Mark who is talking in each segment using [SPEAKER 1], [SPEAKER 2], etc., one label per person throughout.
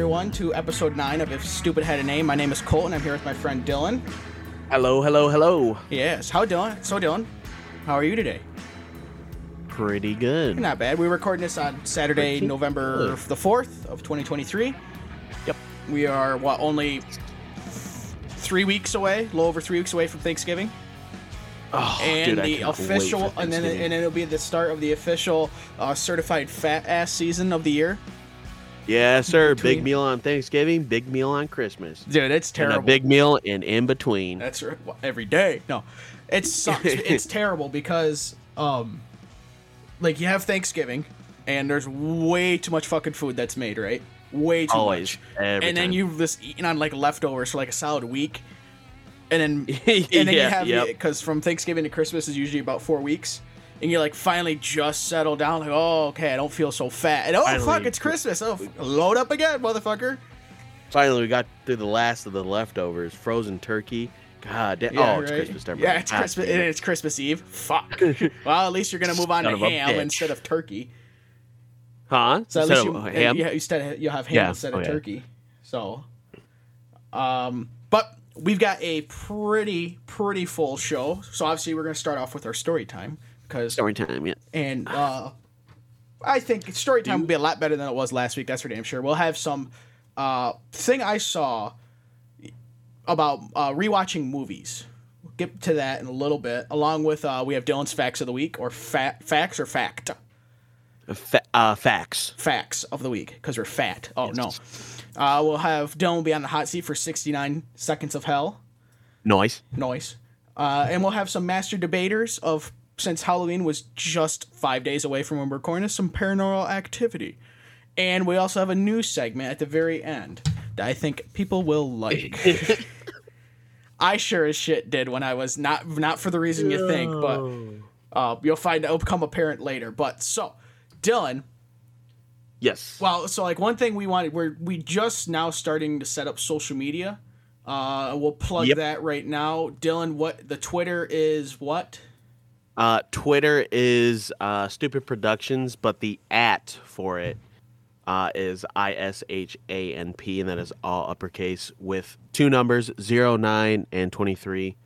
[SPEAKER 1] everyone, to episode 9 of If Stupid Had a Name. My name is Colton. I'm here with my friend Dillon.
[SPEAKER 2] Hello, hello, hello.
[SPEAKER 1] Yes, how Dillon? So Dillon, how are you today?
[SPEAKER 2] Pretty good.
[SPEAKER 1] Not bad. We're recording this on Saturday,
[SPEAKER 2] Pretty
[SPEAKER 1] November
[SPEAKER 2] good.
[SPEAKER 1] the 4th of 2023.
[SPEAKER 2] Yep.
[SPEAKER 1] We are, what, only three weeks away, a little over three weeks away from Thanksgiving.
[SPEAKER 2] Oh,
[SPEAKER 1] and
[SPEAKER 2] dude,
[SPEAKER 1] the official, and then and then it'll be the start of the official uh, certified fat ass season of the year.
[SPEAKER 2] Yes, sir. Big meal on Thanksgiving, big meal on Christmas,
[SPEAKER 1] Dude, it's
[SPEAKER 2] and
[SPEAKER 1] terrible.
[SPEAKER 2] a big meal in in between.
[SPEAKER 1] That's right. Well, every day. No, it sucks. it's terrible because um, like you have Thanksgiving, and there's way too much fucking food that's made, right? Way too
[SPEAKER 2] Always,
[SPEAKER 1] much. and then you've just eaten on like leftovers for like a solid week, and then and then you have
[SPEAKER 2] yep.
[SPEAKER 1] because from Thanksgiving to Christmas is usually about four weeks. And you like finally just settle down, like, oh, okay, I don't feel so fat. And oh, fuck, it's Christmas. Oh, load up again, motherfucker.
[SPEAKER 2] Finally, we got through the last of the leftovers. Frozen turkey. God damn.
[SPEAKER 1] Yeah,
[SPEAKER 2] oh, it's
[SPEAKER 1] right?
[SPEAKER 2] Christmas time.
[SPEAKER 1] Yeah, it's
[SPEAKER 2] God
[SPEAKER 1] Christmas.
[SPEAKER 2] It.
[SPEAKER 1] it's Christmas Eve. Fuck. well, at least you're gonna move on to
[SPEAKER 2] Son of a
[SPEAKER 1] ham instead of turkey.
[SPEAKER 2] Huh?
[SPEAKER 1] So at
[SPEAKER 2] Instead
[SPEAKER 1] least you, uh,
[SPEAKER 2] ham?
[SPEAKER 1] yeah, instead you'll have ham
[SPEAKER 2] Yeah,
[SPEAKER 1] instead
[SPEAKER 2] oh,
[SPEAKER 1] of
[SPEAKER 2] yeah.
[SPEAKER 1] turkey. So, um, but we've got a pretty pretty full show. So obviously we're gonna start off with our story time because
[SPEAKER 2] Story time, yeah.
[SPEAKER 1] and uh, I think story time will be a lot better than it was last week. That's for damn sure. We'll have some uh, thing I saw about uh, rewatching movies. We'll get to that in a little bit. Along with uh, we have Dillon's facts of the week or fa- facts or fact
[SPEAKER 2] Fa- uh, facts.
[SPEAKER 1] facts of the week because we're fat. Oh no. Uh, we'll have Dillon be on the hot seat for 69 seconds of hell
[SPEAKER 2] Noise.
[SPEAKER 1] noise. Uh, and we'll have some master debaters of since Halloween was just five days away from when we're recording this, some paranormal activity. And we also have a new segment at the very end that I think people will like. I sure as shit did when I was not not for the reason you think, but uh, you'll find it'll become apparent later. But so, Dillon,
[SPEAKER 2] Yes.
[SPEAKER 1] well, so like one thing we wanted, we're we just now starting to set up social media. Uh, we'll plug
[SPEAKER 2] Yep.
[SPEAKER 1] that right now. Dillon, what the Twitter is? What?
[SPEAKER 2] Uh, Twitter is uh, Stupid Productions, but the at for it uh, is I S H A N P, and that is all uppercase with two numbers, zero, nine, and 23.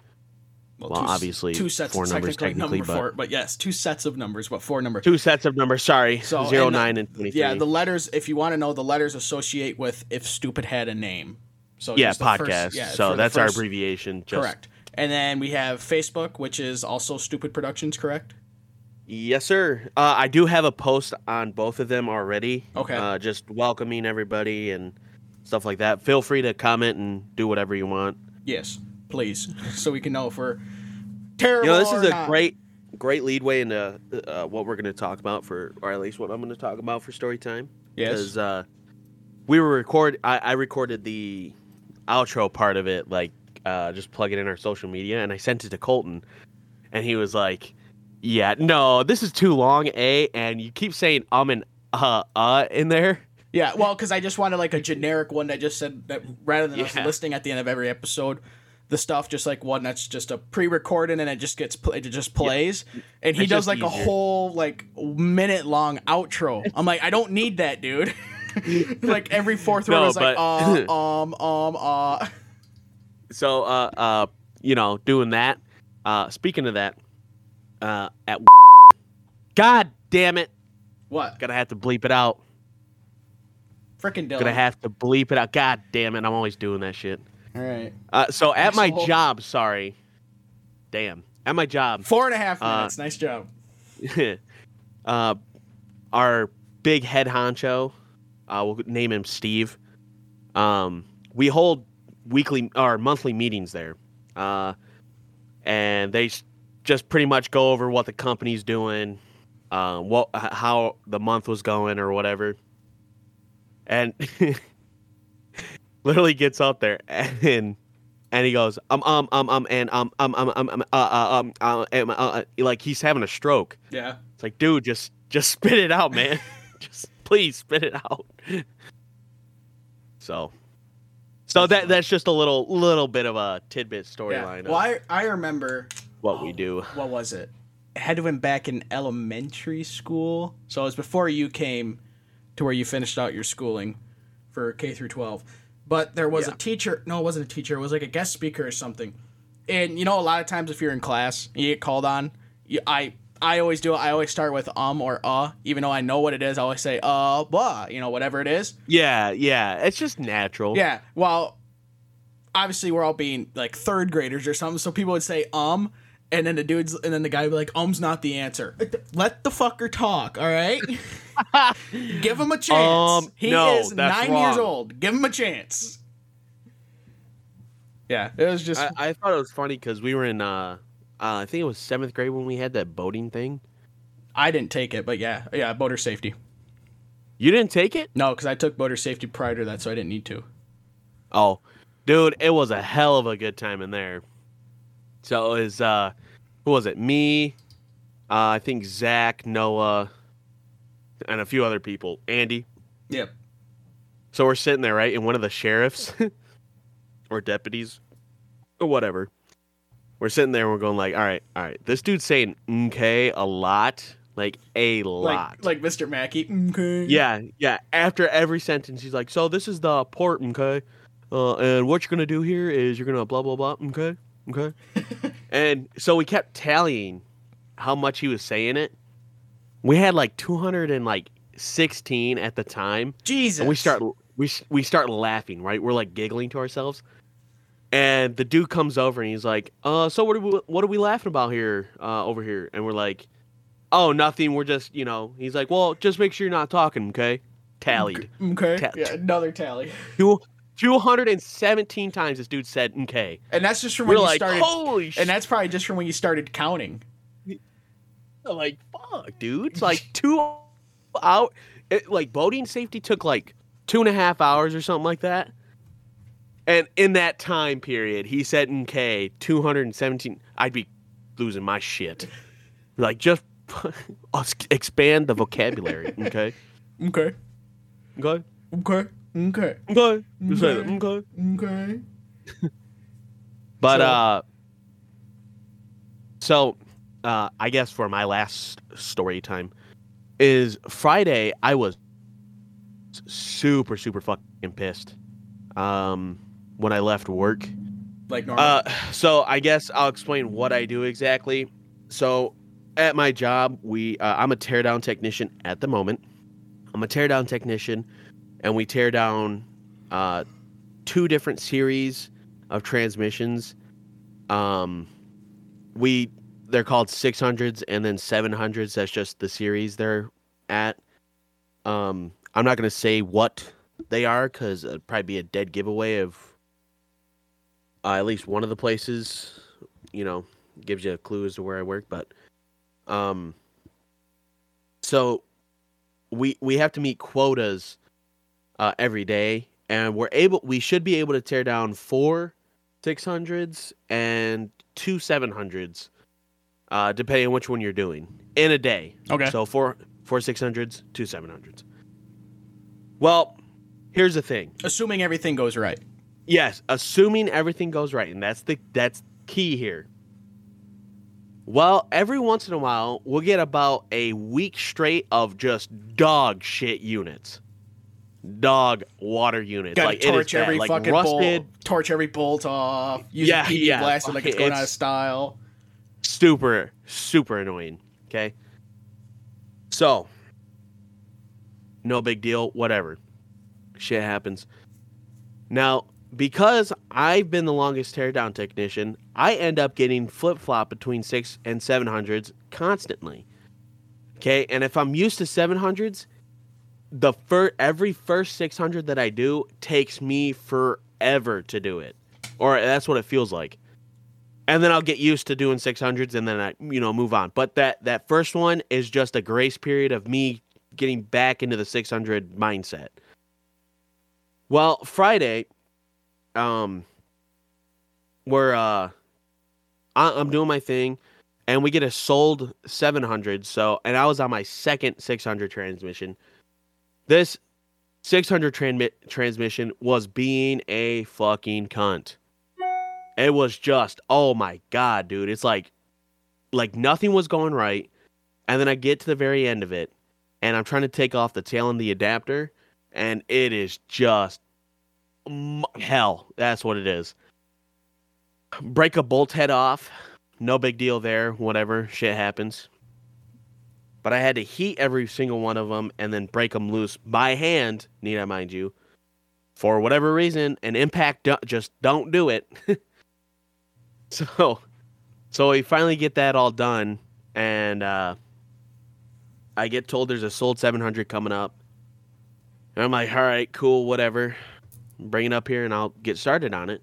[SPEAKER 2] Well,
[SPEAKER 1] two,
[SPEAKER 2] obviously,
[SPEAKER 1] two sets
[SPEAKER 2] four
[SPEAKER 1] of
[SPEAKER 2] numbers
[SPEAKER 1] technically
[SPEAKER 2] technically,
[SPEAKER 1] number
[SPEAKER 2] but-
[SPEAKER 1] four, but yes, two sets of numbers, but four numbers.
[SPEAKER 2] Two sets of numbers, sorry.
[SPEAKER 1] So,
[SPEAKER 2] zero,
[SPEAKER 1] and the-
[SPEAKER 2] nine, and 23.
[SPEAKER 1] Yeah, the letters. If you want to know, the letters associate with if stupid had a name. So
[SPEAKER 2] yeah, podcast.
[SPEAKER 1] first- yeah,
[SPEAKER 2] so that's our abbreviation. Just,
[SPEAKER 1] Correct. And then we have Facebook, which is also Stupid Productions. Correct.
[SPEAKER 2] Yes, sir. Uh, I do have a post on both of them already.
[SPEAKER 1] Okay.
[SPEAKER 2] Uh, just welcoming everybody and stuff like that. Feel free to comment and do whatever you want.
[SPEAKER 1] Yes, please, so we can know if we're terrible.
[SPEAKER 2] You know, this is a
[SPEAKER 1] not.
[SPEAKER 2] great, great leadway into uh, what we're going to talk about for, or at least what I'm going to talk about for story time.
[SPEAKER 1] Yes.
[SPEAKER 2] Because uh, we were record. I, I recorded the outro part of it, like uh, just plug it in our social media, and I sent it to Colton, and he was like, "Yeah, no, this is too long, a, and you keep saying um and uh uh in there."
[SPEAKER 1] Yeah, well, because I just wanted like a generic one that just said that rather than us listing at the end of every episode, the stuff just like one that's just a pre-recorded and it just gets pl- it just plays, and he
[SPEAKER 2] It's
[SPEAKER 1] does like a whole like minute long outro. I'm like, I don't need that, dude. like every fourth
[SPEAKER 2] No,
[SPEAKER 1] was like
[SPEAKER 2] but-
[SPEAKER 1] uh, um um uh.
[SPEAKER 2] So, uh, uh, you know, doing that. Uh, speaking of that, uh, at God damn it,
[SPEAKER 1] What?
[SPEAKER 2] gonna have to bleep it out.
[SPEAKER 1] Freaking Dylan.
[SPEAKER 2] Gonna have to bleep it out. God damn it, I'm always doing that shit.
[SPEAKER 1] All right.
[SPEAKER 2] Uh, so at my job, sorry, damn, at my job,
[SPEAKER 1] Four and a half
[SPEAKER 2] Uh,
[SPEAKER 1] minutes. nice job.
[SPEAKER 2] uh, our big head honcho, uh, we'll name him Steve. Um, we hold weekly or monthly meetings there, uh, and they just pretty much go over what the company's doing, uh, what how the month was going or whatever, and literally gets out there and. And he goes, um, um, um, um, and um, um, um, um, um, uh, uh, um, uh, um, uh, uh, like he's having a stroke.
[SPEAKER 1] Yeah.
[SPEAKER 2] It's like, dude, just just spit it out, man. just please spit it out. so, so that that's just a little little bit of a tidbit
[SPEAKER 1] Yeah.
[SPEAKER 2] storyline
[SPEAKER 1] Well, I, I remember
[SPEAKER 2] what we do.
[SPEAKER 1] what was it? It had to have been back in elementary school. So it was before you came to where you finished out your schooling for K through 12. But there was
[SPEAKER 2] Yeah.
[SPEAKER 1] a teacher. No, it wasn't a teacher. It was like a guest speaker or something. And you know, a lot of times if you're in class, and you get called on. You, I I always do. it. I always start with um or uh, even though I know what it is. I always say uh blah. You know, whatever it is.
[SPEAKER 2] Yeah, yeah. It's just natural.
[SPEAKER 1] Yeah. Well, obviously we're all being like third graders or something, so people would say um, and then the dudes, and then the guy would be like, um's not the answer. Let the fucker talk. All right. Give him a chance.
[SPEAKER 2] Um,
[SPEAKER 1] he
[SPEAKER 2] no,
[SPEAKER 1] is nine years old. Give him a chance. Yeah, it was just
[SPEAKER 2] I, I thought it was funny because we were in, uh, uh, I think it was seventh grade when we had that boating thing.
[SPEAKER 1] I didn't take it, but yeah, yeah, boater safety.
[SPEAKER 2] You didn't take it?
[SPEAKER 1] No, because I took boater safety prior to that, so I didn't need to.
[SPEAKER 2] Oh, dude, it was a hell of a good time in there. So it was, uh, who was it? Me, uh, I think Zach, Noah, and a few other people. Andy.
[SPEAKER 1] Yep.
[SPEAKER 2] So we're sitting there, right? And one of the sheriffs or deputies or whatever. We're sitting there and we're going like, all right, all right. This dude's saying okay a lot. Like a lot.
[SPEAKER 1] Like like Mr. Mackey. Okay.
[SPEAKER 2] Yeah, yeah. After every sentence, he's like, "So this is the port, okay? Uh, and what you're gonna do here is you're gonna blah blah blah, okay, okay." and so we kept tallying how much he was saying it. We had like 200 and like 16 at the time,
[SPEAKER 1] Jesus.
[SPEAKER 2] and we start we we start laughing, right? We're like giggling to ourselves. And the dude comes over and he's like, "Uh, so what are we what are we laughing about here? Uh, over here?" And we're like, "Oh, nothing. We're just, you know." He's like, "Well, just make sure you're not talking, okay?" Tallied.
[SPEAKER 1] Okay. Yeah, another tally.
[SPEAKER 2] Two, 217 times this dude said okay.
[SPEAKER 1] And that's just from when
[SPEAKER 2] We're
[SPEAKER 1] you
[SPEAKER 2] like,
[SPEAKER 1] started.
[SPEAKER 2] "Holy shit."
[SPEAKER 1] and that's probably just from when you started counting.
[SPEAKER 2] I'm like, "Fuck, dude." It's like 2 out it, like boating safety took like two and a half hours or something like that. And in that time period, he said in K 217. I'd be losing my shit. Like, just expand the vocabulary, okay?
[SPEAKER 1] Okay.
[SPEAKER 2] Okay?
[SPEAKER 1] Okay. Okay.
[SPEAKER 2] Okay? Just say that,
[SPEAKER 1] Okay.
[SPEAKER 2] okay?
[SPEAKER 1] Okay.
[SPEAKER 2] But,
[SPEAKER 1] So-
[SPEAKER 2] uh, so, uh, I guess for my last story time is Friday, I was super, super fucking pissed. Um, when I left work.
[SPEAKER 1] Like normal.
[SPEAKER 2] Uh, so I guess I'll explain what I do exactly. So, at my job, we uh, I'm a teardown technician at the moment. I'm a teardown technician, and we tear down uh, two different series of transmissions. Um, we they're called 600s and then 700s. That's just the series they're at. Um, I'm not gonna say what they are because it'd probably be a dead giveaway of uh, at least one of the places, you know, gives you a clue as to where I work. But, um, so we we have to meet quotas uh, every day, and we're able. We should be able to tear down four six hundreds and two seven hundreds, uh, depending on which one you're doing in a day.
[SPEAKER 1] okay.
[SPEAKER 2] So four four six hundreds, two seven hundreds. Well, here's the thing.
[SPEAKER 1] Assuming everything goes right.
[SPEAKER 2] Yes, assuming everything goes right, and that's the that's key here. Well, every once in a while, we'll get about a week straight of just dog shit units, dog water units.
[SPEAKER 1] Gotta
[SPEAKER 2] like it is
[SPEAKER 1] torch
[SPEAKER 2] bad.
[SPEAKER 1] every
[SPEAKER 2] like
[SPEAKER 1] fucking
[SPEAKER 2] rusted,
[SPEAKER 1] bolt. Torch every bolt off. Use
[SPEAKER 2] Yeah,
[SPEAKER 1] a PB
[SPEAKER 2] yeah,
[SPEAKER 1] blaster like it's going out of style.
[SPEAKER 2] super super annoying. Okay, so no big deal. Whatever, shit happens. Now, because I've been the longest teardown technician, I end up getting flip flop between six and seven hundreds constantly. Okay, and if I'm used to seven hundreds, the fir- every first six hundred that I do takes me forever to do it, or that's what it feels like. And then I'll get used to doing six hundreds, and then I, you know, move on. But that that first one is just a grace period of me getting back into the six hundred mindset. Well, Friday, um, we're uh, I, I'm doing my thing, and we get a sold 700. So, and I was on my second 600 transmission. This 600 transmit transmission was being a fucking cunt. It was just, oh my god, dude! It's like, like nothing was going right, and then I get to the very end of it, and I'm trying to take off the tail and the adapter, and it is just hell. That's what it is. Break a bolt head off, no big deal there. Whatever, shit happens. But I had to heat every single one of them and then break them loose by hand. Need I mind you? For whatever reason, an impact do- just don't do it. so, so we finally get that all done, and uh, I get told there's a sold 700 coming up. And I'm like, all right, cool, whatever. Bring it up here and I'll get started on it.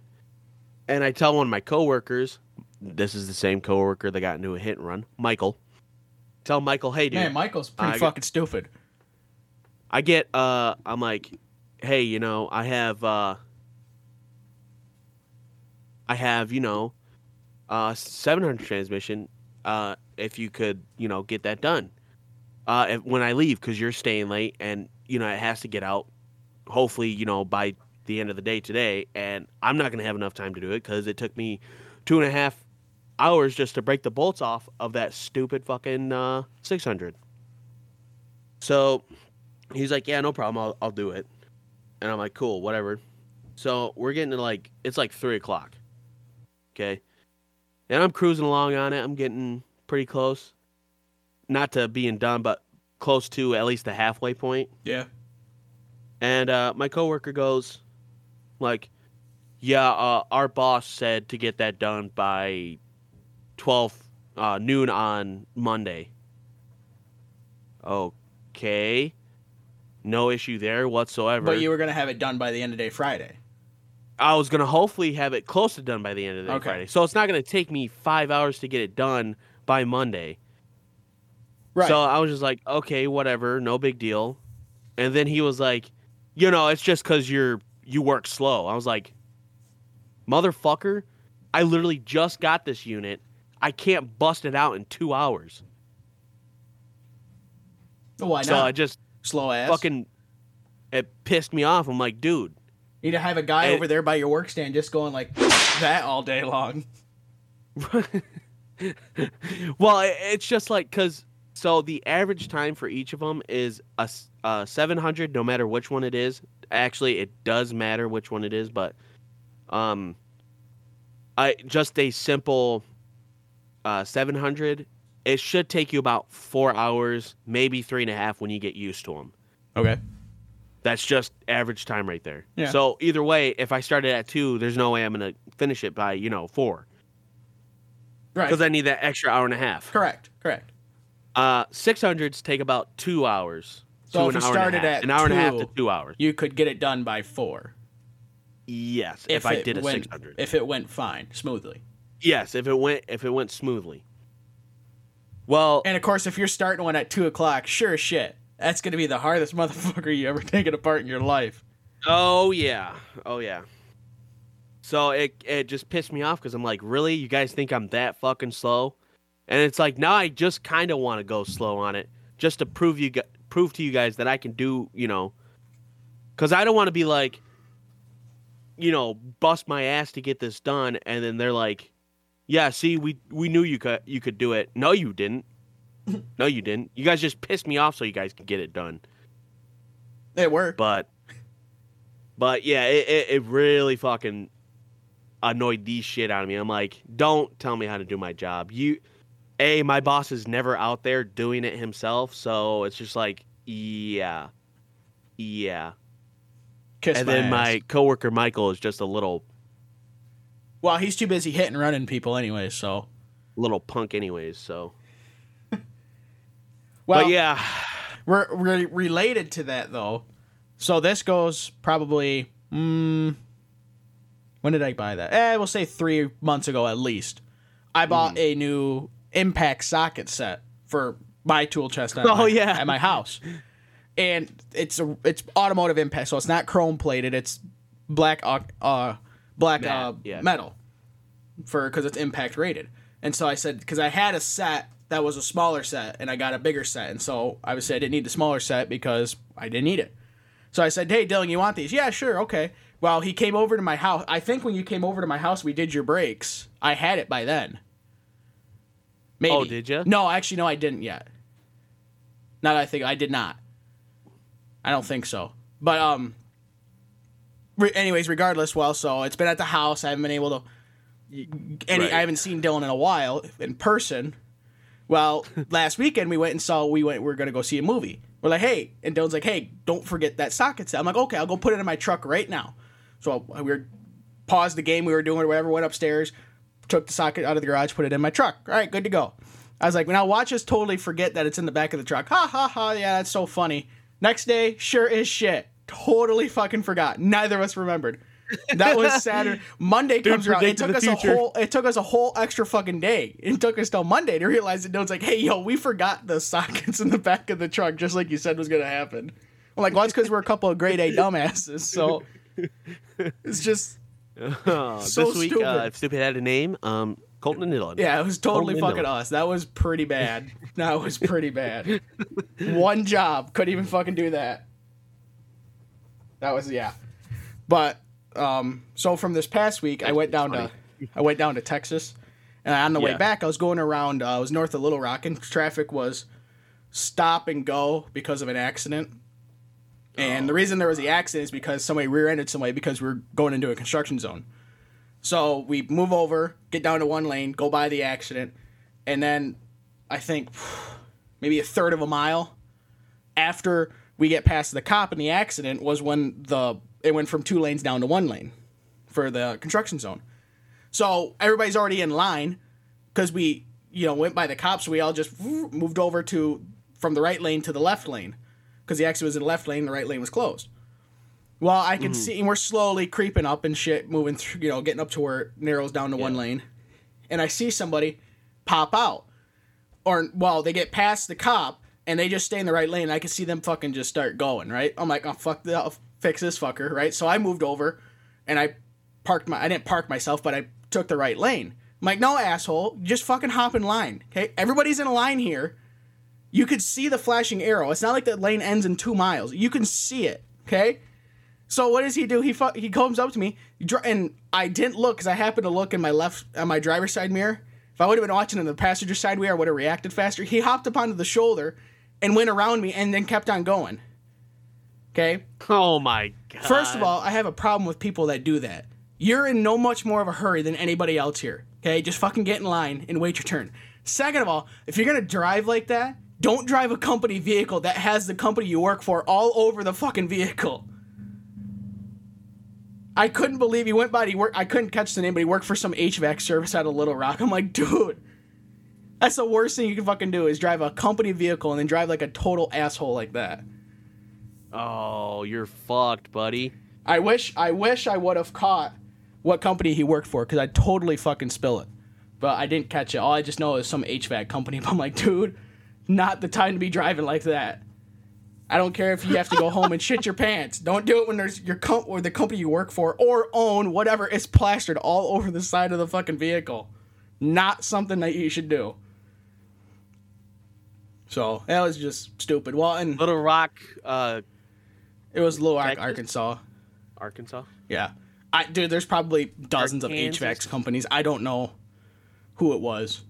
[SPEAKER 2] And I tell one of my coworkers, this is the same coworker that got into a hit and run, Michael. Tell Michael, hey, dude.
[SPEAKER 1] Man, Michael's pretty
[SPEAKER 2] I-
[SPEAKER 1] fucking stupid.
[SPEAKER 2] I get uh I'm like, hey, you know, I have uh I have, you know, uh 700 transmission uh if you could, you know, get that done. Uh if, when I leave cuz you're staying late and you know, it has to get out hopefully, you know, by the end of the day today and I'm not going to have enough time to do it cuz it took me two and a half hours just to break the bolts off of that stupid fucking uh 600. So he's like, yeah, no problem. I'll, I'll do it. And I'm like, cool, whatever. So we're getting to like, it's like three o'clock. Okay. And I'm cruising along on it. I'm getting pretty close. Not to being done, but close to at least the halfway point.
[SPEAKER 1] Yeah.
[SPEAKER 2] And uh, my coworker goes, like, yeah, uh, our boss said to get that done by 12 uh, noon on Monday. Okay. No issue there whatsoever.
[SPEAKER 1] But you were gonna have it done by the end of day Friday.
[SPEAKER 2] I was gonna hopefully have it close to done by the end of the day
[SPEAKER 1] Okay.
[SPEAKER 2] Friday. So it's not gonna take me five hours to get it done by Monday.
[SPEAKER 1] Right.
[SPEAKER 2] So I was just like, okay, whatever, no big deal. And then he was like, you know, it's just because you're you work slow. I was like, motherfucker, I literally just got this unit. I can't bust it out in two hours.
[SPEAKER 1] Why not? So?
[SPEAKER 2] I just
[SPEAKER 1] Slow ass.
[SPEAKER 2] fucking it pissed me off. I'm like, dude, you
[SPEAKER 1] Need to have a guy
[SPEAKER 2] It-
[SPEAKER 1] over there by your work stand just going like that all day long.
[SPEAKER 2] well, it- it's just like because so the average time for each of them is a 700, no matter which one it is. Actually, it does matter which one it is, but um, I just a simple uh 700. It should take you about four hours, maybe three and a half when you get used to them.
[SPEAKER 1] Okay.
[SPEAKER 2] That's just average time right there.
[SPEAKER 1] Yeah.
[SPEAKER 2] So either way, if I started at two, there's no way I'm gonna finish it by you know four
[SPEAKER 1] Right.
[SPEAKER 2] because I need that extra hour and a half.
[SPEAKER 1] Correct. Correct.
[SPEAKER 2] Uh, 600s take about two hours.
[SPEAKER 1] So if you started at
[SPEAKER 2] an hour and a half to
[SPEAKER 1] two-
[SPEAKER 2] two hours.
[SPEAKER 1] You could get it done by four.
[SPEAKER 2] Yes, if, I
[SPEAKER 1] it
[SPEAKER 2] did a 600.
[SPEAKER 1] If it went fine, smoothly.
[SPEAKER 2] yes, if it went if it went smoothly. Well,
[SPEAKER 1] And of course, if you're starting one at two o'clock, sure shit, that's gonna be the hardest motherfucker you ever taken apart in your life.
[SPEAKER 2] oh yeah, oh yeah. So it it just pissed me off because I'm like, really, you guys think I'm that fucking slow? And it's like now I just kind of want to go slow on it just to prove you gu- prove to you guys that I can do you know, because I don't want to be like, you know, bust my ass to get this done, and then they're like, yeah, see, we we knew you could you could do it. No, you didn't. no, you didn't. You guys just pissed me off so you guys could get it done.
[SPEAKER 1] It worked.
[SPEAKER 2] But, but yeah, it, it, it really fucking annoyed the shit out of me. I'm like, don't tell me how to do my job. You, a, my boss is never out there doing it himself, so it's just like, yeah, yeah.
[SPEAKER 1] Kiss
[SPEAKER 2] and
[SPEAKER 1] my
[SPEAKER 2] then
[SPEAKER 1] ass.
[SPEAKER 2] my coworker Michael is just a little
[SPEAKER 1] Well, he's too busy hitting and running people anyway. So.
[SPEAKER 2] little punk, anyways. So,
[SPEAKER 1] Well,
[SPEAKER 2] but yeah,
[SPEAKER 1] We're, we're related to that though. So this goes probably. Mm, when did I buy that? Eh, we'll say three months ago at least. I bought a new impact socket set for my tool chest. At
[SPEAKER 2] Oh,
[SPEAKER 1] my,
[SPEAKER 2] yeah.
[SPEAKER 1] at my house, and it's a it's automotive impact, so it's not chrome plated. It's black uh, uh black uh
[SPEAKER 2] yeah.
[SPEAKER 1] metal for because it's impact rated. And so I said because I had a set that was a smaller set and I got a bigger set, and so I would say I didn't need the smaller set because I didn't need it. So I said, "Hey, Dillon, you want these? Yeah, sure, okay." Well, he came over to my house. I think when you came over to my house, we did your brakes. I had it by then. Maybe.
[SPEAKER 2] Oh, did ya?
[SPEAKER 1] No, actually, no, I didn't yet. Now that I think I did not. I don't think so. But um. Re- anyways, regardless, well, so it's been at the house. I haven't been able to. Any,
[SPEAKER 2] Right.
[SPEAKER 1] I haven't seen Dillon in a while in person. Well, last weekend we went and saw. We went. We are gonna go see a movie. We're like, hey, and Dillon's like, hey, don't forget that socket set. I'm like, okay, I'll go put it in my truck right now. So we were paused the game we were doing or whatever, went upstairs, took the socket out of the garage, put it in my truck. All right, good to go. I was like, now watch us totally forget that it's in the back of the truck. Ha ha ha, yeah, that's so funny. Next day, sure is shit. Totally fucking forgot. Neither of us remembered. That was Saturday. Monday comes around. It took us a whole it took us a whole extra fucking day. It took us till Monday to realize that Dillon's like, hey yo, we forgot the sockets in the back of the truck, just like you said was gonna happen. I'm like, well, it's because we're a couple of grade A dumbasses. So it's just
[SPEAKER 2] Oh,
[SPEAKER 1] So
[SPEAKER 2] this week,
[SPEAKER 1] stupid.
[SPEAKER 2] uh, if stupid had a name, um, Colton and Dillon.
[SPEAKER 1] Yeah, it was totally
[SPEAKER 2] Totally
[SPEAKER 1] fucking us. That was pretty bad. That was pretty bad. One job couldn't even fucking do that. That was yeah. But um so from this past week I went down to I went down to Texas and on the way back I was going around uh, I was north of Little Rock and traffic was stop and go because of an accident. And the reason there was the accident is because somebody rear-ended somebody because we are going into a construction zone. So we move over, get down to one lane, go by the accident, and then I think maybe a third of a mile after we get past the cop and the accident was when the it went from two lanes down to one lane for the construction zone. So everybody's already in line because we you know went by the cops. We all just moved over to from the right lane to the left lane because the accident was in the left lane, the right lane was closed. Well, I can mm-hmm. see, and we're slowly creeping up and shit, moving through, you know, getting up to where it narrows down to one lane. And I see somebody pop out. Or, well, they get past the cop and they just stay in the right lane. I can see them fucking just start going, right? I'm like, oh, fuck, the, I'll fix this fucker, right? So I moved over and I parked my, I didn't park myself, but I took the right lane. I'm like, no, asshole, just fucking hop in line, okay? Everybody's in a line here. You could see the flashing arrow. It's not like the lane ends in two miles. You can see it, okay? So what does he do? He fu- he comes up to me, and I didn't look because I happened to look in my left on my driver's side mirror. If I would have been watching in the passenger side mirror, I would have reacted faster. He hopped up onto the shoulder and went around me, and then kept on going. Okay.
[SPEAKER 2] Oh my god.
[SPEAKER 1] First of all, I have a problem with people that do that. You're in no much more of a hurry than anybody else here. Okay, just fucking get in line and wait your turn. Second of all, if you're gonna drive like that, don't drive a company vehicle that has the company you work for all over the fucking vehicle. I couldn't believe he went by. He worked. I couldn't catch the name, but he worked for some HVAC service out of Little Rock. I'm like, dude, that's the worst thing you can fucking do is drive a company vehicle and then drive like a total asshole like that.
[SPEAKER 2] oh, you're fucked, buddy.
[SPEAKER 1] I wish I wish I would have caught what company he worked for because I'd totally fucking spill it. But I didn't catch it. All I just know is some HVAC company. But I'm like, dude, not the time to be driving like that. I don't care if you have to go home and shit your pants. Don't do it when there's your comp or the company you work for or own, whatever, is plastered all over the side of the fucking vehicle. Not something that you should do. So that was just stupid. Well, and
[SPEAKER 2] Little Rock, uh,
[SPEAKER 1] it was Little Rock,
[SPEAKER 2] Texas?
[SPEAKER 1] Arkansas.
[SPEAKER 2] Arkansas.
[SPEAKER 1] Yeah. I dude, there's probably dozens of
[SPEAKER 2] Kansas?
[SPEAKER 1] HVAC companies. I don't know who it was.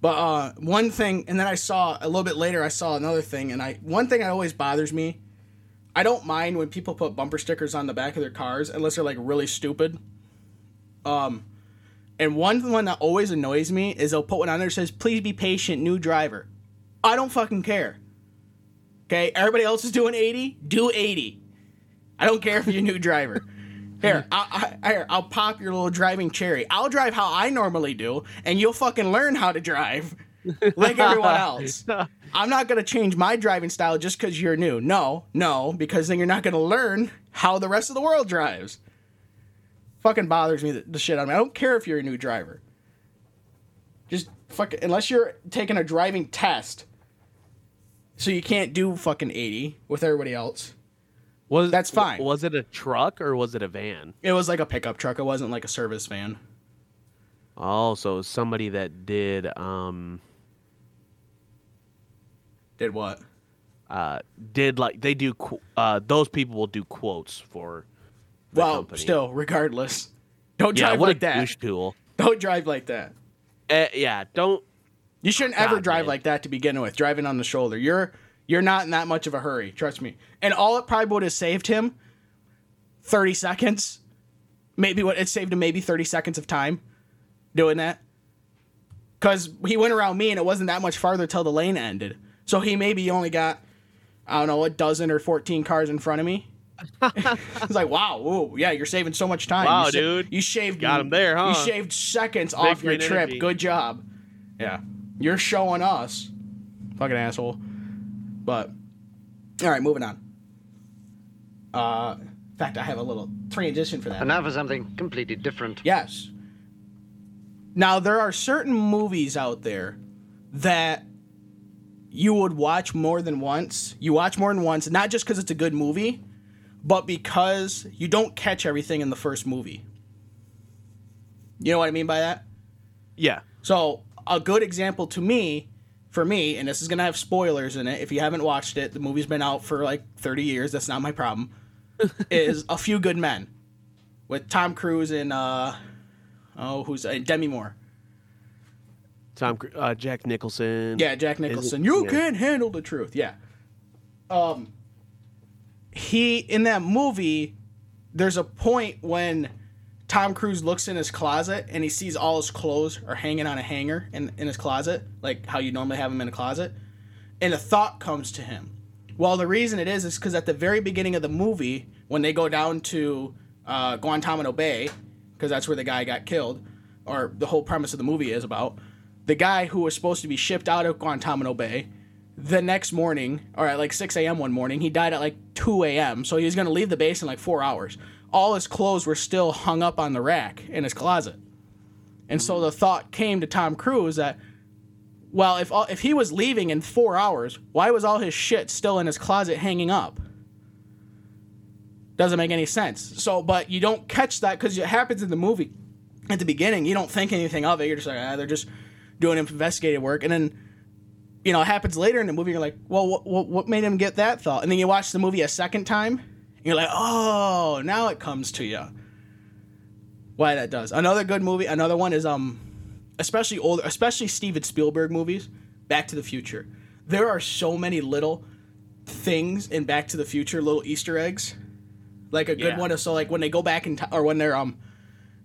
[SPEAKER 1] But uh one thing and then I saw a little bit later I saw another thing and I one thing that always bothers me, I don't mind when people put bumper stickers on the back of their cars unless they're like really stupid. Um and one one that always annoys me is they'll put one on there that says please be patient new driver. I don't fucking care. Okay, everybody else is doing 80, do 80. I don't care if you're a new driver. Here, mm-hmm. I, I, here, I'll pop your little driving cherry. I'll drive how I normally do, and you'll fucking learn how to drive like everyone else. I'm not gonna change my driving style just because you're new. No, no, because then you're not gonna learn how the rest of the world drives. Fucking bothers me the, the shit out of me. I don't care if you're a new driver. Just fuck unless you're taking a driving test, so you can't do fucking 80 with everybody else.
[SPEAKER 2] Was
[SPEAKER 1] That's fine.
[SPEAKER 2] Was it a truck or was it a van?
[SPEAKER 1] It was like a pickup truck. It wasn't like a service van.
[SPEAKER 2] Oh, so somebody that did um
[SPEAKER 1] Did what?
[SPEAKER 2] uh did like they do uh those people will do quotes for
[SPEAKER 1] well,
[SPEAKER 2] company.
[SPEAKER 1] still, regardless, don't
[SPEAKER 2] yeah,
[SPEAKER 1] drive
[SPEAKER 2] what
[SPEAKER 1] like
[SPEAKER 2] a
[SPEAKER 1] that.
[SPEAKER 2] tool.
[SPEAKER 1] Don't drive like that.
[SPEAKER 2] Uh, yeah, don't
[SPEAKER 1] You shouldn't ever drive
[SPEAKER 2] man.
[SPEAKER 1] like that to begin with. Driving on the shoulder. You're You're not in that much of a hurry, trust me. And all it probably would have saved him 30 seconds. Maybe what it saved him maybe 30 seconds of time doing that. Cuz he went around me and it wasn't that much farther till the lane ended. So he maybe only got I don't know, a dozen or 14 cars in front of me. it's like, wow, whoa, yeah, you're saving so much time.
[SPEAKER 2] Wow,
[SPEAKER 1] you sa-
[SPEAKER 2] dude.
[SPEAKER 1] You shaved
[SPEAKER 2] Got him there, huh?
[SPEAKER 1] You shaved seconds off your trip.
[SPEAKER 2] energy.
[SPEAKER 1] Good job. Yeah. You're showing us. Fucking asshole. But all right, moving on. Uh in fact, I have a little transition for that.
[SPEAKER 3] And now for something completely different.
[SPEAKER 1] Yes. Now there are certain movies out there that you would watch more than once. You watch more than once, not just because it's a good movie, but because you don't catch everything in the first movie. You know what I mean by that?
[SPEAKER 2] Yeah.
[SPEAKER 1] So a good example to me, for me, and this is gonna have spoilers in it. If you haven't watched it, the movie's been out for like 30 years. That's not my problem. is A Few Good Men with Tom Cruise and uh, oh, who's uh, Demi Moore?
[SPEAKER 2] Tom, uh, Jack Nicholson.
[SPEAKER 1] Yeah, Jack Nicholson. You
[SPEAKER 2] yeah.
[SPEAKER 1] can't handle the truth. Yeah. Um. He in that movie, there's a point when Tom Cruise looks in his closet and he sees all his clothes are hanging on a hanger in in his closet, like how you normally have them in a closet, and a thought comes to him. Well, the reason it is is because at the very beginning of the movie, when they go down to uh, Guantanamo Bay, because that's where the guy got killed, or the whole premise of the movie is about, the guy who was supposed to be shipped out of Guantanamo Bay, the next morning, or at like 6 a.m. one morning, he died at like 2 a.m. So he was going to leave the base in like four hours. All his clothes were still hung up on the rack in his closet. And so the thought came to Tom Cruise that, well, if all, if he was leaving in four hours, why was all his shit still in his closet hanging up? Doesn't make any sense. So, but you don't catch that because it happens in the movie. At the beginning, you don't think anything of it. You're just like, ah, they're just doing investigative work, and then you know it happens later in the movie. You're like, well, what, what, made him get that thought? And then you watch the movie a second time, you're like, oh, now it comes to you. Why that does. Another good movie. Another one is um, especially older, especially Steven Spielberg movies. Back to the Future. There are so many little things in Back to the Future, little Easter eggs. Like a good
[SPEAKER 2] Yeah.
[SPEAKER 1] one is so like when they go back in time, or when they're um,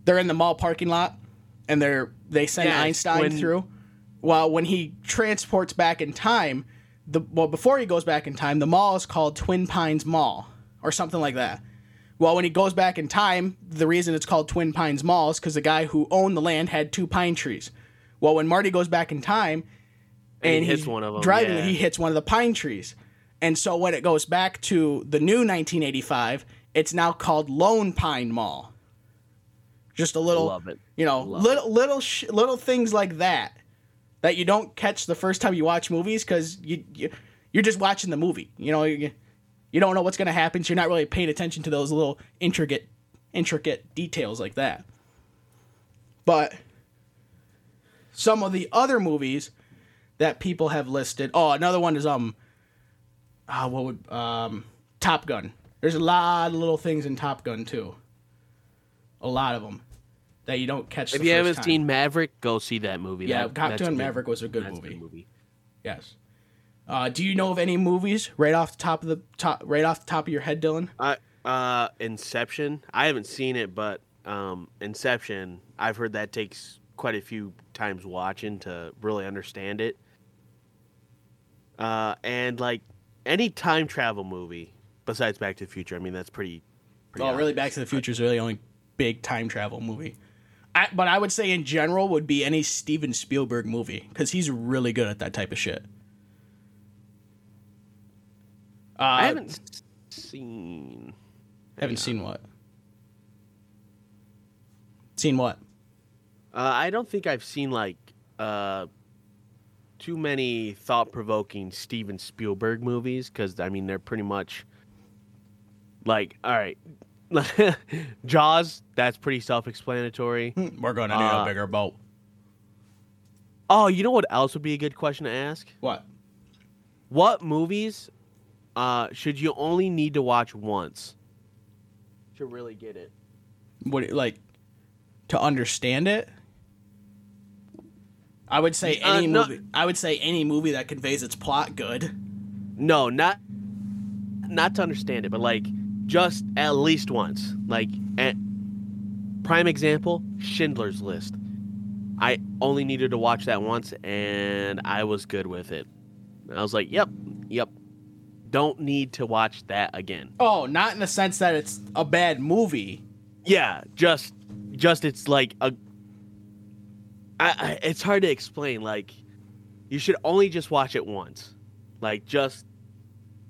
[SPEAKER 1] they're in the mall parking lot, and they're they send Einstein
[SPEAKER 2] when-
[SPEAKER 1] through. Well, when he transports back in time, the well before he goes back in time, the mall is called Twin Pines Mall or something like that. Well, when he goes back in time, the reason it's called Twin Pines Mall is because the guy who owned the land had two pine trees. Well, when Marty goes back in time,
[SPEAKER 2] And
[SPEAKER 1] and
[SPEAKER 2] he hits
[SPEAKER 1] he's
[SPEAKER 2] one of 'em,
[SPEAKER 1] driving,
[SPEAKER 2] yeah.
[SPEAKER 1] he hits one of the pine trees. And so when it goes back to the new 1985, it's now called Lone Pine Mall. Just a little,
[SPEAKER 2] Love it.
[SPEAKER 1] you know,
[SPEAKER 2] Love
[SPEAKER 1] little little sh- little things like that that you don't catch the first time you watch movies because you, you you're just watching the movie. You know, you, you don't know what's gonna happen, so you're not really paying attention to those little intricate intricate details like that. But some of the other movies that people have listed. Oh, another one is um, ah, what would um, Top Gun. There's a lot of little things in Top Gun too. A lot of them that you don't catch.
[SPEAKER 2] If
[SPEAKER 1] the
[SPEAKER 2] you haven't
[SPEAKER 1] time.
[SPEAKER 2] seen Maverick, go see that movie.
[SPEAKER 1] yeah,
[SPEAKER 2] That-
[SPEAKER 1] Top Gun. Maverick was a good movie.
[SPEAKER 2] good movie.
[SPEAKER 1] Yes. Uh, do you know of any movies right off the top of the top, right off the top of your head, Dillon?
[SPEAKER 2] Uh, uh, Inception. I haven't seen it, but um, Inception. I've heard that takes quite a few times watching to really understand it. Uh, and like any time travel movie besides Back to the Future. I mean, that's pretty. pretty
[SPEAKER 1] Oh, really? Back to the Future is really the only big time travel movie. I, but I would say in general would be any Steven Spielberg movie because he's really good at that type of shit. Uh,
[SPEAKER 2] I haven't seen.
[SPEAKER 1] haven't seen what. Seen what?
[SPEAKER 2] Uh, I don't think I've seen like uh, too many thought-provoking Steven Spielberg movies because I mean they're pretty much like all right, Jaws. That's pretty self-explanatory.
[SPEAKER 1] We're gonna
[SPEAKER 2] need a
[SPEAKER 1] bigger boat.
[SPEAKER 2] Oh, you know what else would be a good question to ask?
[SPEAKER 1] What?
[SPEAKER 2] What movies uh, should you only need to watch once to really get it?
[SPEAKER 1] What like to understand it? I would say
[SPEAKER 2] Uh,
[SPEAKER 1] any
[SPEAKER 2] no-
[SPEAKER 1] movie. I would say any movie that conveys its plot good.
[SPEAKER 2] No, not not to understand it, but like just at least once. Like at, prime example, Schindler's List. I only needed to watch that once and I was good with it. I was like, "Yep, yep. Don't need to watch that again."
[SPEAKER 1] Oh, not in the sense that it's a bad movie.
[SPEAKER 2] Yeah, just just it's like a I, I it's hard to explain like you should only just watch it once. Like just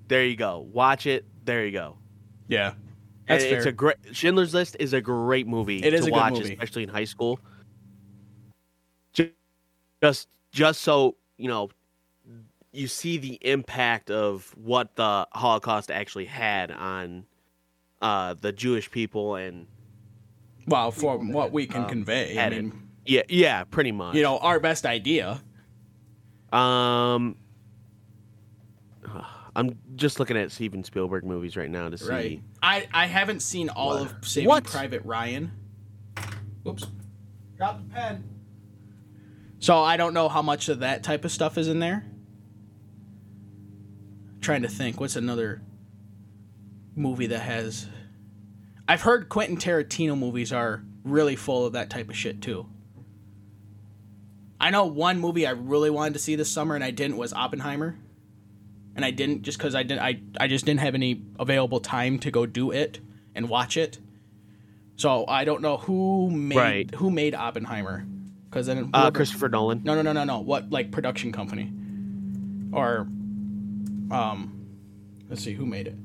[SPEAKER 2] there you go. Watch it. There you go.
[SPEAKER 1] Yeah.
[SPEAKER 2] And
[SPEAKER 1] That's
[SPEAKER 2] it's
[SPEAKER 1] fair.
[SPEAKER 2] a great Schindler's List is a great movie
[SPEAKER 1] It is
[SPEAKER 2] to
[SPEAKER 1] a good
[SPEAKER 2] watch,
[SPEAKER 1] movie.
[SPEAKER 2] especially in high school. Ju- Just just so you know, you see the impact of what the Holocaust actually had on uh, the Jewish people, and
[SPEAKER 1] Well, for what we can
[SPEAKER 2] um,
[SPEAKER 1] convey, I mean,
[SPEAKER 2] yeah, yeah, pretty much.
[SPEAKER 1] you know, our best idea.
[SPEAKER 2] um, I'm just looking at Steven Spielberg movies right now to see.
[SPEAKER 1] Right. I I haven't seen all of Saving
[SPEAKER 2] What?
[SPEAKER 1] Private Ryan. Whoops. Drop the pen. So I don't know how much of that type of stuff is in there. Trying to think, what's another movie that has? I've heard Quentin Tarantino movies are really full of that type of shit too. I know one movie I really wanted to see this summer and I didn't was Oppenheimer and I didn't just because I didn't I, I just didn't have any available time to go do it and watch it. So I don't know who made
[SPEAKER 2] Right.
[SPEAKER 1] who made Oppenheimer because then
[SPEAKER 2] Uh, Christopher Nolan.
[SPEAKER 1] no no no no no what like production company or um let's see who made it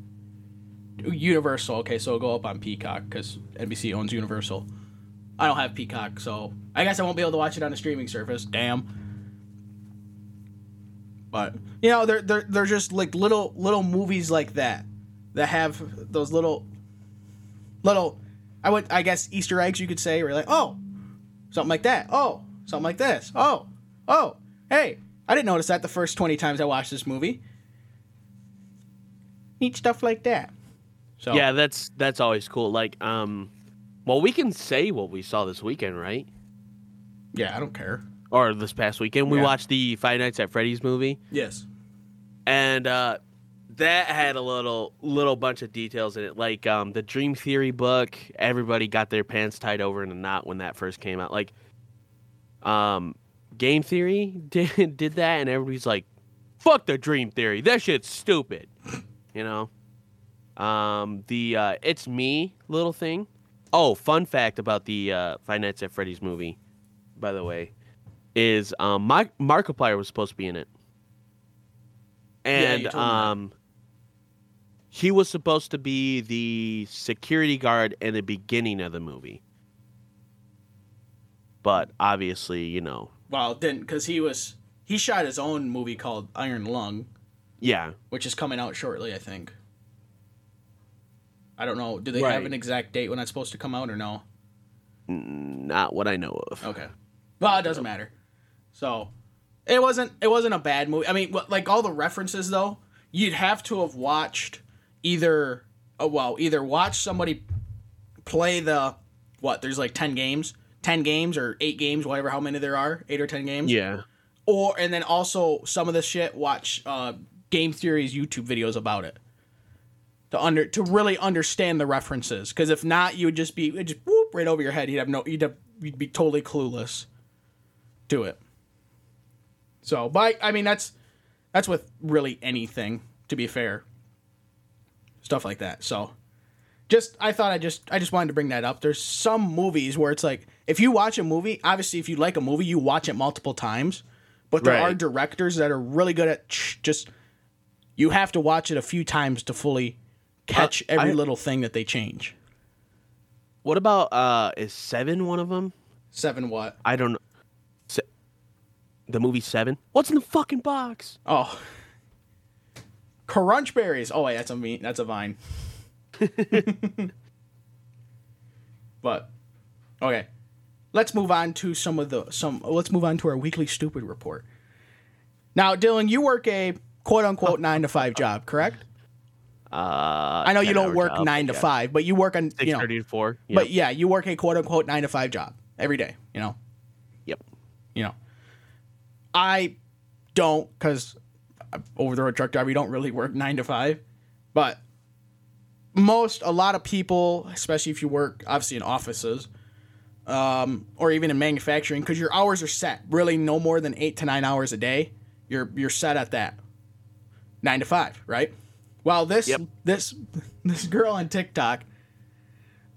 [SPEAKER 1] Universal okay so it'll go up on Peacock because NBC owns Universal. I don't have Peacock so I guess I won't be able to watch it on a streaming service. Damn. But you know, they're they're they're just like little little movies like that that have those little little I would I guess Easter eggs you could say where like, oh, something like that. Oh, something like this. Oh, oh, hey, I didn't notice that the first twenty times I watched this movie. Neat stuff like that. So
[SPEAKER 2] Yeah, that's that's always cool. Like, um, well, we can say what we saw this weekend, right?
[SPEAKER 1] yeah, I don't care.
[SPEAKER 2] Or this past weekend, we
[SPEAKER 1] Yeah.
[SPEAKER 2] watched the Five Nights at Freddy's movie,
[SPEAKER 1] Yes.
[SPEAKER 2] and uh, that had a little little bunch of details in it, like um, the Dream Theory book. Everybody got their pants tied over in a knot when that first came out. Like, um, Game Theory did did that, and everybody's like, "Fuck the Dream Theory, that shit's stupid," you know. Um, the uh, It's Me little thing. Oh, fun fact about the uh, Five Nights at Freddy's movie, by the way, is um, Mark Markiplier was supposed to be in it, and
[SPEAKER 1] that.
[SPEAKER 2] um, he was supposed to be the security guard in the beginning of the movie, but obviously, you know,
[SPEAKER 1] Well, didn't because he was he shot his own movie called Iron Lung,
[SPEAKER 2] yeah,
[SPEAKER 1] which is coming out shortly, I think. I don't know. Do they
[SPEAKER 2] Right.
[SPEAKER 1] have an exact date when that's supposed to come out or no?
[SPEAKER 2] not what I know of.
[SPEAKER 1] Okay. Well, it doesn't matter. So, it wasn't it wasn't a bad movie. I mean, like all the references though, you'd have to have watched either oh, well, either watch somebody play the what, there's like 10 games, 10 games or 8 games, whatever how many there are, 8 or 10 games.
[SPEAKER 2] Yeah,
[SPEAKER 1] Or and then also some of the shit watch uh Game Theory's YouTube videos about it. To under to really understand the references, because if not, you would just be just whoop right over your head. You'd have no, you'd have, you'd be totally clueless to it. So, but I mean, that's that's with really anything. To be fair, stuff like that. So, just I thought I just I just wanted to bring that up. There's some movies where it's like if you watch a movie, obviously if you like a movie, you watch it multiple times. But there are directors that are really good at just you have to watch it a few times to fully catch
[SPEAKER 2] Uh,
[SPEAKER 1] every
[SPEAKER 2] I-
[SPEAKER 1] little thing that they change.
[SPEAKER 2] What about uh is Seven one of them?
[SPEAKER 1] Seven what?
[SPEAKER 2] I don't know. Se- the movie Seven. What's in the fucking box?
[SPEAKER 1] Oh, crunch berries. Oh wait, that's a meat. That's a vine. but okay, let's move on to some of the some. Let's move on to our weekly stupid report. Now, Dillon, you work a quote unquote nine to five job, correct?
[SPEAKER 2] Uh,
[SPEAKER 1] I know you don't work
[SPEAKER 2] job,
[SPEAKER 1] nine to
[SPEAKER 2] yeah.
[SPEAKER 1] five, but you work on
[SPEAKER 2] Six
[SPEAKER 1] you know.
[SPEAKER 2] thirty to four. Yep.
[SPEAKER 1] But yeah, you work a quote unquote nine to five job every day. You know.
[SPEAKER 2] yep.
[SPEAKER 1] you know i don't because over the road truck driver, you don't really work nine to five, but most a lot of people, especially if you work obviously in offices, um, or even in manufacturing, because your hours are set. Really, no more than eight to nine hours a day. You're you're set at that nine to five, right? Well, this
[SPEAKER 2] Yep.
[SPEAKER 1] this this girl on TikTok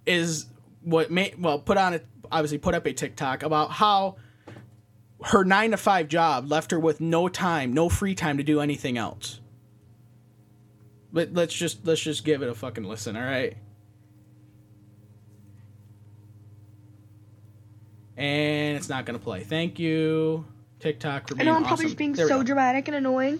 [SPEAKER 1] is what made well put on a obviously put up a TikTok about how her nine to five job left her with no time, no free time to do anything else. But let's just let's just give it a fucking listen, all right? And it's not gonna play. Thank you, TikTok for
[SPEAKER 4] I
[SPEAKER 1] being
[SPEAKER 4] know I'm
[SPEAKER 1] awesome.
[SPEAKER 4] probably just being
[SPEAKER 1] There
[SPEAKER 4] so
[SPEAKER 1] go.
[SPEAKER 4] dramatic and annoying,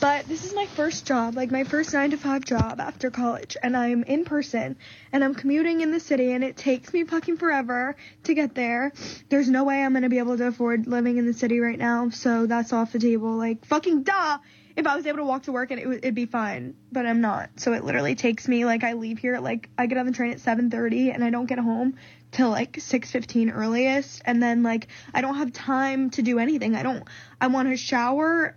[SPEAKER 4] but this is my first job, like my first nine to five job after college, and I'm in person and I'm commuting in the city, and it takes me fucking forever to get there. There's no way I'm gonna be able to afford living in the city right now, so that's off the table. Like fucking duh. If I was able to walk to work and it would it'd be fine, but I'm not. So it literally takes me like I leave here like I get on the train at 7:30 and I don't get home till like 6:15 earliest and then like I don't have time to do anything. I don't I want to shower,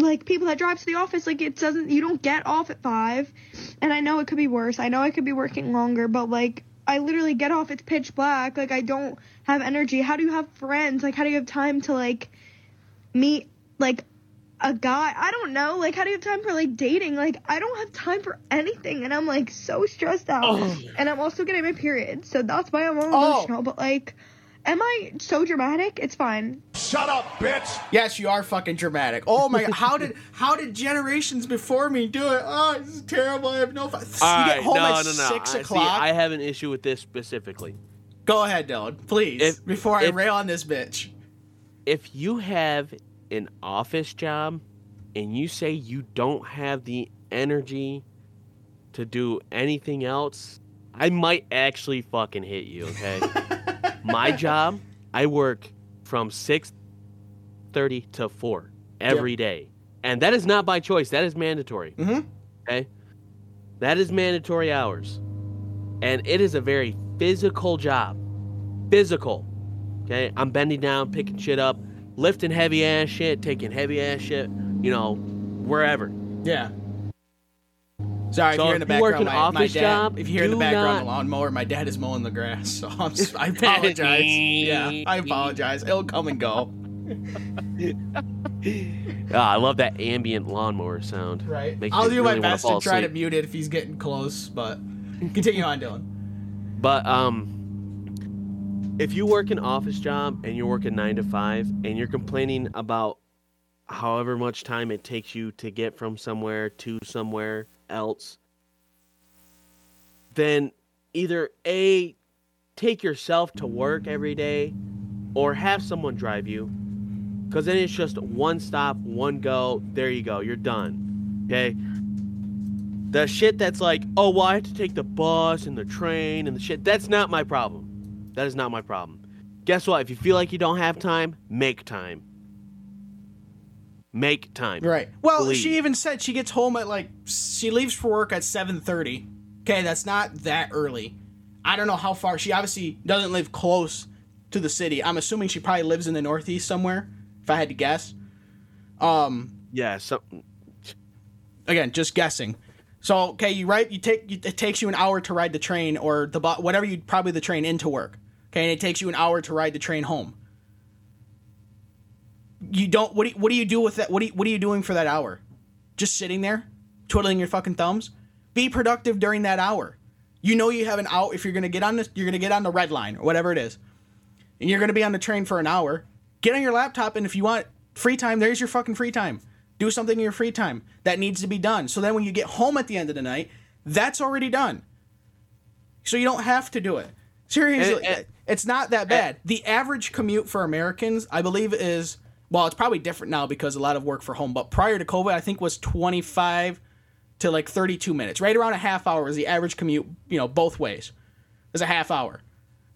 [SPEAKER 4] like people that drive to the office like it doesn't you don't get off at 5 and I know it could be worse. I know I could be working longer, but like I literally get off it's pitch black. Like I don't have energy. How do you have friends? Like how do you have time to like meet like a guy? I don't know. Like how do you have time for like dating? Like I don't have time for anything and I'm like so stressed out. And I'm also getting my period. So that's why I'm all
[SPEAKER 1] Oh.
[SPEAKER 4] emotional, but like Am I so dramatic? It's fine.
[SPEAKER 5] Shut up, bitch!
[SPEAKER 1] Yes, you are fucking dramatic. Oh my god, how did how did generations before me do it? Oh, this is terrible. I have no. Fun. You get
[SPEAKER 2] right,
[SPEAKER 1] home
[SPEAKER 2] no,
[SPEAKER 1] at
[SPEAKER 2] no, no.
[SPEAKER 1] six
[SPEAKER 2] I- see,
[SPEAKER 1] o'clock.
[SPEAKER 2] I have an issue with this specifically.
[SPEAKER 1] Go ahead, Dillon, please.
[SPEAKER 2] If-
[SPEAKER 1] before I
[SPEAKER 2] if-
[SPEAKER 1] rail on this bitch.
[SPEAKER 2] If you have an office job and you say you don't have the energy to do anything else, I might actually fucking hit you, okay? My job, I work from 6:30 to 4 every day, And that is not by choice. That is mandatory.
[SPEAKER 1] Mhm.
[SPEAKER 2] Okay? That is mandatory hours. And it is a very physical job. Physical. Okay? I'm bending down, picking shit up, lifting heavy ass shit, taking heavy ass shit, you know, wherever.
[SPEAKER 1] Yeah. Sorry,
[SPEAKER 2] So
[SPEAKER 1] if you're in the
[SPEAKER 2] you work
[SPEAKER 1] background,
[SPEAKER 2] an
[SPEAKER 1] my, my dad.
[SPEAKER 2] job,
[SPEAKER 1] if you hear in the background
[SPEAKER 2] not-
[SPEAKER 1] the lawnmower, my dad is mowing the grass, so I'm I apologize. yeah, I apologize. It'll come and go.
[SPEAKER 2] Ah, I love that ambient lawnmower sound.
[SPEAKER 1] Right.
[SPEAKER 2] Makes
[SPEAKER 1] I'll do
[SPEAKER 2] really
[SPEAKER 1] my best to
[SPEAKER 2] fall
[SPEAKER 1] try to mute it if he's getting close, but continue on, Dillon.
[SPEAKER 2] But um, if you work an office job and you're working nine to five and you're complaining about however much time it takes you to get from somewhere to somewhere else, then either a take yourself to work every day or have someone drive you because then it's just one stop one go there you go you're done okay the shit that's like, oh, well, I have to take the bus and the train and the shit, that's not my problem. That is not my problem. Guess what? If you feel like you don't have time, make time. Make time.
[SPEAKER 1] Right. Well,
[SPEAKER 2] Please.
[SPEAKER 1] she even said she gets home at like she leaves for work at 7:30. Okay, that's not that early. I don't know how far. She obviously doesn't live close to the city. I'm assuming she probably lives in the Northeast somewhere. If I had to guess. Um.
[SPEAKER 2] Yeah, so,
[SPEAKER 1] Again, just guessing. So okay, you right. You take. You, it takes you an hour to ride the train or the whatever you probably the train into work. Okay, and it takes you an hour to ride the train home. You don't. What do you, What do you do with that? What do you, What are you doing for that hour? Just sitting there, twiddling your fucking thumbs. Be productive during that hour. You know you have an out If you're gonna get on this, you're gonna get on the red line or whatever it is, and you're gonna be on the train for an hour. Get on your laptop, and if you want free time, there's your fucking free time. Do something in your free time that needs to be done. So then when you get home at the end of the night, that's already done. So you don't have to do it. Seriously,
[SPEAKER 2] And- and-
[SPEAKER 1] it's not that bad. the average commute for Americans, I believe, is well, it's probably different now because a lot of work for home. But prior to COVID, I think was 25 to like 32 minutes. Right around a half hour is the average commute, you know, both ways. Is a half hour.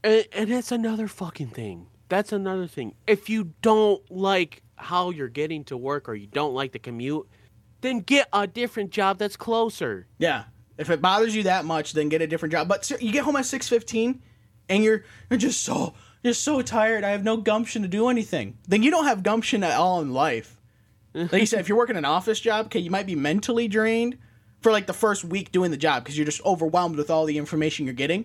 [SPEAKER 2] And, and that's another fucking thing. That's another thing. If you don't like how you're getting to work or you don't like the commute, then get a different job that's closer.
[SPEAKER 1] Yeah. If it bothers you that much, then get a different job. But you get home at 6:15 and you're you're just so you're so tired. I have no gumption to do anything. Then you don't have gumption at all in life. Like you said, if you're working an office job, okay, you might be mentally drained for like the first week doing the job because you're just overwhelmed with all the information you're getting.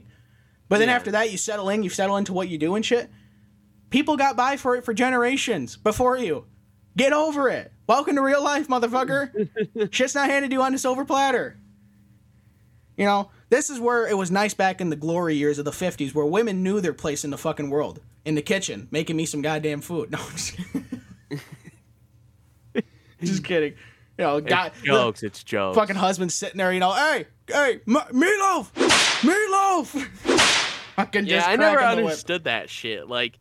[SPEAKER 1] But then
[SPEAKER 2] Yeah.
[SPEAKER 1] after that, you settle in, you settle into what you do and shit. People got by for it for generations before you. Get over it. Welcome to real life, motherfucker. Shit's not handed to you on a silver platter. You know, this is where it was nice back in the glory years of the 50s where women knew their place in the fucking world. In the kitchen, making me some goddamn food. No, I'm just kidding. just kidding. You know, guy,
[SPEAKER 2] It's jokes. It's jokes.
[SPEAKER 1] fucking husband sitting there, you know, hey, hey, M- meatloaf, meatloaf. fucking
[SPEAKER 2] yeah,
[SPEAKER 1] just
[SPEAKER 2] I never
[SPEAKER 1] cracking the whip.
[SPEAKER 2] understood that shit. Like,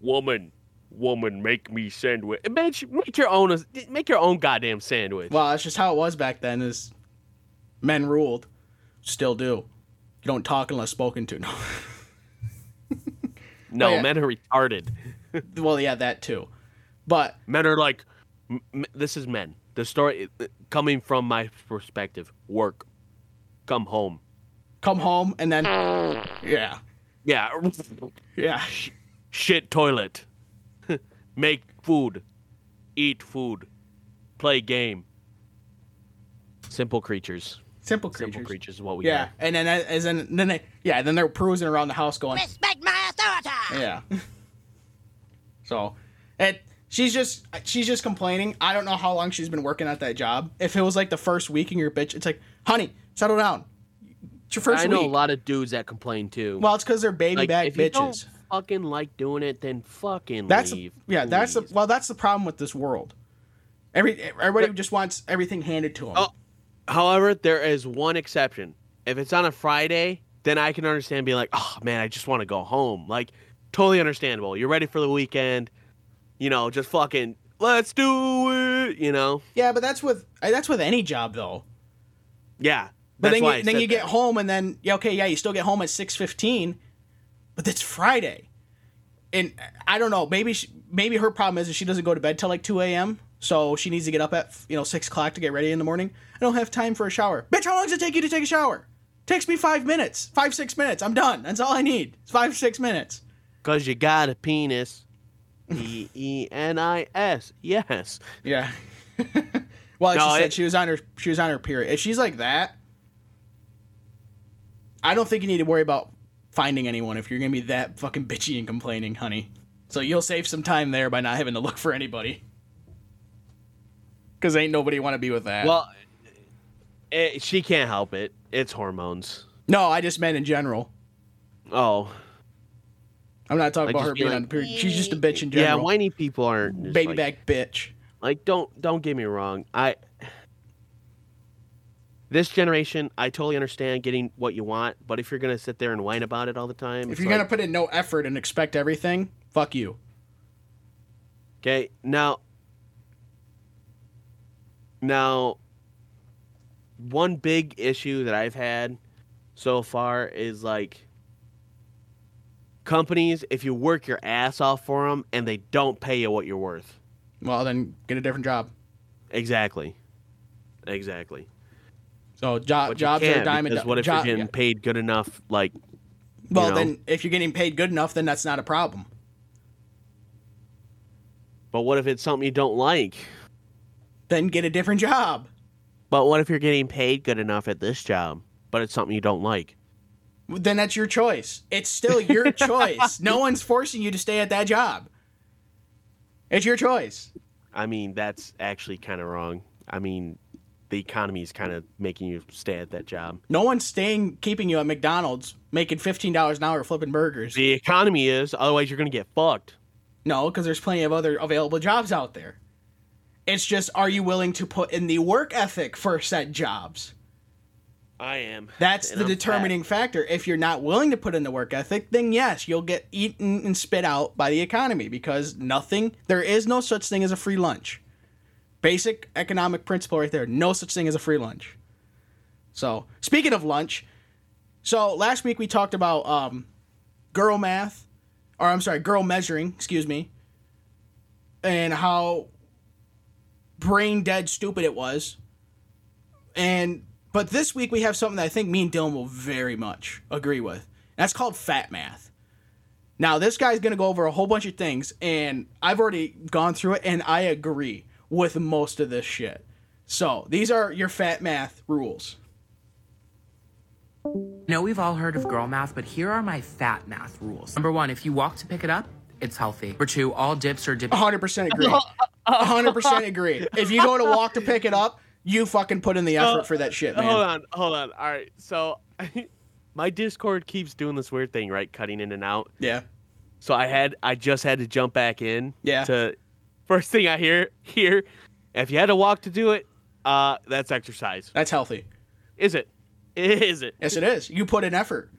[SPEAKER 2] woman, woman, make me sandwich. Make, make your own. Make your own goddamn sandwich.
[SPEAKER 1] Well, that's just how it was back then. Is men ruled, still do. You don't talk unless spoken to. No.
[SPEAKER 2] no,
[SPEAKER 1] yeah.
[SPEAKER 2] men are retarded.
[SPEAKER 1] well, yeah, that too. But
[SPEAKER 2] Men are like, m- m- this is men. The story uh, coming from my perspective. Work, come home.
[SPEAKER 1] come home and then, yeah,
[SPEAKER 2] Yeah,
[SPEAKER 1] yeah,
[SPEAKER 2] shit toilet. Make food, eat food, play game. Simple creatures.
[SPEAKER 1] Simple creatures.
[SPEAKER 2] Simple creatures is what we
[SPEAKER 1] Yeah,
[SPEAKER 2] are.
[SPEAKER 1] and then as in then they yeah then they're cruising around the house going
[SPEAKER 5] Respect my authority.
[SPEAKER 1] yeah. so, it she's just she's just complaining. I don't know how long she's been working at that job. If it was like the first week and you're a bitch, it's like, honey, settle down. It's your first
[SPEAKER 2] I know
[SPEAKER 1] week.
[SPEAKER 2] a lot of dudes that complain too.
[SPEAKER 1] Well, it's because they're baby
[SPEAKER 2] like,
[SPEAKER 1] back
[SPEAKER 2] if you don't
[SPEAKER 1] bitches.
[SPEAKER 2] fucking like doing it, then fucking
[SPEAKER 1] That's
[SPEAKER 2] leave.
[SPEAKER 1] yeah. That's the
[SPEAKER 2] please.
[SPEAKER 1] well. That's the problem with this world. Every everybody just wants everything handed to them.
[SPEAKER 2] Oh. However, there is one exception. If it's on a Friday, then I can understand being like, oh man, I just want to go home. Like, totally understandable. You're ready for the weekend. You know, just fucking let's do it. You know,
[SPEAKER 1] Yeah, but that's with uh, that's with any job though.
[SPEAKER 2] yeah.
[SPEAKER 1] But then
[SPEAKER 2] why
[SPEAKER 1] you, then you get home and then yeah, okay, yeah, you still get home at six fifteen, but it's Friday, and I don't know. Maybe she, maybe her problem is that she doesn't go to bed till like two a.m. So she needs to get up at you know six o'clock to get ready in the morning. I don't have time for a shower. Bitch, how long does it take you to take a shower? Takes me five minutes, five six minutes. I'm done. That's all I need. It's five six minutes.
[SPEAKER 2] Cause you got a penis. E E N I S. Yes.
[SPEAKER 1] Yeah. well,
[SPEAKER 2] No,
[SPEAKER 1] she said
[SPEAKER 2] it-
[SPEAKER 1] she was on her she was on her period. If she's like that, I don't think you need to worry about finding anyone if you're gonna be that fucking bitchy and complaining, honey. So you'll save some time there by not having to look for anybody. Cause ain't nobody want to be with that.
[SPEAKER 2] Well, it, she can't help it. It's hormones.
[SPEAKER 1] no, I just meant in general.
[SPEAKER 2] Oh,
[SPEAKER 1] I'm not talking
[SPEAKER 2] Like,
[SPEAKER 1] about
[SPEAKER 2] just
[SPEAKER 1] her being
[SPEAKER 2] like,
[SPEAKER 1] on the period. She's just a bitch in general. yeah.
[SPEAKER 2] Whiny people aren't
[SPEAKER 1] Baby
[SPEAKER 2] like,
[SPEAKER 1] back bitch.
[SPEAKER 2] like don't don't get me wrong i this generation i totally understand getting what you want but if you're gonna sit there and whine about it all the time
[SPEAKER 1] If you're
[SPEAKER 2] like,
[SPEAKER 1] gonna put in no effort and expect everything, fuck you.
[SPEAKER 2] okay now now one big issue that i've had so far is like companies if you work your ass off for them and they don't pay you what you're worth
[SPEAKER 1] Well, then get a different job.
[SPEAKER 2] exactly exactly
[SPEAKER 1] So jo-
[SPEAKER 2] But
[SPEAKER 1] jobs are a dime
[SPEAKER 2] because what if
[SPEAKER 1] job-
[SPEAKER 2] you're getting paid good enough like
[SPEAKER 1] Well,
[SPEAKER 2] know?
[SPEAKER 1] then if you're getting paid good enough, then that's not a problem.
[SPEAKER 2] But what if it's something you don't like?
[SPEAKER 1] Then get a different job.
[SPEAKER 2] But what if you're getting paid good enough at this job, but it's something you don't like?
[SPEAKER 1] Then that's your choice. It's still your choice. No one's forcing you to stay at that job. It's your choice.
[SPEAKER 2] I mean, that's actually kind of wrong. I mean, the economy is kind of making you stay at that job.
[SPEAKER 1] No one's staying, keeping you at McDonald's, making fifteen dollars an hour flipping burgers.
[SPEAKER 2] The economy is, otherwise you're gonna get fucked.
[SPEAKER 1] No, because there's plenty of other available jobs out there. It's just, are you willing to put in the work ethic for said jobs?
[SPEAKER 2] I am.
[SPEAKER 1] That's the
[SPEAKER 2] I'm
[SPEAKER 1] determining factor. If you're not willing to put in the work ethic, then yes, you'll get eaten and spit out by the economy because nothing, there is no such thing as a free lunch. Basic economic principle right there no such thing as a free lunch. So speaking of lunch, so last week we talked about um, girl math, or I'm sorry, girl measuring. Excuse me, and how brain dead stupid it was. And but this week we have something that I think me and Dillon will very much agree with. That's called fat math. Now this guy's gonna go over a whole bunch of things, and I've already gone through it, and I agree with most of this shit. So these are your fat math rules.
[SPEAKER 5] I know we've all heard of girl math, but here are my fat math rules. Number one, if you walk to pick it up, it's healthy. Number two, all dips are dipping.
[SPEAKER 1] 100% agree. 100% agree. If you go to walk to pick it up, you fucking put in the effort for that shit, man.
[SPEAKER 2] Hold on, hold on. All right, so my Discord keeps doing this weird thing, right? Cutting in and out.
[SPEAKER 1] Yeah.
[SPEAKER 2] So I had, I just had to jump back in.
[SPEAKER 1] Yeah.
[SPEAKER 2] To first thing I hear here, if you had to walk to do it, uh, that's exercise.
[SPEAKER 1] That's healthy.
[SPEAKER 2] Is it? Is it?
[SPEAKER 1] Yes, it is. You put in effort.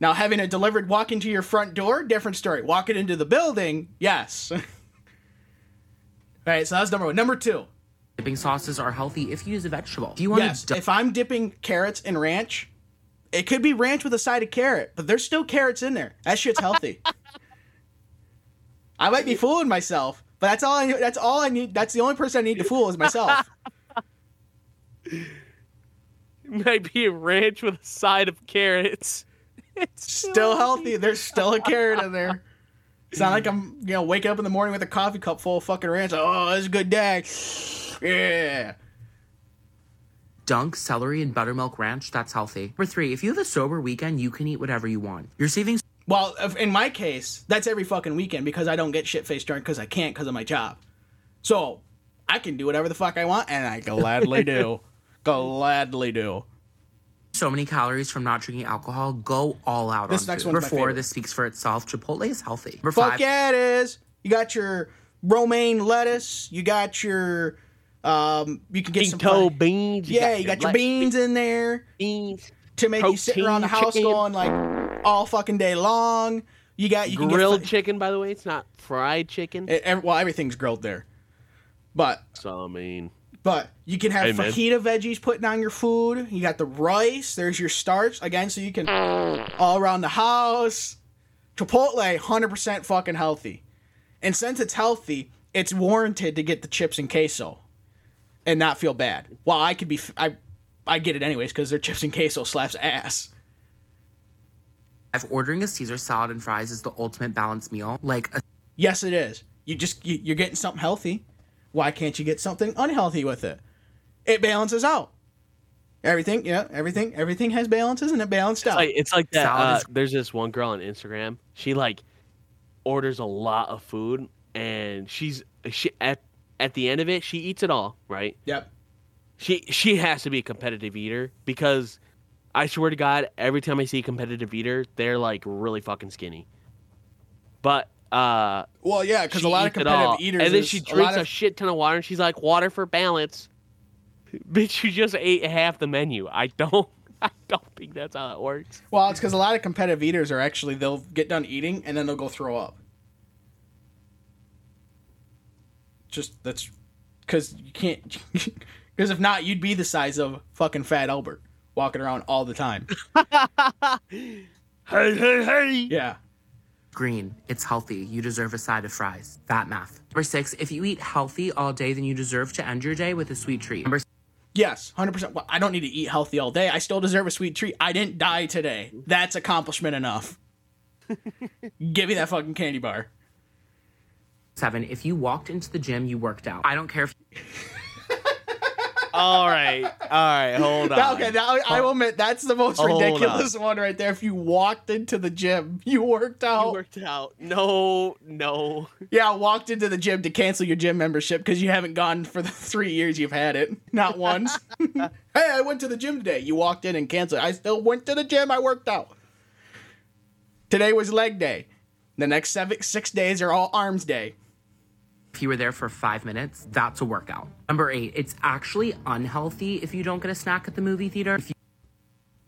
[SPEAKER 1] Now, having it delivered walking to your front door, different story. Walking into the building, yes. All right, so that's number one. Number two,
[SPEAKER 5] Dipping sauces are healthy if you use a vegetable. If you want
[SPEAKER 1] yes,
[SPEAKER 5] to
[SPEAKER 1] if I'm dipping carrots in ranch, it could be ranch with a side of carrot, but there's still carrots in there. That shit's healthy. I might be fooling myself, but that's all I. That's all I need. That's the only person I need to fool is myself.
[SPEAKER 2] Might be a ranch with a side of carrots. It's
[SPEAKER 1] still healthy. There's still a carrot in there. It's not like I'm, you know, waking up in the morning with a coffee cup full of fucking ranch. Oh, it's a good day. Yeah.
[SPEAKER 5] dunk celery and buttermilk ranch, that's healthy. Number three, if you have a sober weekend, you can eat whatever you want. You're saving
[SPEAKER 1] Well, in my case, that's every fucking weekend because I don't get shit faced drunk because I can't because of my job. So I can do whatever the fuck I want, and I gladly do. Gladly do.
[SPEAKER 5] So many calories from not drinking alcohol. Go all out
[SPEAKER 1] This
[SPEAKER 5] on
[SPEAKER 1] next
[SPEAKER 5] food.
[SPEAKER 1] one's
[SPEAKER 5] Number four, this speaks for itself. Chipotle is healthy. Number
[SPEAKER 1] Fuck
[SPEAKER 5] five,
[SPEAKER 1] yeah, it is. You got your romaine lettuce. You got your, um, you can get some.
[SPEAKER 2] Pinto
[SPEAKER 1] fucking-
[SPEAKER 2] beans.
[SPEAKER 1] yeah, you got your
[SPEAKER 2] like
[SPEAKER 1] beans in there.
[SPEAKER 2] beans.
[SPEAKER 1] to make you sit around the house
[SPEAKER 2] chicken.
[SPEAKER 1] going like all fucking day long. You got you can
[SPEAKER 2] Grilled
[SPEAKER 1] get
[SPEAKER 2] chicken, by the way. It's not fried chicken.
[SPEAKER 1] It, well, everything's grilled there, but
[SPEAKER 2] so I mean,
[SPEAKER 1] but you can have
[SPEAKER 2] Hey, man.
[SPEAKER 1] fajita veggies putting on your food. You got the rice. There's your starch again, so you can all around the house. Chipotle, hundred percent fucking healthy, and since it's healthy, it's warranted to get the chips and queso, and not feel bad. Well, I could be, I, I get it anyways because their chips and queso slaps ass.
[SPEAKER 5] If ordering a Caesar salad and fries is the ultimate balanced meal, like a
[SPEAKER 1] Yes, it is. You just you, you're getting something healthy. Why can't you get something unhealthy with it? It balances out. Everything, yeah, everything, everything has balances and it balanced out.
[SPEAKER 2] like it's like that. Uh, there's this one girl on Instagram. She like orders a lot of food, and she's she at at the end of it, she eats it all. Right?
[SPEAKER 1] yep.
[SPEAKER 2] She she has to be a competitive eater because I swear to God, every time I see a competitive eater, they're like really fucking skinny. But uh,
[SPEAKER 1] Well, yeah, because a lot of
[SPEAKER 2] eats it all,
[SPEAKER 1] competitive eaters
[SPEAKER 2] and then she drinks a,
[SPEAKER 1] of,
[SPEAKER 2] shit ton of water, and she's like, "Water for balance." Bitch, you just ate half the menu. I don't. I don't think that's how it works.
[SPEAKER 1] well, it's because a lot of competitive eaters are actually they'll get done eating and then they'll go throw up. Just that's because you can't. Because if not, you'd be the size of fucking Fat Albert walking around all the time.
[SPEAKER 2] Hey, hey, hey!
[SPEAKER 1] Yeah.
[SPEAKER 5] Green, it's healthy. You deserve a side of fries. Fat math. Number six, if you eat healthy all day, then you deserve to end your day with a sweet treat. Number
[SPEAKER 1] Yes, hundred percent. Well, I don't need to eat healthy all day. I still deserve a sweet treat. I didn't die today. That's accomplishment enough. Give me that fucking candy bar.
[SPEAKER 5] seven, if you walked into the gym, you worked out. I don't care if
[SPEAKER 2] All right, all right, hold on.
[SPEAKER 1] Okay, that, I will admit that's the most
[SPEAKER 2] Hold
[SPEAKER 1] ridiculous one right there. If you walked into the gym, you worked out.
[SPEAKER 2] You worked out. No, no.
[SPEAKER 1] Yeah, walked into the gym to cancel your gym membership because you haven't gone for the three years you've had it. Not once. hey, I went to the gym today. You walked in and canceled. I still went to the gym. I worked out. Today was leg day. The next seven, six days are all arms day.
[SPEAKER 5] If you were there for five minutes, that's a workout. Number eight, it's actually unhealthy if you don't get a snack at the movie theater.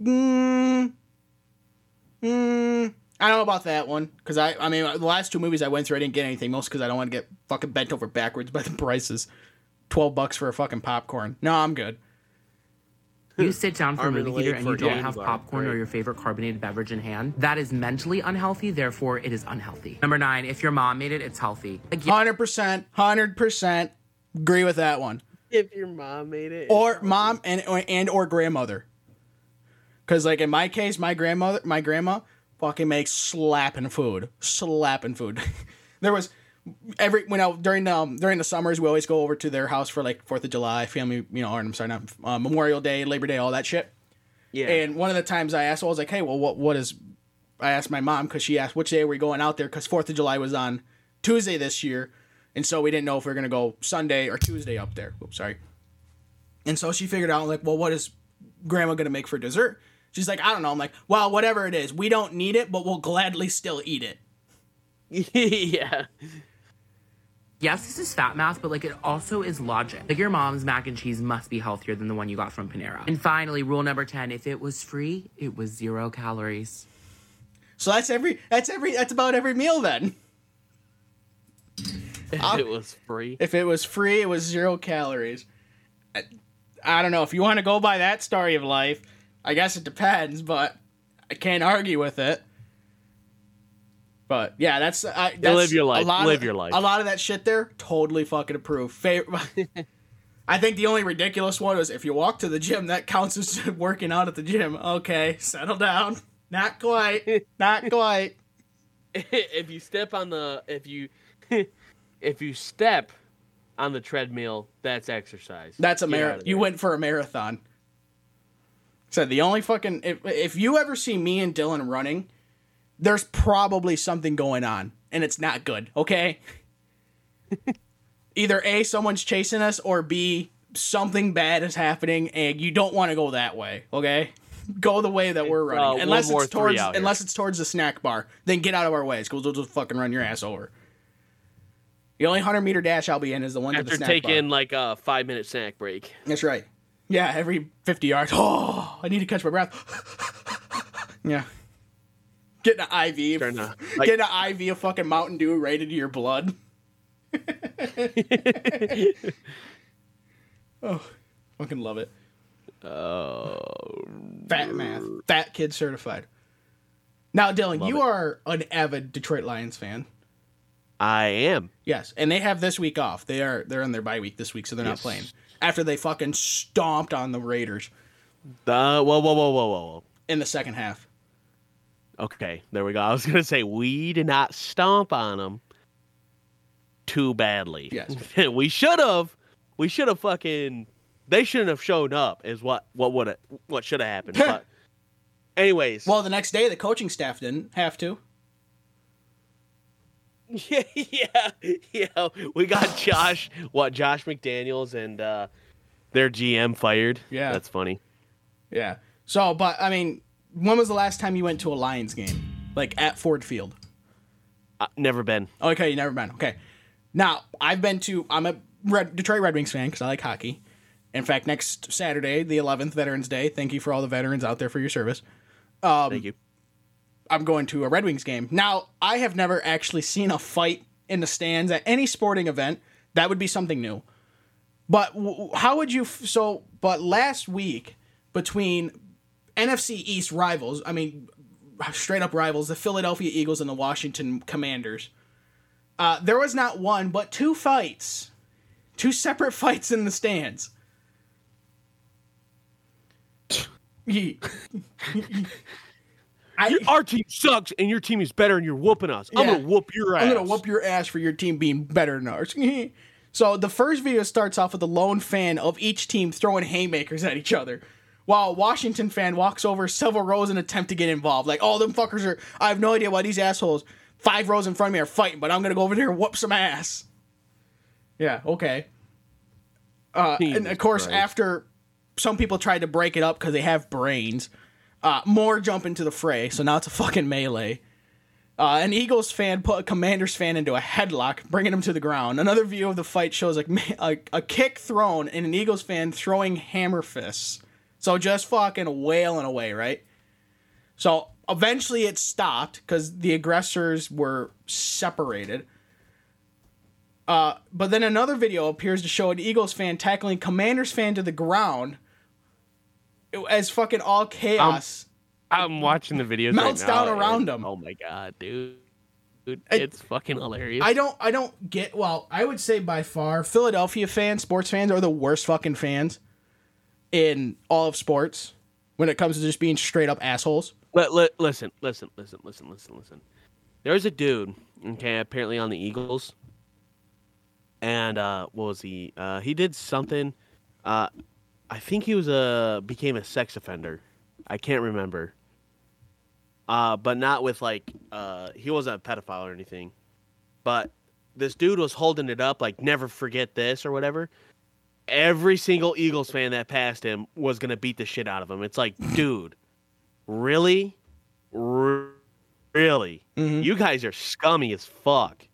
[SPEAKER 1] Mm, mm, I don't know about that one because I, I mean, the last two movies I went through, I didn't get anything. Most because I don't want to get fucking bent over backwards by the prices. Twelve bucks for a fucking popcorn. No, I'm good.
[SPEAKER 5] You sit down for a movie theater and you don't have
[SPEAKER 2] bar.
[SPEAKER 5] popcorn or your favorite carbonated beverage in hand. That is mentally unhealthy, therefore it is unhealthy. Number nine, if your mom made it, it's healthy. Like, yeah,
[SPEAKER 1] Hundred percent, hundred percent, agree with that one.
[SPEAKER 2] If your mom made it,
[SPEAKER 1] Or mom and or, and or grandmother. Because like in my case, my grandmother, my grandma, fucking makes slapping food, slapping food. there was every when I during the um, during the summers we always go over to their house for like Fourth of July, family, you know, or I'm sorry, not uh, Memorial Day, Labor Day, all that shit.
[SPEAKER 2] yeah,
[SPEAKER 1] And one of the times I asked, I was like, "Hey, well, what what is?" I asked my mom because she asked which day are we going out there because Fourth of July was on Tuesday this year, and so we didn't know if we were gonna go Sunday or Tuesday up there. Oops, sorry. And so she figured out like, well, what is Grandma gonna make for dessert? She's like, I don't know. I'm like, well, whatever it is, we don't need it, but we'll gladly still eat it.
[SPEAKER 2] yeah.
[SPEAKER 5] Yes, this is fat math, but like it also is logic. Like your mom's mac and cheese must be healthier than the one you got from Panera. And finally, rule number 10, if it was free, it was zero calories.
[SPEAKER 1] So that's every that's every that's about every meal then.
[SPEAKER 2] If uh, it was free.
[SPEAKER 1] If it was free, it was zero calories. I, I don't know if you want to go by that story of life. I guess it depends, but I can't argue with it. But yeah, that's, I, that's
[SPEAKER 2] live your life.
[SPEAKER 1] A lot
[SPEAKER 2] Live
[SPEAKER 1] of,
[SPEAKER 2] your life.
[SPEAKER 1] A lot of that shit there, totally fucking approve. Favorite. I think the only ridiculous one was if you walk to the gym, that counts as working out at the gym. Okay, settle down. Not quite. Not quite.
[SPEAKER 2] if you step on the if you if you step on the treadmill, that's exercise.
[SPEAKER 1] That's a marathon. You went for a marathon. Said the only fucking if if you ever see me and Dillon running, there's probably something going on, and it's not good. Okay. Either a someone's chasing us, or b something bad is happening, and you don't want to go that way. Okay. Go the way that we're
[SPEAKER 2] Uh,
[SPEAKER 1] running,
[SPEAKER 2] one
[SPEAKER 1] unless it's towards unless it's towards the snack bar. Then get out of our ways, because we'll just fucking run your ass over. The only hundred meter dash I'll be in is the one to the
[SPEAKER 2] after
[SPEAKER 1] bar.
[SPEAKER 2] taking like a five minute snack break.
[SPEAKER 1] That's right. Yeah, every 50 yards. Oh, I need to catch my breath. yeah. Getting an IV.
[SPEAKER 2] To, like-
[SPEAKER 1] getting an IV of fucking Mountain Dew right into your blood. oh, fucking love it.
[SPEAKER 2] Oh,
[SPEAKER 1] Fat math. Fat kid certified. Now, Dillon, you are an avid Detroit Lions fan.
[SPEAKER 2] I am.
[SPEAKER 1] Yes, and they have this week off. They are they're on their bye week this week, so they're not playing. After they fucking stomped on the Raiders
[SPEAKER 2] The whoa, whoa, whoa, whoa, whoa, whoa.
[SPEAKER 1] in the second half.
[SPEAKER 2] Okay, there we go. I was gonna say we did not stomp on them too badly.
[SPEAKER 1] Yes.
[SPEAKER 2] we should have. We should have fucking. They shouldn't have shown up. Is what what would what should have happened. but anyways,
[SPEAKER 1] Well, the next day the coaching staff didn't have to.
[SPEAKER 2] yeah, yeah, yeah. We got Josh. What Josh McDaniels and uh, their GM fired.
[SPEAKER 1] Yeah.
[SPEAKER 2] that's funny.
[SPEAKER 1] Yeah. So, but I mean, when was the last time you went to a Lions game? Like at Ford Field?
[SPEAKER 2] Uh, never been.
[SPEAKER 1] Okay, you never been. Okay. Now, I've been to, I'm a Red, Detroit Red Wings fan because I like hockey. In fact, next Saturday, the 11th, Veterans Day, thank you for all the veterans out there for your service. Um,
[SPEAKER 2] Thank you.
[SPEAKER 1] I'm going to a Red Wings game. Now, I have never actually seen a fight in the stands at any sporting event. That would be something new. But w- how would you f- so but last week between NFC East rivals, I mean straight up rivals, the Philadelphia Eagles and the Washington Commanders. Uh, there was not one but two fights. Two separate fights in the stands. I,
[SPEAKER 2] Our team sucks, and your team is better, and you're whooping us. I'm gonna whoop your ass.
[SPEAKER 1] I'm gonna whoop your ass for your team being better than ours. so the first video starts off with a lone fan of each team throwing haymakers at each other. While a Washington fan walks over several rows and attempt to get involved. Like, oh, them fuckers are I have no idea why these assholes five rows in front of me are fighting, but I'm gonna go over there and whoop some ass. Yeah, okay. Uh, and of course,
[SPEAKER 2] Christ.
[SPEAKER 1] after some people tried to break it up because they have brains, uh, more jump into the fray. So now it's a fucking melee. Uh, an Eagles fan put a Commanders fan into a headlock, bringing him to the ground. Another view of the fight shows a, a, a kick thrown and an Eagles fan throwing hammer fists. So just fucking wailing away, right? So eventually it stopped because the aggressors were separated. Uh, but then another video appears to show an Eagles fan tackling Commanders fan to the ground as fucking all chaos.
[SPEAKER 2] I'm watching the videos.
[SPEAKER 1] Melts
[SPEAKER 2] right now,
[SPEAKER 1] down around him.
[SPEAKER 2] Oh my god, dude. Dude,
[SPEAKER 1] I-
[SPEAKER 2] it's fucking hilarious.
[SPEAKER 1] I don't I don't get well, I would say by far Philadelphia fans, sports fans are the worst fucking fans in all of sports when it comes to just being straight up assholes.
[SPEAKER 2] Li- li- listen, listen, listen, listen, listen, listen. There's a dude, okay, apparently on the Eagles, and uh, what was he? Uh, he did something. Uh, I think he was a became a sex offender. I can't remember. Uh, but not with like uh, he wasn't a pedophile or anything. But this dude was holding it up like never forget this or whatever. Every single Eagles fan that passed him was gonna beat the shit out of him. It's like, dude, really, R- really,
[SPEAKER 1] Mhm.
[SPEAKER 2] you guys are scummy as fuck.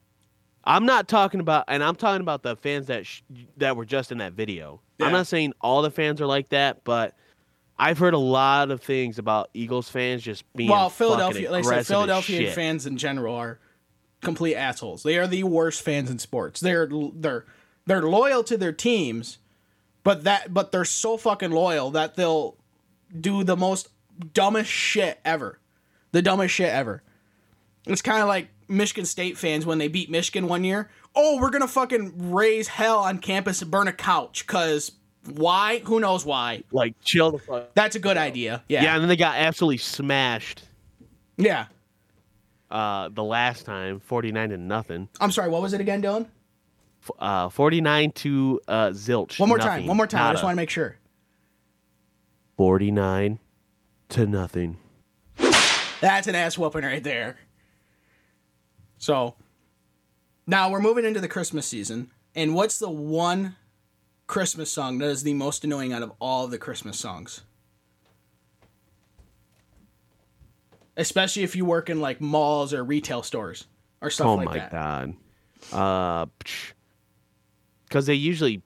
[SPEAKER 2] I'm not talking about, and I'm talking about the fans that sh- that were just in that video.
[SPEAKER 1] Yeah.
[SPEAKER 2] I'm not saying all the fans are like that, but I've heard a lot of things about Eagles fans just being
[SPEAKER 1] well, Philadelphia like I said, Philadelphia fans in general are complete assholes. They are the worst fans in sports. They're they're they're loyal to their teams, but that but they're so fucking loyal that they'll do the most dumbest shit ever. The dumbest shit ever. It's kind of like Michigan State fans when they beat Michigan one year. Oh, we're gonna fucking raise hell on campus and burn a couch. Cause why? Who knows why?
[SPEAKER 2] like chill the fuck.
[SPEAKER 1] That's a good idea.
[SPEAKER 2] Yeah.
[SPEAKER 1] Yeah.
[SPEAKER 2] and then they got absolutely smashed
[SPEAKER 1] Yeah.
[SPEAKER 2] uh, the last time, 49 to nothing.
[SPEAKER 1] I'm sorry. What was it again,
[SPEAKER 2] Dillon? Uh, 49 to uh, zilch.
[SPEAKER 1] One more time. One more time. I just want to make sure.
[SPEAKER 2] 49 to nothing.
[SPEAKER 1] That's an ass whooping right there. So now we're moving into the Christmas season. And what's the one Christmas song that is the most annoying out of all the Christmas songs? Especially if you work in like malls or retail stores or stuff
[SPEAKER 2] oh
[SPEAKER 1] like
[SPEAKER 2] my god. Uh, because they usually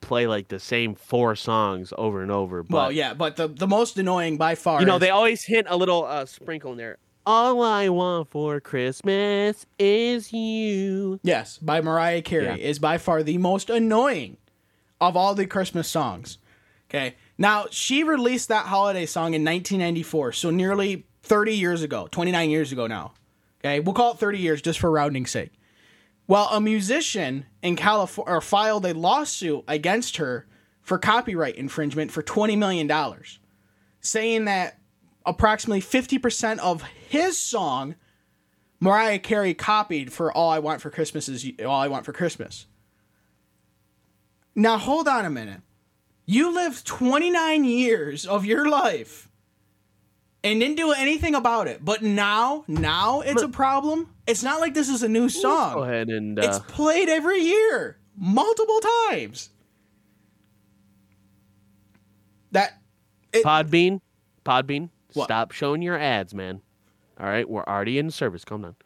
[SPEAKER 2] play like the same four songs over and over. But,
[SPEAKER 1] Well, yeah, but the, the most annoying by far
[SPEAKER 2] You know,
[SPEAKER 1] is-
[SPEAKER 2] they always hint a little uh, sprinkle in there. All I want for Christmas is you.
[SPEAKER 1] Yes, by Mariah Carey
[SPEAKER 2] Yeah.
[SPEAKER 1] is by far the most annoying of all the Christmas songs. Okay. Now, she released that holiday song in 1994, so nearly 30 years ago, 29 years ago now. Okay. We'll call it 30 years just for rounding sake. Well, a musician in California filed a lawsuit against her for copyright infringement for $20 million, saying that approximately 50% of his song Mariah Carey copied for All I Want for Christmas is All I Want for Christmas. Now hold on a minute. You lived 29 years of your life and didn't do anything about it. But now, now it's a problem. It's not like this is a new song.
[SPEAKER 2] Go ahead and
[SPEAKER 1] It's
[SPEAKER 2] uh,
[SPEAKER 1] played every year, multiple times. That it,
[SPEAKER 2] Podbean. Podbean.
[SPEAKER 1] What?
[SPEAKER 2] Stop showing your ads, man. All right, we're already in service. Calm down.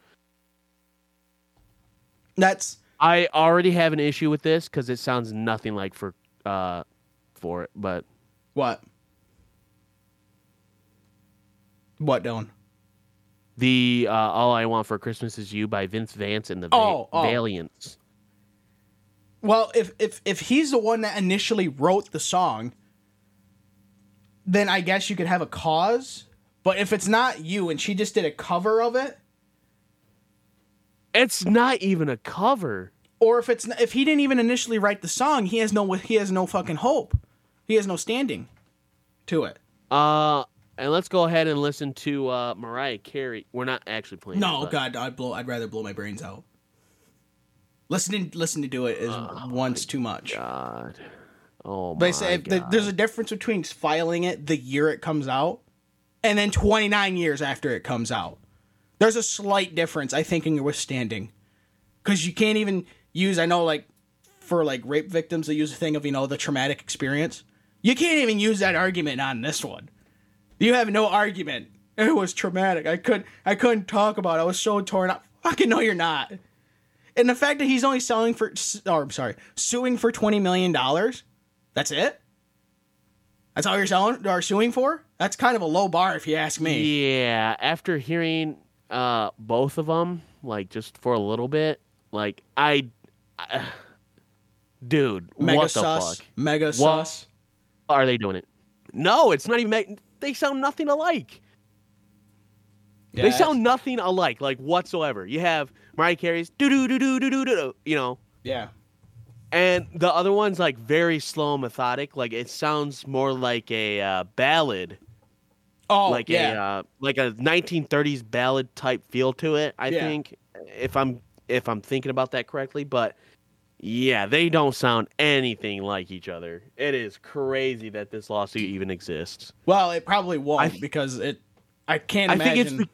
[SPEAKER 1] that's
[SPEAKER 2] I already have an issue with this because it sounds nothing like for uh for it, but
[SPEAKER 1] what? What, Dillon?
[SPEAKER 2] the uh, "All I Want for Christmas Is You" by Vince Vance and the Va-
[SPEAKER 1] Oh, oh.
[SPEAKER 2] Valiants.
[SPEAKER 1] Well, if if if he's the one that initially wrote the song, then I guess you could have a cause. But if it's not you and she just did a cover of it,
[SPEAKER 2] It's not even a cover.
[SPEAKER 1] or if it's if he didn't even initially write the song, he has no he has no fucking hope. He has no standing to it.
[SPEAKER 2] Uh, and let's go ahead and listen to uh, Mariah Carey. We're not actually playing.
[SPEAKER 1] No,
[SPEAKER 2] it,
[SPEAKER 1] God, I'd blow. I'd rather blow my brains out. Listening, listen to do it is once too much.
[SPEAKER 2] God. Oh my
[SPEAKER 1] They say if the, there's a difference between filing it the year it comes out and then 29 years after it comes out. There's a slight difference, I think, in your withstanding. Because you can't even use, I know, like, for like rape victims, they use a thing of, you know, the traumatic experience. You can't even use that argument on this one. You have no argument. It was traumatic. I couldn't, I couldn't talk about it. I was so torn up. Fucking no, you're not. And the fact that he's only selling for, or I'm sorry, suing for $20 million, that's it? That's all you're selling or suing for? That's kind of a low bar if you ask me.
[SPEAKER 2] Yeah, after hearing uh both of them, like just for a little bit, like I, I dude,
[SPEAKER 1] Mega
[SPEAKER 2] what the fuck?
[SPEAKER 1] Mega
[SPEAKER 2] What
[SPEAKER 1] sus.
[SPEAKER 2] are they doing it? No, it's not even. They sound nothing alike.
[SPEAKER 1] Yeah,
[SPEAKER 2] they sound nothing alike, like whatsoever. You have Mariah Carey's do do do do do do do, you know,
[SPEAKER 1] Yeah.
[SPEAKER 2] and the other one's like very slow and methodic. Like it sounds more like a uh, ballad,
[SPEAKER 1] Oh,
[SPEAKER 2] like
[SPEAKER 1] yeah.
[SPEAKER 2] a uh, like a 1930s ballad type feel to it. I
[SPEAKER 1] Yeah.
[SPEAKER 2] think if I'm if I'm thinking about that correctly, but yeah, they don't sound anything like each other. It is crazy that this lawsuit even exists.
[SPEAKER 1] well, it probably won't
[SPEAKER 2] I
[SPEAKER 1] because it. I can't
[SPEAKER 2] I
[SPEAKER 1] imagine
[SPEAKER 2] think it's be-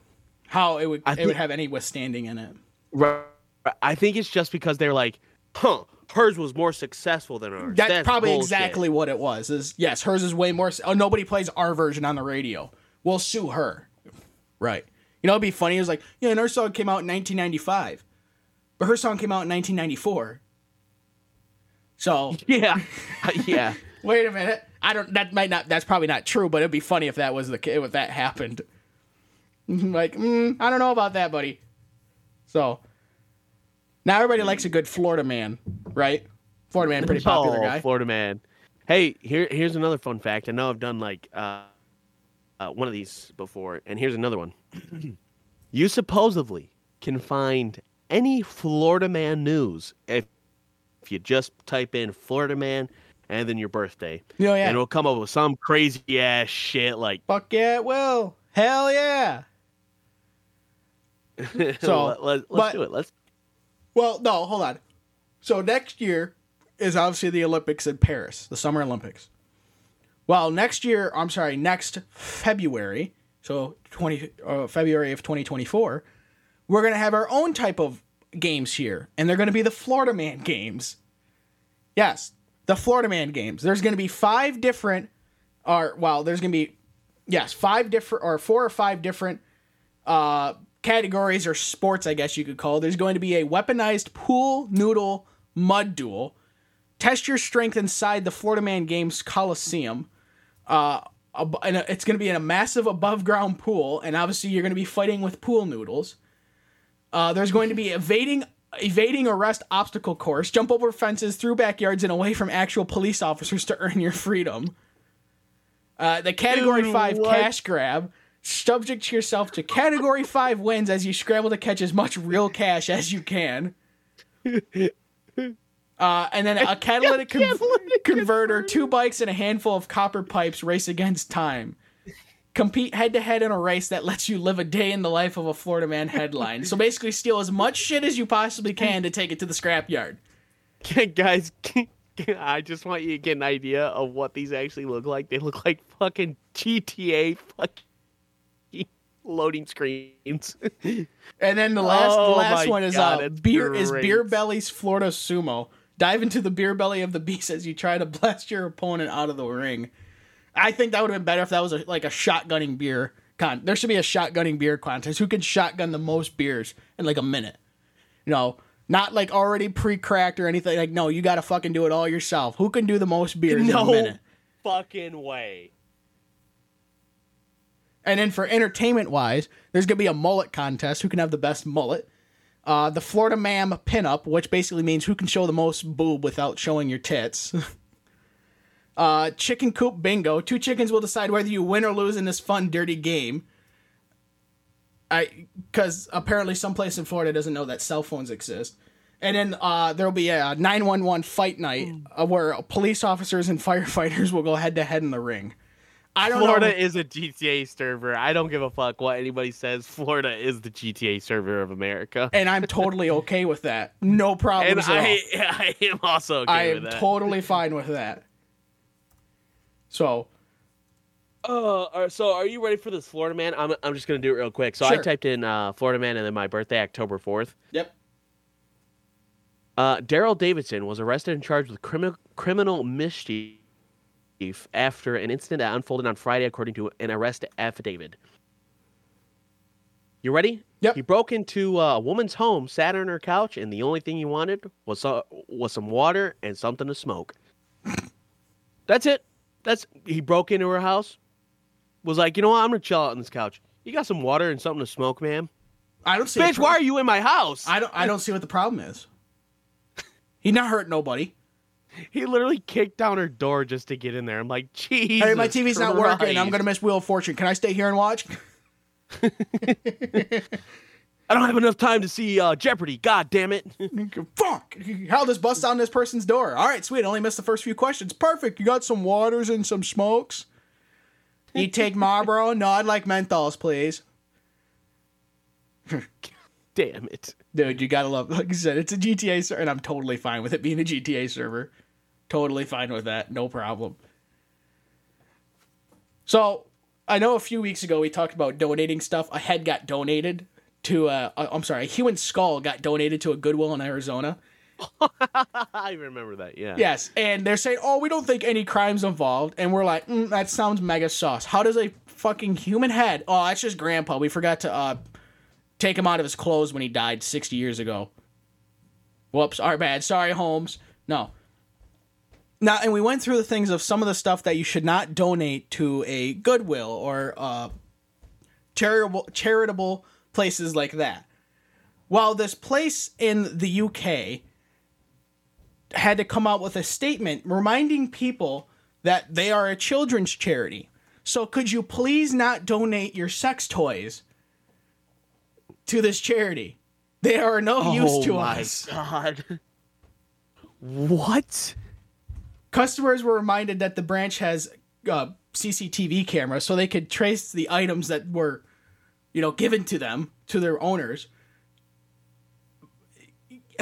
[SPEAKER 1] how it would
[SPEAKER 2] I
[SPEAKER 1] it
[SPEAKER 2] think-
[SPEAKER 1] would have any withstanding in it.
[SPEAKER 2] Right. I think it's just because they're like, huh, hers was more successful than ours.
[SPEAKER 1] That's, probably
[SPEAKER 2] bullshit.
[SPEAKER 1] exactly what it was. Is yes, hers is way more. Oh, nobody plays our version on the radio. We'll sue her. Right. You know, it'd be funny. It was like, yeah, and our song came out in 1995, but her song came out in 1994. So
[SPEAKER 2] Yeah, yeah.
[SPEAKER 1] wait a minute. I don't. That might not. That's probably not true. But it'd be funny if that was the ca- if that happened. like, mm, I don't know about that, buddy. So now everybody likes a good Florida man, right? Florida man, pretty popular
[SPEAKER 2] oh,
[SPEAKER 1] guy.
[SPEAKER 2] Florida man. Hey, here here's another fun fact. I know I've done like uh, uh, one of these before, and here's another one. you supposedly can find any Florida man news if if you just type in Florida man and then your birthday,
[SPEAKER 1] Oh, yeah.
[SPEAKER 2] and it'll come up with some crazy ass shit like.
[SPEAKER 1] Fuck yeah, it will. Hell yeah. So,
[SPEAKER 2] let, let,
[SPEAKER 1] but-
[SPEAKER 2] us do it. Let's.
[SPEAKER 1] Well, no, hold on. So next year is obviously the Olympics in Paris, the Summer Olympics. Well, next year, I'm sorry, next February, so 20 uh, February of 2024, we're going to have our own type of games here, and they're going to be the Florida Man games. Yes, the Florida Man games. There's going to be five different or well, there's going to be yes, five different or four or five different uh, categories or sports, I guess you could call. it. There's going to be a weaponized pool noodle mud duel. Test your strength inside the Florida Man Games Coliseum. Uh, a- it's going to be in a massive above ground pool, and obviously you're going to be fighting with pool noodles. Uh, there's going to be evading evading arrest obstacle course, jump over fences, through backyards, and away from actual police officers to earn your freedom. Uh, the Category
[SPEAKER 2] Dude,
[SPEAKER 1] 5
[SPEAKER 2] what?
[SPEAKER 1] cash grab. Subject yourself to Category 5 wins as you scramble to catch as much real cash as you can. Uh, and then a catalytic, con-
[SPEAKER 2] Catalytic
[SPEAKER 1] converter, two bikes, and a handful of copper pipes race against time. Compete head to head in a race that lets you live a day in the life of a Florida man headline. So basically, steal as much shit as you possibly can to take it to the scrapyard.
[SPEAKER 2] guys, I just want you to get an idea of what these actually look like. They look like fucking GTA fucking loading screens.
[SPEAKER 1] And then the last,
[SPEAKER 2] Oh
[SPEAKER 1] the last one is
[SPEAKER 2] God,
[SPEAKER 1] uh, beer is. Beer Belly's Florida Sumo. Dive into the beer belly of the beast as you try to blast your opponent out of the ring. I think that would have been better if that was a, like a shotgunning beer con. There should be a shotgunning beer contest. Who can shotgun the most beers in like a minute? You know, not like already pre-cracked or anything. Like no, you got to fucking do it all yourself. Who can do the most beers in a minute?
[SPEAKER 2] fucking way.
[SPEAKER 1] And then for entertainment wise, there's gonna be a mullet contest. Who can have the best mullet? Uh, the Florida Man pinup, which basically means who can show the most boob without showing your tits. uh, chicken coop bingo. Two chickens will decide whether you win or lose in this fun, dirty game. I, because apparently someplace in Florida doesn't know that cell phones exist. And then uh, there'll be a 911 fight night uh, where police officers and firefighters will go head to head in the ring. I don't
[SPEAKER 2] Florida
[SPEAKER 1] know.
[SPEAKER 2] is a GTA server. I don't give a fuck what anybody says. Florida is the GTA server of America.
[SPEAKER 1] and I'm totally okay with that. No problems
[SPEAKER 2] And
[SPEAKER 1] at all.
[SPEAKER 2] I, I am also okay
[SPEAKER 1] I
[SPEAKER 2] with
[SPEAKER 1] am
[SPEAKER 2] that.
[SPEAKER 1] totally fine with that. So,
[SPEAKER 2] Uh, are- so are you ready for this Florida man? I'm, I'm just gonna do it real quick. So I typed in uh, Florida man and then my birthday, October fourth.
[SPEAKER 1] yep.
[SPEAKER 2] Uh, Daryl Davidson was arrested and charged with criminal criminal mischief after an incident that unfolded on Friday, according to an arrest affidavit. You ready?
[SPEAKER 1] Yep.
[SPEAKER 2] He broke into uh, a woman's home, sat on her couch, and the only thing he wanted was uh, was some water and something to smoke. That's it. That's he broke into her house. Was like, you know what? I'm gonna chill out on this couch. You got some water and something to smoke, ma'am?
[SPEAKER 1] I don't see.
[SPEAKER 2] Bitch, why are you in my house?
[SPEAKER 1] I don't. I don't see what the problem is. He not hurt nobody.
[SPEAKER 2] He literally kicked down her door just to get in there. I'm like, Jesus.
[SPEAKER 1] Hey, my TV's not working. I'm gonna miss Wheel of Fortune. Can I stay here and watch?
[SPEAKER 2] I don't have enough time to see uh, Jeopardy. God damn it.
[SPEAKER 1] Fuck! How this bust down this person's door? All right, sweet. Only missed the first few questions. Perfect. You got some waters and some smokes. You take Marlboro? No, I'd like menthols, please.
[SPEAKER 2] damn it.
[SPEAKER 1] Dude, you gotta love. Like I said, it's a GTA server, and I'm totally fine with it being a GTA server. Totally fine with that. No problem. So, I know a few weeks ago we talked about donating stuff. A head got donated to. Uh, uh, I'm sorry, a human skull got donated to a Goodwill in Arizona.
[SPEAKER 2] I remember that. Yeah.
[SPEAKER 1] Yes, and they're saying, "Oh, we don't think any crimes involved," and we're like, mm, "That sounds mega sauce." How does a fucking human head? Oh, that's just Grandpa. We forgot to uh, take him out of his clothes when he died sixty years ago. Whoops, our bad. Sorry, Holmes. No. Now, and we went through the things of some of the stuff that you should not donate to a Goodwill or uh, charitable charitable places like that. While this place in the UK had to come out with a statement reminding people that they are a children's charity. So could you please not donate your sex toys to this charity? They are no use
[SPEAKER 2] oh
[SPEAKER 1] to
[SPEAKER 2] my
[SPEAKER 1] us.
[SPEAKER 2] God. What?
[SPEAKER 1] Customers were reminded that the branch has uh, CCTV cameras, so they could trace the items that were, you know, given to them to their owners.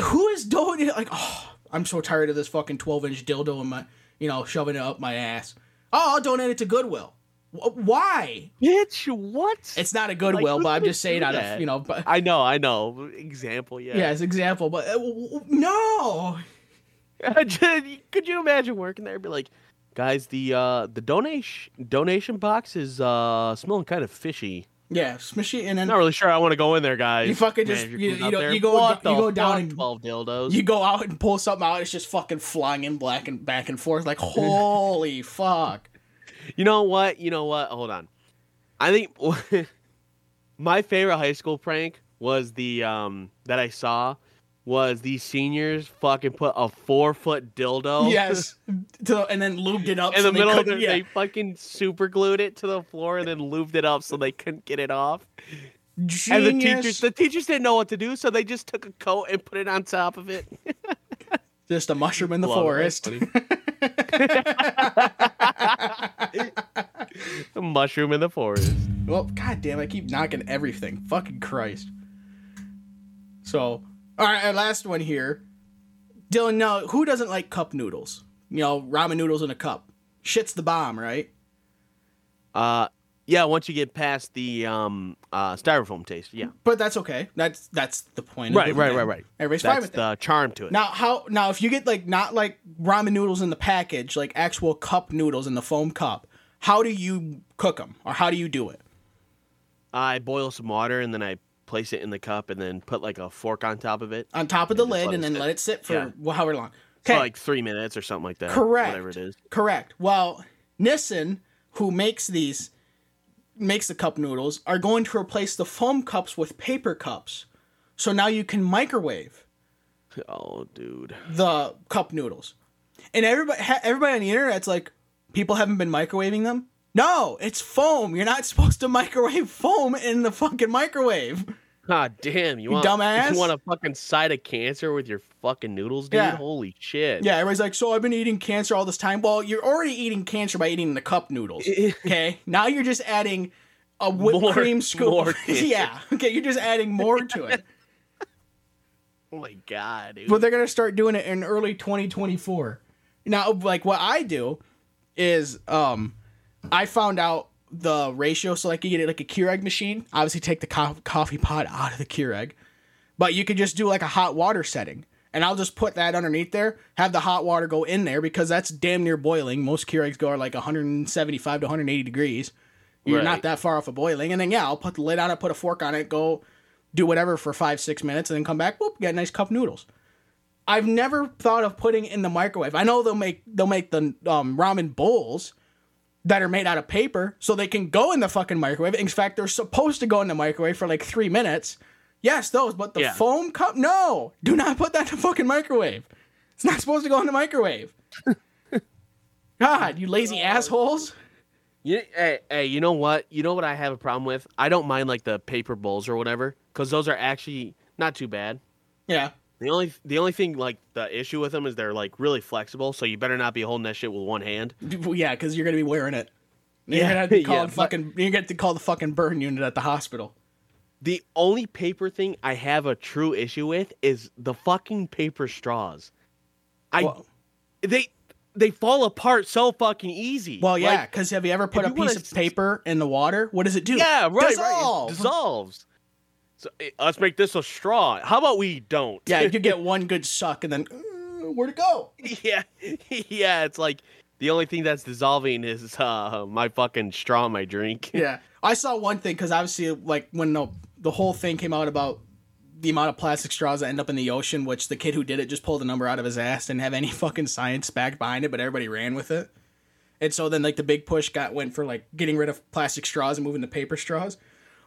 [SPEAKER 1] Who is doing it? Like, oh, I'm so tired of this fucking 12 inch dildo in my, you know, shoving it up my ass. Oh, I'll donate it to Goodwill. Wh- Why?
[SPEAKER 2] Bitch, what?
[SPEAKER 1] It's not a Goodwill,
[SPEAKER 2] who's
[SPEAKER 1] but I'm just saying out of you know, but
[SPEAKER 2] I know, I know. Example, yeah.
[SPEAKER 1] yeah, it's example. But uh, no,
[SPEAKER 2] Could you imagine working there and be like, guys, the uh the donation donation box is uh smelling kind of fishy.
[SPEAKER 1] Yeah, smushy, and then
[SPEAKER 2] Not really sure I want to go in there, guys.
[SPEAKER 1] You fucking just-
[SPEAKER 2] Manager
[SPEAKER 1] you- you
[SPEAKER 2] out
[SPEAKER 1] don't-
[SPEAKER 2] there,
[SPEAKER 1] you go-
[SPEAKER 2] what
[SPEAKER 1] you go down
[SPEAKER 2] fuck,
[SPEAKER 1] and-
[SPEAKER 2] twelve dildos.
[SPEAKER 1] you go out and pull something out, it's just fucking flying in black and back and forth. Like holy fuck.
[SPEAKER 2] You know what? You know what? Hold on. I think my favorite high school prank was the um that I saw was these seniors fucking put a four foot dildo
[SPEAKER 1] Yes, to, and then lubed it up
[SPEAKER 2] in
[SPEAKER 1] so
[SPEAKER 2] the middle of
[SPEAKER 1] couldn't-
[SPEAKER 2] the,
[SPEAKER 1] yeah.
[SPEAKER 2] they fucking super glued it to the floor and then lubed it up so they couldn't get it off.
[SPEAKER 1] Genius.
[SPEAKER 2] And the teachers the teachers didn't know what to do, so they just took a coat and put it on top of it.
[SPEAKER 1] just a mushroom in the
[SPEAKER 2] Love
[SPEAKER 1] forest.
[SPEAKER 2] a mushroom in the forest.
[SPEAKER 1] Well, god damn, I keep knocking everything. Fucking Christ. So, all right, our last one here. Dillon, now who doesn't like cup noodles? You know, ramen noodles in a cup. Shit's the bomb, right?
[SPEAKER 2] Uh yeah, once you get past the um uh styrofoam taste, yeah.
[SPEAKER 1] But that's okay. That's that's the point.
[SPEAKER 2] Right, right, right, right.
[SPEAKER 1] Everybody's fine
[SPEAKER 2] That's
[SPEAKER 1] with that.
[SPEAKER 2] the charm to it.
[SPEAKER 1] Now, how now if you get like not like ramen noodles in the package, like actual cup noodles in the foam cup, how do you cook them or how do you do it?
[SPEAKER 2] I boil some water and then I place it in the cup and then put like a fork on top of it.
[SPEAKER 1] On top of the lid and then
[SPEAKER 2] sit.
[SPEAKER 1] let it sit for
[SPEAKER 2] Yeah.
[SPEAKER 1] however long.
[SPEAKER 2] For
[SPEAKER 1] Okay,
[SPEAKER 2] like three minutes or something like that.
[SPEAKER 1] Correct.
[SPEAKER 2] Whatever it is.
[SPEAKER 1] correct. Well, Nissin, who makes these, makes the cup noodles, are going to replace the foam cups with paper cups. So now you can microwave
[SPEAKER 2] Oh, dude.
[SPEAKER 1] the cup noodles. And everybody, everybody on the internet's like, people haven't been microwaving them. No, it's foam. You're not supposed to microwave foam in the fucking microwave.
[SPEAKER 2] God damn, you
[SPEAKER 1] You
[SPEAKER 2] want
[SPEAKER 1] dumbass.
[SPEAKER 2] You want a fucking side of cancer with your fucking noodles, dude?
[SPEAKER 1] Yeah.
[SPEAKER 2] Holy shit.
[SPEAKER 1] Yeah, everybody's like, so I've been eating cancer all this time. Well, you're already eating cancer by eating the cup noodles. Okay, now you're just adding a whipped
[SPEAKER 2] More-
[SPEAKER 1] cream scoop. yeah, okay, you're just adding more to it.
[SPEAKER 2] Oh my god, dude.
[SPEAKER 1] but they're gonna start doing it in early 2024. Now, like what I do is, um, I found out the ratio, so like you get it like a Keurig machine. Obviously, take the co- coffee pot out of the Keurig, but you could just do like a hot water setting, and I'll just put that underneath there. Have the hot water go in there because that's damn near boiling. Most Keurigs go are like 175 to 180 degrees. You're
[SPEAKER 2] Right.
[SPEAKER 1] not that far off of boiling, and then yeah, I'll put the lid on it, put a fork on it, go do whatever for five six minutes, and then come back. Whoop, get a nice cup of noodles. I've never thought of putting in the microwave. I know they'll make they'll make the um, ramen bowls that are made out of paper, so they can go in the fucking microwave. In fact, they're supposed to go in the microwave for like three minutes. Yes, those, but the
[SPEAKER 2] Yeah.
[SPEAKER 1] foam cup, no, do not put that in the fucking microwave. It's not supposed to go in the microwave. God, you lazy assholes.
[SPEAKER 2] You, hey, hey, you know what? You know what I have a problem with? I don't mind like the paper bowls or whatever, because those are actually not too bad.
[SPEAKER 1] Yeah.
[SPEAKER 2] The only the only thing like the issue with them is they're like really flexible, so you better not be holding that shit with one hand.
[SPEAKER 1] Yeah, because you're gonna be wearing it. You're
[SPEAKER 2] Yeah,
[SPEAKER 1] gonna have to call
[SPEAKER 2] yeah,
[SPEAKER 1] fucking. You get to call the fucking burn unit at the hospital.
[SPEAKER 2] The only paper thing I have a true issue with is the fucking paper straws. I
[SPEAKER 1] Well,
[SPEAKER 2] they they fall apart so fucking easy.
[SPEAKER 1] well yeah,
[SPEAKER 2] Like,
[SPEAKER 1] because have you ever put a piece of paper in the water? What does it do?
[SPEAKER 2] yeah, right, right.
[SPEAKER 1] Dissolve.
[SPEAKER 2] It dissolves. So eh, let's make this a straw. How about we don't?
[SPEAKER 1] Yeah, you get one good suck and then uh, where'd it go?
[SPEAKER 2] yeah, yeah. It's like the only thing that's dissolving is uh my fucking straw in my drink.
[SPEAKER 1] Yeah, I saw one thing because obviously, like when the the whole thing came out about the amount of plastic straws that end up in the ocean, which the kid who did it just pulled a number out of his ass, didn't have any fucking science back behind it, but everybody ran with it. And so then like the big push got went for like getting rid of plastic straws and moving to paper straws.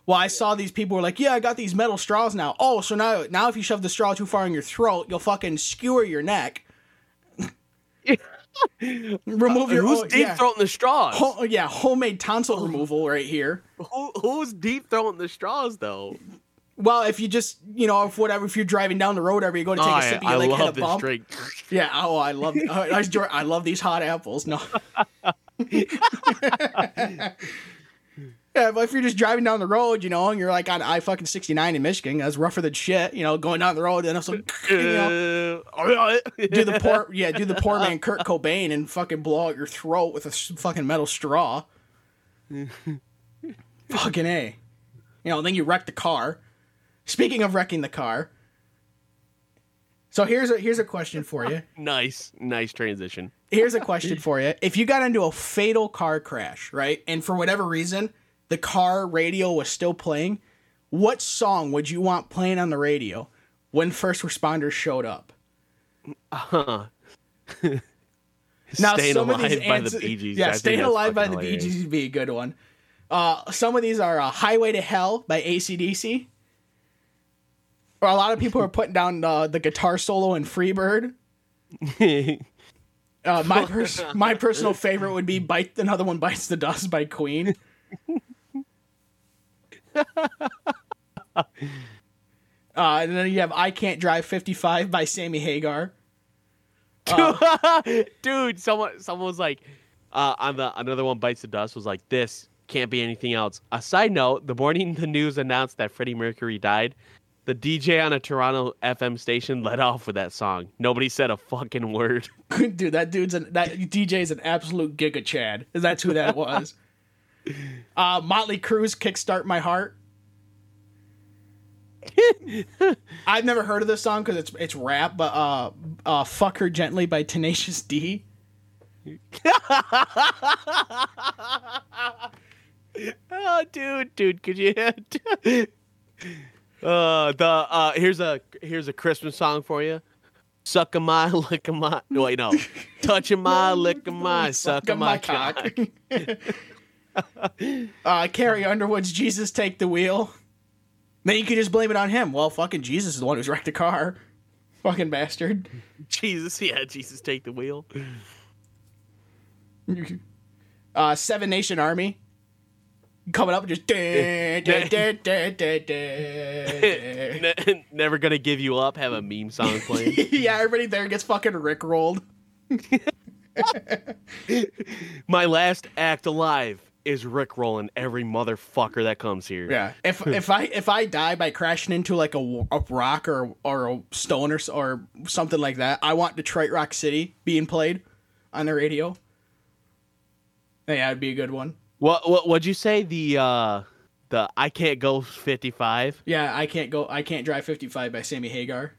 [SPEAKER 1] Well, I saw these people were like, "Yeah, I got these metal straws now." Oh, so now now if you shove the straw too far in your throat, you'll fucking skewer your neck. Remove your
[SPEAKER 2] Who's
[SPEAKER 1] oh,
[SPEAKER 2] deep
[SPEAKER 1] yeah.
[SPEAKER 2] throating the straws?
[SPEAKER 1] Ho- yeah, homemade tonsil removal right here.
[SPEAKER 2] Who, who's deep throwing the straws though?
[SPEAKER 1] Well, if you just, you know, if whatever, if you're driving down the road, ever you go to take
[SPEAKER 2] Oh,
[SPEAKER 1] a sip, you
[SPEAKER 2] I,
[SPEAKER 1] like hit a bump.
[SPEAKER 2] drink.
[SPEAKER 1] Yeah. Oh, I love, I, I love these hot apples. No. yeah, but if you're just driving down the road, you know, and you're like on I fucking 69 in Michigan, that's rougher than shit. You know, going down the road, and like, you know, do the poor, yeah, do the poor man Kurt Cobain and fucking blow out your throat with a fucking metal straw. fucking a. You know, then you wreck the car. Speaking of wrecking the car, so here's a here's a question for you.
[SPEAKER 2] nice, nice transition.
[SPEAKER 1] Here's a question for you. If you got into a fatal car crash, right, and for whatever reason the car radio was still playing, what song would you want playing on the radio when first responders showed up?
[SPEAKER 2] Uh huh.
[SPEAKER 1] Now,
[SPEAKER 2] Staying
[SPEAKER 1] some
[SPEAKER 2] alive
[SPEAKER 1] of these
[SPEAKER 2] by
[SPEAKER 1] ans-
[SPEAKER 2] the Bee Gees.
[SPEAKER 1] Yeah,
[SPEAKER 2] think
[SPEAKER 1] staying alive by the Bee. Gees would be a good one. Uh, some of these are uh, "Highway to Hell" by ACDC. Or a lot of people are putting down uh, the guitar solo in "Freebird." Uh, my pers- my personal favorite would be "Bite." Another one, "Bites the Dust" by Queen. Uh, and then you have "I Can't Drive 55" by Sammy Hagar.
[SPEAKER 2] Dude, someone someone was like, uh, on the another one bites the dust was like, this can't be anything else. A side note: the morning the news announced that Freddie Mercury died, the DJ on a Toronto FM station let off with that song. Nobody said a fucking word.
[SPEAKER 1] Dude, that dude's an that DJ is an absolute giga Chad. That's who that was. uh, Motley Crue's "Kickstart My Heart." I've never heard of this song because it's it's rap, but uh, uh, "Fuck Her Gently" by Tenacious D.
[SPEAKER 2] oh, dude, dude, could you? uh, the uh, here's a here's a Christmas song for you. Sucking my, licking my. Wait, no. Touching my, licking my, sucking my cock.
[SPEAKER 1] Uh, Carrie Underwood's "Jesus Take the Wheel." Then you could just blame it on him. Well, fucking Jesus is the one who's wrecked the car. Fucking bastard.
[SPEAKER 2] Jesus, yeah, Jesus, take the wheel.
[SPEAKER 1] uh, Seven Nation Army coming up and just
[SPEAKER 2] Never gonna give you up. Have a meme song playing.
[SPEAKER 1] yeah, everybody there gets fucking rickrolled.
[SPEAKER 2] My last act alive is Rick rolling every motherfucker that comes here.
[SPEAKER 1] Yeah, if if I if I die by crashing into like a, a rock or or a stone or or something like that, I want Detroit Rock City being played on the radio. Yeah, it'd be a good one.
[SPEAKER 2] What what what'd you say? The uh the I can't go fifty five.
[SPEAKER 1] Yeah, I can't go. I can't drive 55 by Sammy Hagar.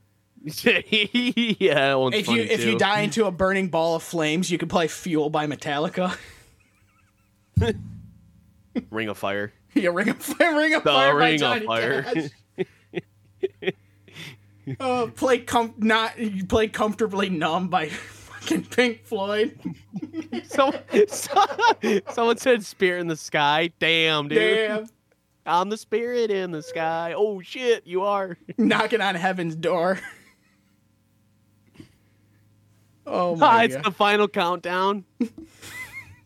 [SPEAKER 2] yeah, that one's
[SPEAKER 1] If you if you die into a burning ball of flames, you can play Fuel by Metallica.
[SPEAKER 2] Ring of Fire.
[SPEAKER 1] yeah, Ring of Fire, Ring of
[SPEAKER 2] The
[SPEAKER 1] Fire
[SPEAKER 2] Ring of Fire.
[SPEAKER 1] Uh, play com not play comfortably numb by fucking Pink Floyd.
[SPEAKER 2] So, so, someone said Spirit in the Sky. Damn, dude.
[SPEAKER 1] Damn,
[SPEAKER 2] I'm the spirit in the sky. Oh shit, you are.
[SPEAKER 1] knocking on heaven's door. Oh
[SPEAKER 2] Ah,
[SPEAKER 1] my
[SPEAKER 2] it's
[SPEAKER 1] god.
[SPEAKER 2] the final countdown.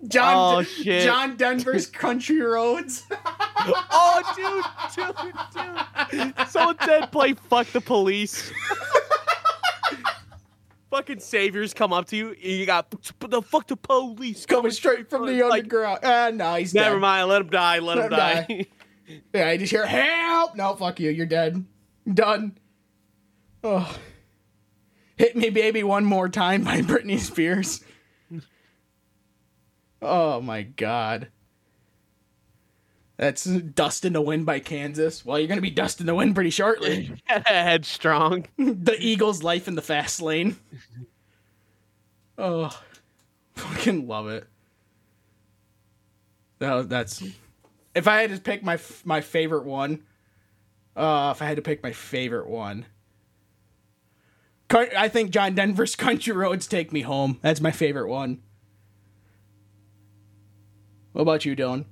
[SPEAKER 1] John
[SPEAKER 2] Oh.
[SPEAKER 1] John Denver's Country Roads.
[SPEAKER 2] oh, dude, dude, dude. Someone said play "Fuck the Police." Fucking saviors come up to you, and you got the fuck the police
[SPEAKER 1] Coming straight from the
[SPEAKER 2] Like,
[SPEAKER 1] underground. Ah, no, he's
[SPEAKER 2] Never
[SPEAKER 1] dead.
[SPEAKER 2] mind, let him die. Let, him
[SPEAKER 1] Let him
[SPEAKER 2] die.
[SPEAKER 1] Yeah, I just hear help. No, fuck you. You're dead. Done. Oh. Hit me, baby, one more time by Britney Spears. Oh my god. That's Dust in the Wind by Kansas. Well, you're gonna be Dust in the Wind pretty shortly.
[SPEAKER 2] Headstrong.
[SPEAKER 1] the Eagles' life in the fast lane. Oh, fucking love it. No, that's. If I had to pick my my favorite one, uh, if I had to pick my favorite one, I think John Denver's Country Roads Take Me Home. That's my favorite one. What about you, Dillon?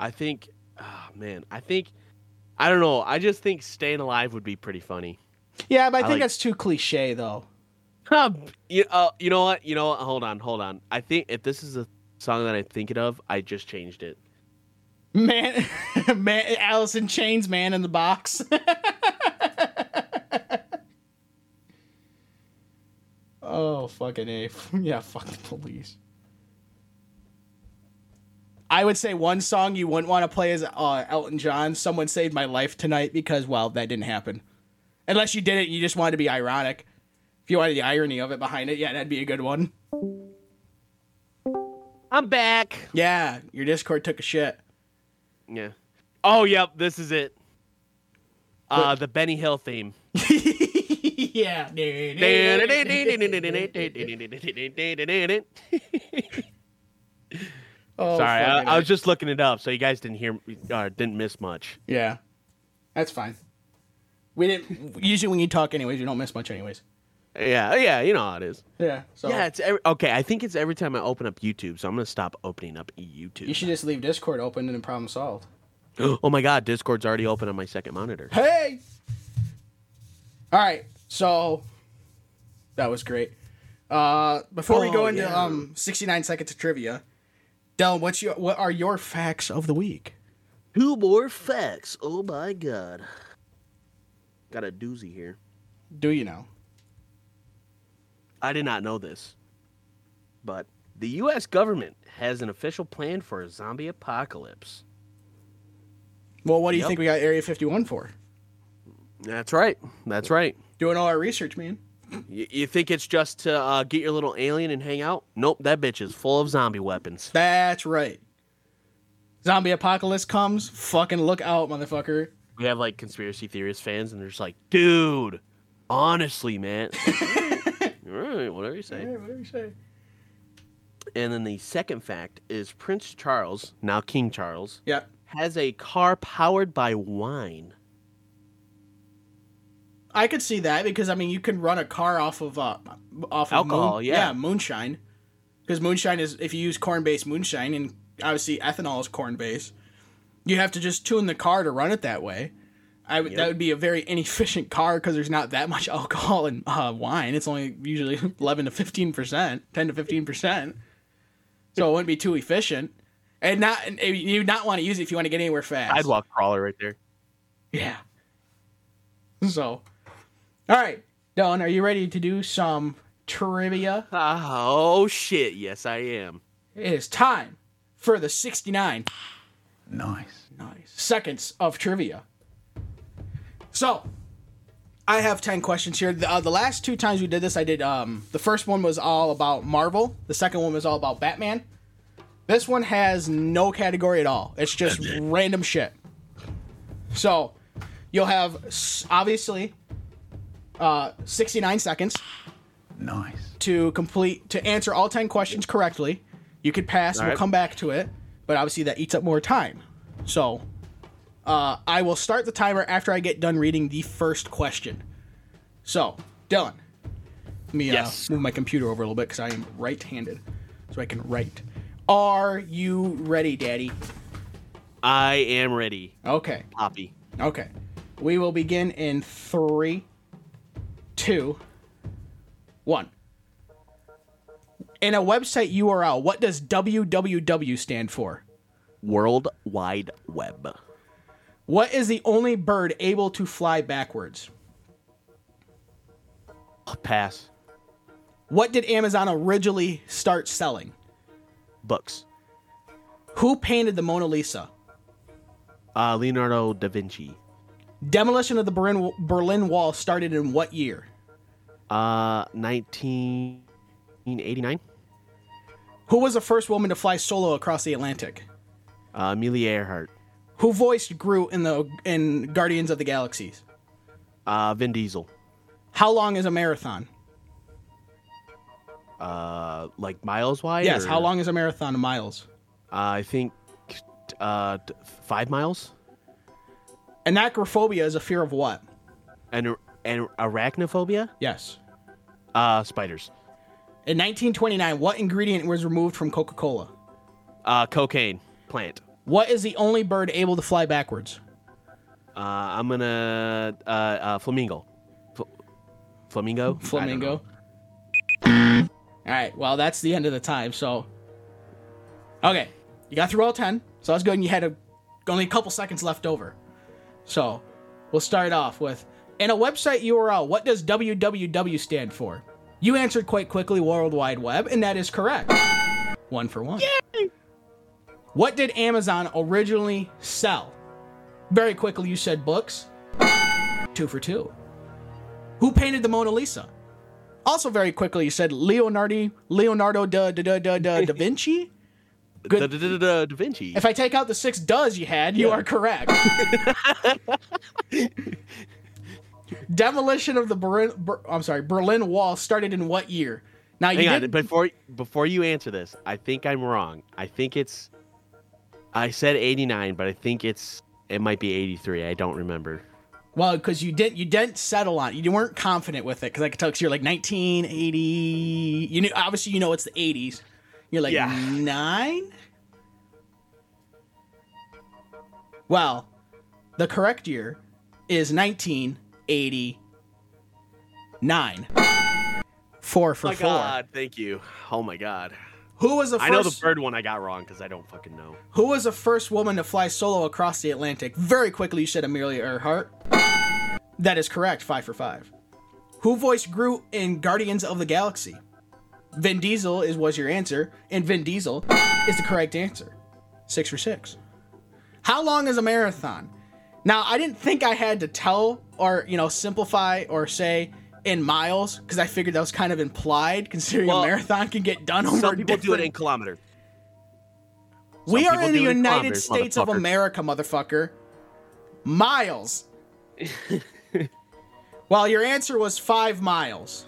[SPEAKER 2] I think, oh man, I think, I don't know. I just think staying alive would be pretty funny.
[SPEAKER 1] Yeah, but I,
[SPEAKER 2] I
[SPEAKER 1] think
[SPEAKER 2] like-
[SPEAKER 1] that's too cliche, though.
[SPEAKER 2] You, uh, you know what? You know what? Hold on, hold on. I think if this is a song that I'm thinking of, I just changed it.
[SPEAKER 1] Man, man, Alice in Chains, man in the box. oh fucking a, yeah, fuck the police. I would say one song you wouldn't want to play is uh, Elton John. Someone saved my life tonight because well, that didn't happen. Unless you did it, you just wanted to be ironic. If you wanted the irony of it behind it, yeah, that'd be a good one.
[SPEAKER 2] I'm back.
[SPEAKER 1] Yeah, your Discord took a shit.
[SPEAKER 2] Yeah. Oh, yep. This is it. Uh, the Benny Hill theme.
[SPEAKER 1] yeah. Oh,
[SPEAKER 2] Sorry, I,
[SPEAKER 1] fucking
[SPEAKER 2] I
[SPEAKER 1] A.
[SPEAKER 2] was just looking it up, so you guys didn't hear, uh, didn't miss much.
[SPEAKER 1] Yeah, that's fine. We didn't. Usually, when you talk, anyways, you don't miss much, anyways.
[SPEAKER 2] Yeah, yeah, you know how it is.
[SPEAKER 1] Yeah. So
[SPEAKER 2] Yeah, it's every, okay. I think it's every time I open up YouTube, so I'm gonna stop opening up YouTube.
[SPEAKER 1] you should just leave Discord open and then problem solved.
[SPEAKER 2] oh my God, Discord's already open on my second monitor.
[SPEAKER 1] Hey. All right. So that was great. Uh, before we
[SPEAKER 2] Oh,
[SPEAKER 1] go into
[SPEAKER 2] yeah.
[SPEAKER 1] um 69 seconds of trivia, Dillon, what's your what are your facts of the week?
[SPEAKER 2] Two more facts. Oh my God. Got a doozy here.
[SPEAKER 1] Do you know?
[SPEAKER 2] I did not know this, but the U.S. government has an official plan for a zombie apocalypse.
[SPEAKER 1] Well, what do you
[SPEAKER 2] Yep.
[SPEAKER 1] think we got Area 51 for?
[SPEAKER 2] That's right. That's right.
[SPEAKER 1] Doing all our research, man.
[SPEAKER 2] You, you think it's just to uh, get your little alien and hang out? Nope, that bitch is full of zombie weapons.
[SPEAKER 1] That's right. Zombie apocalypse comes. Fucking look out, motherfucker.
[SPEAKER 2] We have like conspiracy theorist fans, and they're just like, dude, honestly, man. All right, whatever you say.
[SPEAKER 1] whatever you say.
[SPEAKER 2] And then the second fact is Prince Charles, now King Charles,
[SPEAKER 1] Yeah.
[SPEAKER 2] has a car powered by wine.
[SPEAKER 1] I could see that because I mean you can run a car off of uh off of
[SPEAKER 2] Alcohol,
[SPEAKER 1] moon-
[SPEAKER 2] yeah.
[SPEAKER 1] moonshine. Because moonshine is if you use corn based moonshine and obviously ethanol is corn based, you have to just tune the car to run it that way. I would that would be a very inefficient car because there's not that much alcohol in uh, wine. It's only usually eleven to fifteen percent, ten to fifteen percent. So it wouldn't be too efficient, and not and you not want to use it if you want to get anywhere fast.
[SPEAKER 2] Sidewalk crawler right there.
[SPEAKER 1] Yeah. So, all right, Dillon, are you ready to do some trivia?
[SPEAKER 2] Oh shit! Yes, I am.
[SPEAKER 1] It is time for the 69
[SPEAKER 6] Nice.
[SPEAKER 1] nice seconds of trivia. So, I have 10 questions here. The, uh, the last two times we did this, I did, um, the first one was all about Marvel, the second one was all about Batman. This one has no category at all, it's just random shit. So, you'll have obviously uh, 69 seconds
[SPEAKER 6] Nice.
[SPEAKER 1] to complete to answer all 10 questions correctly. You could pass,
[SPEAKER 2] All
[SPEAKER 1] we'll
[SPEAKER 2] right.
[SPEAKER 1] come back to it, but obviously that eats up more time. So, uh, I will start the timer after I get done reading the first question. So, Dillon, let me
[SPEAKER 2] Yes.
[SPEAKER 1] uh, move my computer over a little bit because I am right handed, so I can write. Are you ready, Daddy?
[SPEAKER 2] I am ready,
[SPEAKER 1] Okay.
[SPEAKER 2] Poppy.
[SPEAKER 1] Okay. We will begin in three, two, one. In a website URL, what does www stand for?
[SPEAKER 2] World Wide Web.
[SPEAKER 1] What is the only bird able to fly backwards?
[SPEAKER 2] Pass.
[SPEAKER 1] What did Amazon originally start selling?
[SPEAKER 2] Books.
[SPEAKER 1] Who painted the Mona Lisa?
[SPEAKER 2] Uh, Leonardo da Vinci.
[SPEAKER 1] Demolition of the Berlin, Berlin Wall started in what year?
[SPEAKER 2] Uh, 1989.
[SPEAKER 1] Who was the first woman to fly solo across the Atlantic?
[SPEAKER 2] Uh, Amelia Earhart.
[SPEAKER 1] Who voiced Groot in the in Guardians of the Galaxies?
[SPEAKER 2] Uh, Vin Diesel.
[SPEAKER 1] How long is a marathon?
[SPEAKER 2] Uh, like miles wide.
[SPEAKER 1] Yes,
[SPEAKER 2] or-
[SPEAKER 1] how long is a marathon in miles?
[SPEAKER 2] Uh, I think, uh, five miles.
[SPEAKER 1] Anachrophobia is a fear of what?
[SPEAKER 2] And and arachnophobia.
[SPEAKER 1] Yes.
[SPEAKER 2] Uh, spiders.
[SPEAKER 1] In 1929, what ingredient was removed from Coca-Cola?
[SPEAKER 2] Uh, cocaine plant.
[SPEAKER 1] What is the only bird able to fly backwards?
[SPEAKER 2] Uh, I'm gonna uh, uh flamingo. Fl- flamingo.
[SPEAKER 1] Flamingo. All right. Well, that's the end of the time. So, okay, you got through all ten. So that's good. And you had a, only a couple seconds left over. So, we'll start off with in a website URL. What does www stand for? You answered quite quickly, World Wide Web, and that is correct. One for one. What did Amazon originally sell? Very quickly, you said books. Two for two. Who painted the Mona Lisa? Also, very quickly, you said Leonardo Leonardo da da da da da, da Vinci. Good.
[SPEAKER 2] Da, da, da, da, da Vinci.
[SPEAKER 1] If I take out the six does you had, you are correct. Demolition of the Berlin, Ber, I'm sorry, Berlin Wall started in what year? Now you
[SPEAKER 2] Hang on,
[SPEAKER 1] did
[SPEAKER 2] before before you answer this, I think I'm wrong. I think it's I said 89, but I think it's it might be 83. I don't remember.
[SPEAKER 1] well because you didn't you didn't settle on it. You weren't confident with it because I could tell because you're like 1980. You knew obviously you know it's the 80s. You're like
[SPEAKER 2] Yeah.
[SPEAKER 1] nine. Well, the correct year is 1989. Four for
[SPEAKER 2] Oh my
[SPEAKER 1] four.
[SPEAKER 2] god, thank you. Oh my god.
[SPEAKER 1] Who was the first?
[SPEAKER 2] I know the bird one I got wrong because I don't fucking know.
[SPEAKER 1] Who was the first woman to fly solo across the Atlantic? Very quickly, you said Amelia Earhart. That is correct. Five for five. Who voiced Groot in Guardians of the Galaxy? Vin Diesel is was your answer, and Vin Diesel is the correct answer. Six for six. How long is a marathon? Now, I didn't think I had to tell or you know simplify or say in miles because I figured that was kind of implied, considering
[SPEAKER 2] Well,
[SPEAKER 1] a marathon can get done over
[SPEAKER 2] Some people do it in kilometers.
[SPEAKER 1] we
[SPEAKER 2] Some
[SPEAKER 1] are in the
[SPEAKER 2] in
[SPEAKER 1] United
[SPEAKER 2] kilometers,
[SPEAKER 1] States of. America, motherfucker. Miles. well, your answer was five miles.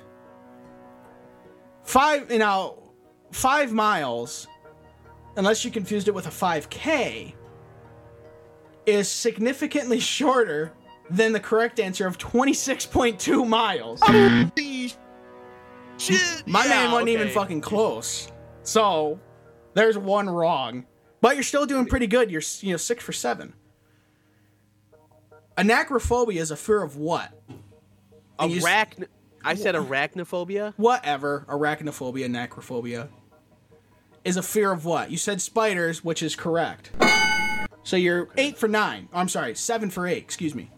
[SPEAKER 1] Five, you know, five miles, unless you confused it with a 5K, is significantly shorter than the correct answer of 26.2 miles.
[SPEAKER 2] Shit.
[SPEAKER 1] My
[SPEAKER 2] yeah,
[SPEAKER 1] man wasn't even fucking close. So there's one wrong, but you're still doing pretty good. You're you know six for seven. Anachrophobia is a fear of what?
[SPEAKER 2] Arachn- I said arachnophobia.
[SPEAKER 1] Whatever. Arachnophobia, anachrophobia is a fear of what? You said spiders, which is correct. So you're eight for nine. Oh, I'm sorry, seven for eight. Excuse me.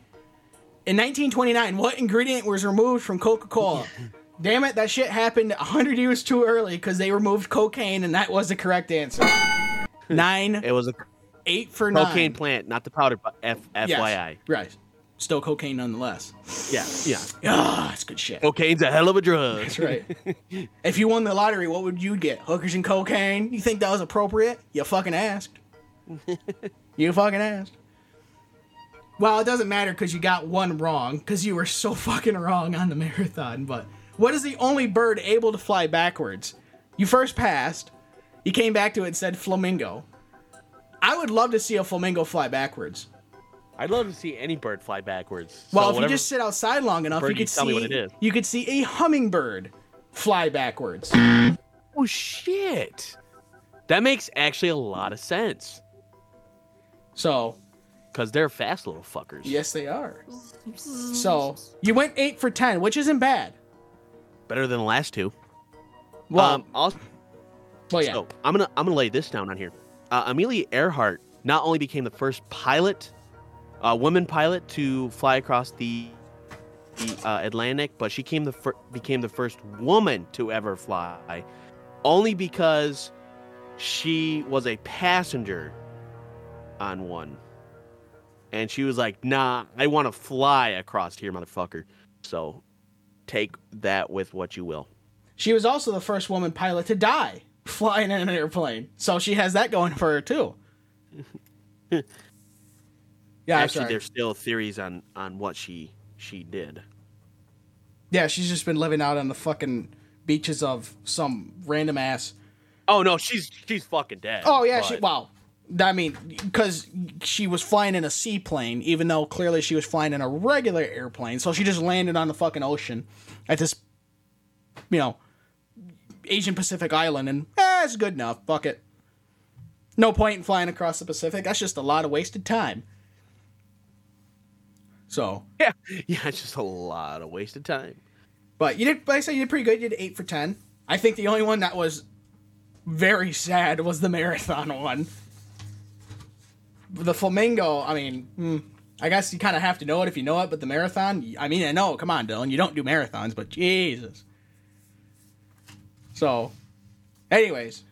[SPEAKER 1] In 1929, what ingredient was removed from Coca-Cola? Damn it, that shit happened 100 years too early because they removed cocaine, and that was the correct answer. Nine,
[SPEAKER 2] It was a
[SPEAKER 1] eight for nine.
[SPEAKER 2] cocaine plant, not the powder. But F
[SPEAKER 1] Yes,
[SPEAKER 2] FYI.
[SPEAKER 1] Right. Still cocaine nonetheless.
[SPEAKER 2] Yeah, yeah.
[SPEAKER 1] Ah, it's good shit.
[SPEAKER 2] Cocaine's a hell of a drug.
[SPEAKER 1] That's right. if you won the lottery, what would you get? Hookers and cocaine? You think that was appropriate? You fucking asked. you fucking asked. Well, it doesn't matter because you got one wrong because you were so fucking wrong on the marathon. But what is the only bird able to fly backwards? You first passed. You came back to it and said flamingo. I would love to see a flamingo fly backwards.
[SPEAKER 2] I'd love to see any bird fly backwards.
[SPEAKER 1] Well,
[SPEAKER 2] So
[SPEAKER 1] if you just sit outside long enough, you could see
[SPEAKER 2] what it is.
[SPEAKER 1] you could see a hummingbird fly backwards.
[SPEAKER 2] oh shit, that makes actually a lot of sense
[SPEAKER 1] So
[SPEAKER 2] because they're fast little fuckers.
[SPEAKER 1] yes, they are. So you went eight for ten, which isn't bad.
[SPEAKER 2] better than the last two.
[SPEAKER 1] Well,
[SPEAKER 2] um, also,
[SPEAKER 1] Well, yeah.
[SPEAKER 2] So I'm gonna I'm gonna lay this down on here. Uh, Amelia Earhart not only became the first pilot, uh, woman pilot to fly across the, the uh, Atlantic, but she came the fir- became the first woman to ever fly, only because she was a passenger on one, and she was like, "Nah, I want to fly across here, motherfucker." So, take that with what you will.
[SPEAKER 1] She was also the first woman pilot to die flying in an airplane. So she has that going for her too. yeah,
[SPEAKER 2] Actually, there's still theories on on what she she did.
[SPEAKER 1] Yeah, she's just been living out on the fucking beaches of some random ass.
[SPEAKER 2] Oh no, she's she's fucking dead.
[SPEAKER 1] Oh yeah, she
[SPEAKER 2] but-
[SPEAKER 1] wow. I mean, because she was flying in a seaplane, even though clearly she was flying in a regular airplane. So she just landed on the fucking ocean at this, you know, Asian Pacific island, and eh, it's good enough. Fuck it. No point in flying across the Pacific. That's just a lot of wasted time. So,
[SPEAKER 2] Yeah, yeah, it's just a lot of wasted time.
[SPEAKER 1] but you did. But I said, you did pretty good. You did eight for ten. I think the only one that was very sad was the marathon one. The flamingo. I mean, hmm, I guess you kind of have to know it if you know it. But the marathon. I mean, I know. Come on, Dillon. You don't do marathons, but Jesus. So, anyways,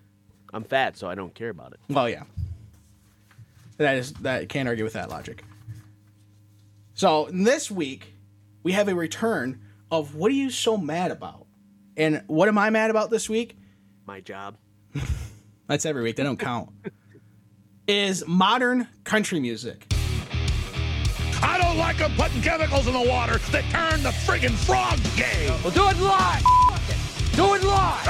[SPEAKER 2] I'm fat, so I don't care about it.
[SPEAKER 1] well, yeah. That is that can't argue with that logic. So this week we have a return of what are you so mad about? And what am I mad about this week?
[SPEAKER 2] My job.
[SPEAKER 1] That's every week. They don't count. is modern country music.
[SPEAKER 7] I don't like them putting chemicals in the water that turn the friggin' frogs gay.
[SPEAKER 8] Well, do it live. Do it live.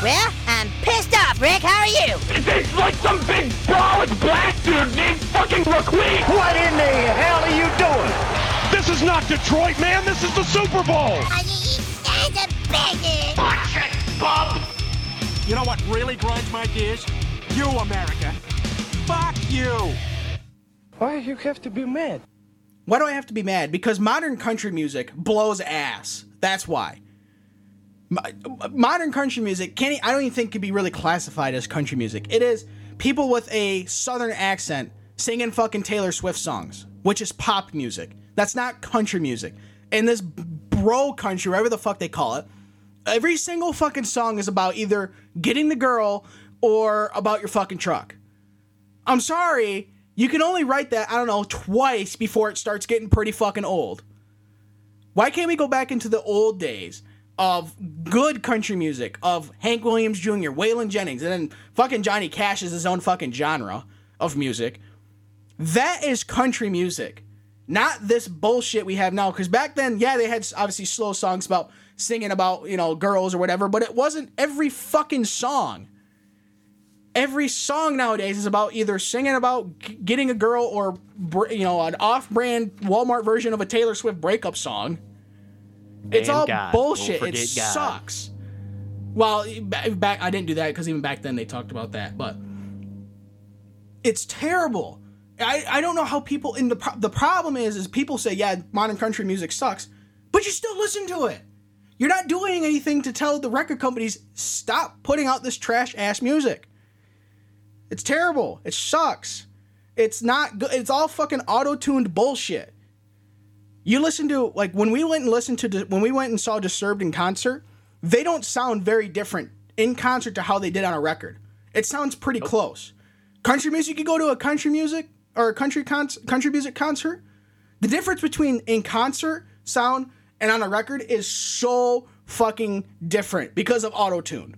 [SPEAKER 9] Well, I'm pissed off, Rick. How are you?
[SPEAKER 7] It's like some big brolic black dude named fucking McQueen. What in the hell are you doing? This is not Detroit, man. This is the Super Bowl.
[SPEAKER 9] That's a biggie.
[SPEAKER 7] Watch it, bub.
[SPEAKER 8] You know what really grinds my gears? You, America. Fuck you.
[SPEAKER 10] Why do you have to be mad?
[SPEAKER 1] Why do I have to be mad? Because modern country music blows ass. That's why. Modern country music can't. I don't even think could be really classified as country music. It is people with a southern accent singing fucking Taylor Swift songs, which is pop music. That's not country music. And this bro country, whatever the fuck they call it, every single fucking song is about either getting the girl or about your fucking truck. I'm sorry, you can only write that, I don't know, twice before it starts getting pretty fucking old. Why can't we go back into the old days of good country music, of Hank Williams Jr., Waylon Jennings, and then fucking Johnny Cash is his own fucking genre of music? That is country music, not this bullshit we have now. Because back then, yeah, they had obviously slow songs about singing about, you know, girls or whatever, but it wasn't every fucking song every song nowadays is about either singing about g- getting a girl or you know an off-brand Walmart version of a Taylor Swift breakup song. It's all
[SPEAKER 2] God.
[SPEAKER 1] bullshit. It
[SPEAKER 2] God.
[SPEAKER 1] sucks. Well, back I didn't do that because even back then they talked about that, but it's terrible. I, I don't know how people in the pro- the problem is is people say yeah modern country music sucks, but you still listen to it. You're not doing anything to tell the record companies stop putting out this trash ass music. It's terrible. It sucks. It's not good. It's all fucking auto-tuned bullshit. You listen to like when we went and listened to when we went and saw Disturbed in concert, they don't sound very different in concert to how they did on a record. It sounds pretty close. Country music, you go to a country music or a country con- country music concert, the difference between in concert sound and on a record is so fucking different because of auto tune.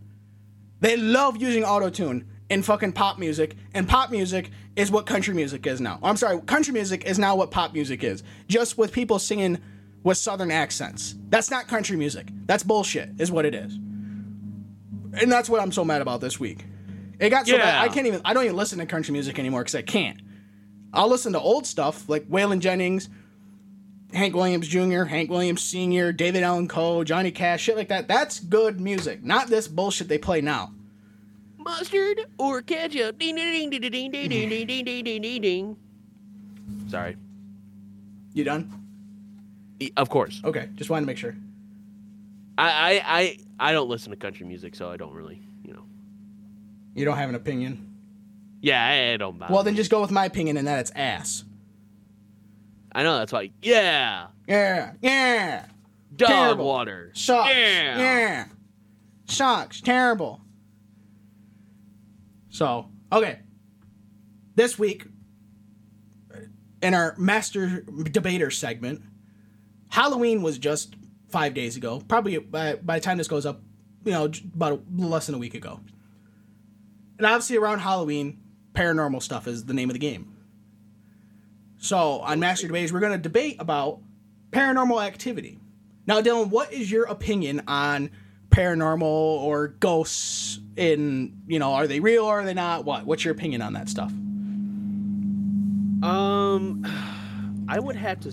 [SPEAKER 1] They love using auto tune in fucking pop music, and pop music is what country music is now. I'm sorry, country music is now what pop music is, just with people singing with southern accents. That's not country music. That's bullshit, is what it is. And that's what I'm so mad about this week. It got so bad. I can't even. I don't even listen to country music anymore because I can't. I'll listen to old stuff like Waylon Jennings, Hank Williams Jr., Hank Williams Sr., David Allan Coe, Johnny Cash, shit like that. That's good music, not this bullshit they play now.
[SPEAKER 2] Mustard or ketchup? Ding ding ding ding ding ding ding ding ding ding ding ding. Sorry.
[SPEAKER 1] You done?
[SPEAKER 2] E- Of course.
[SPEAKER 1] Okay, just wanted to make sure.
[SPEAKER 2] I, I I I don't listen to country music, so I don't really, you know.
[SPEAKER 1] You don't have an opinion.
[SPEAKER 2] Yeah, I, I don't bother.
[SPEAKER 1] Well, then just go with my opinion, and that it's ass.
[SPEAKER 2] I know that's why. Yeah,
[SPEAKER 1] Yeah, yeah.
[SPEAKER 2] dog
[SPEAKER 1] Terrible.
[SPEAKER 2] water.
[SPEAKER 1] Sucks.
[SPEAKER 2] Yeah.
[SPEAKER 1] Yeah. Sucks. Terrible. So, okay. This week, in our Master Debater segment, Halloween was just five days ago. Probably by, by the time this goes up, you know, about a, less than a week ago. And obviously, around Halloween, paranormal stuff is the name of the game. So, on Master Debaters, we're going to debate about paranormal activity. Now, Dillon, what is your opinion on paranormal or ghosts? In you know, are they real or are they not? What? What's your opinion on that stuff?
[SPEAKER 2] Um, I would have to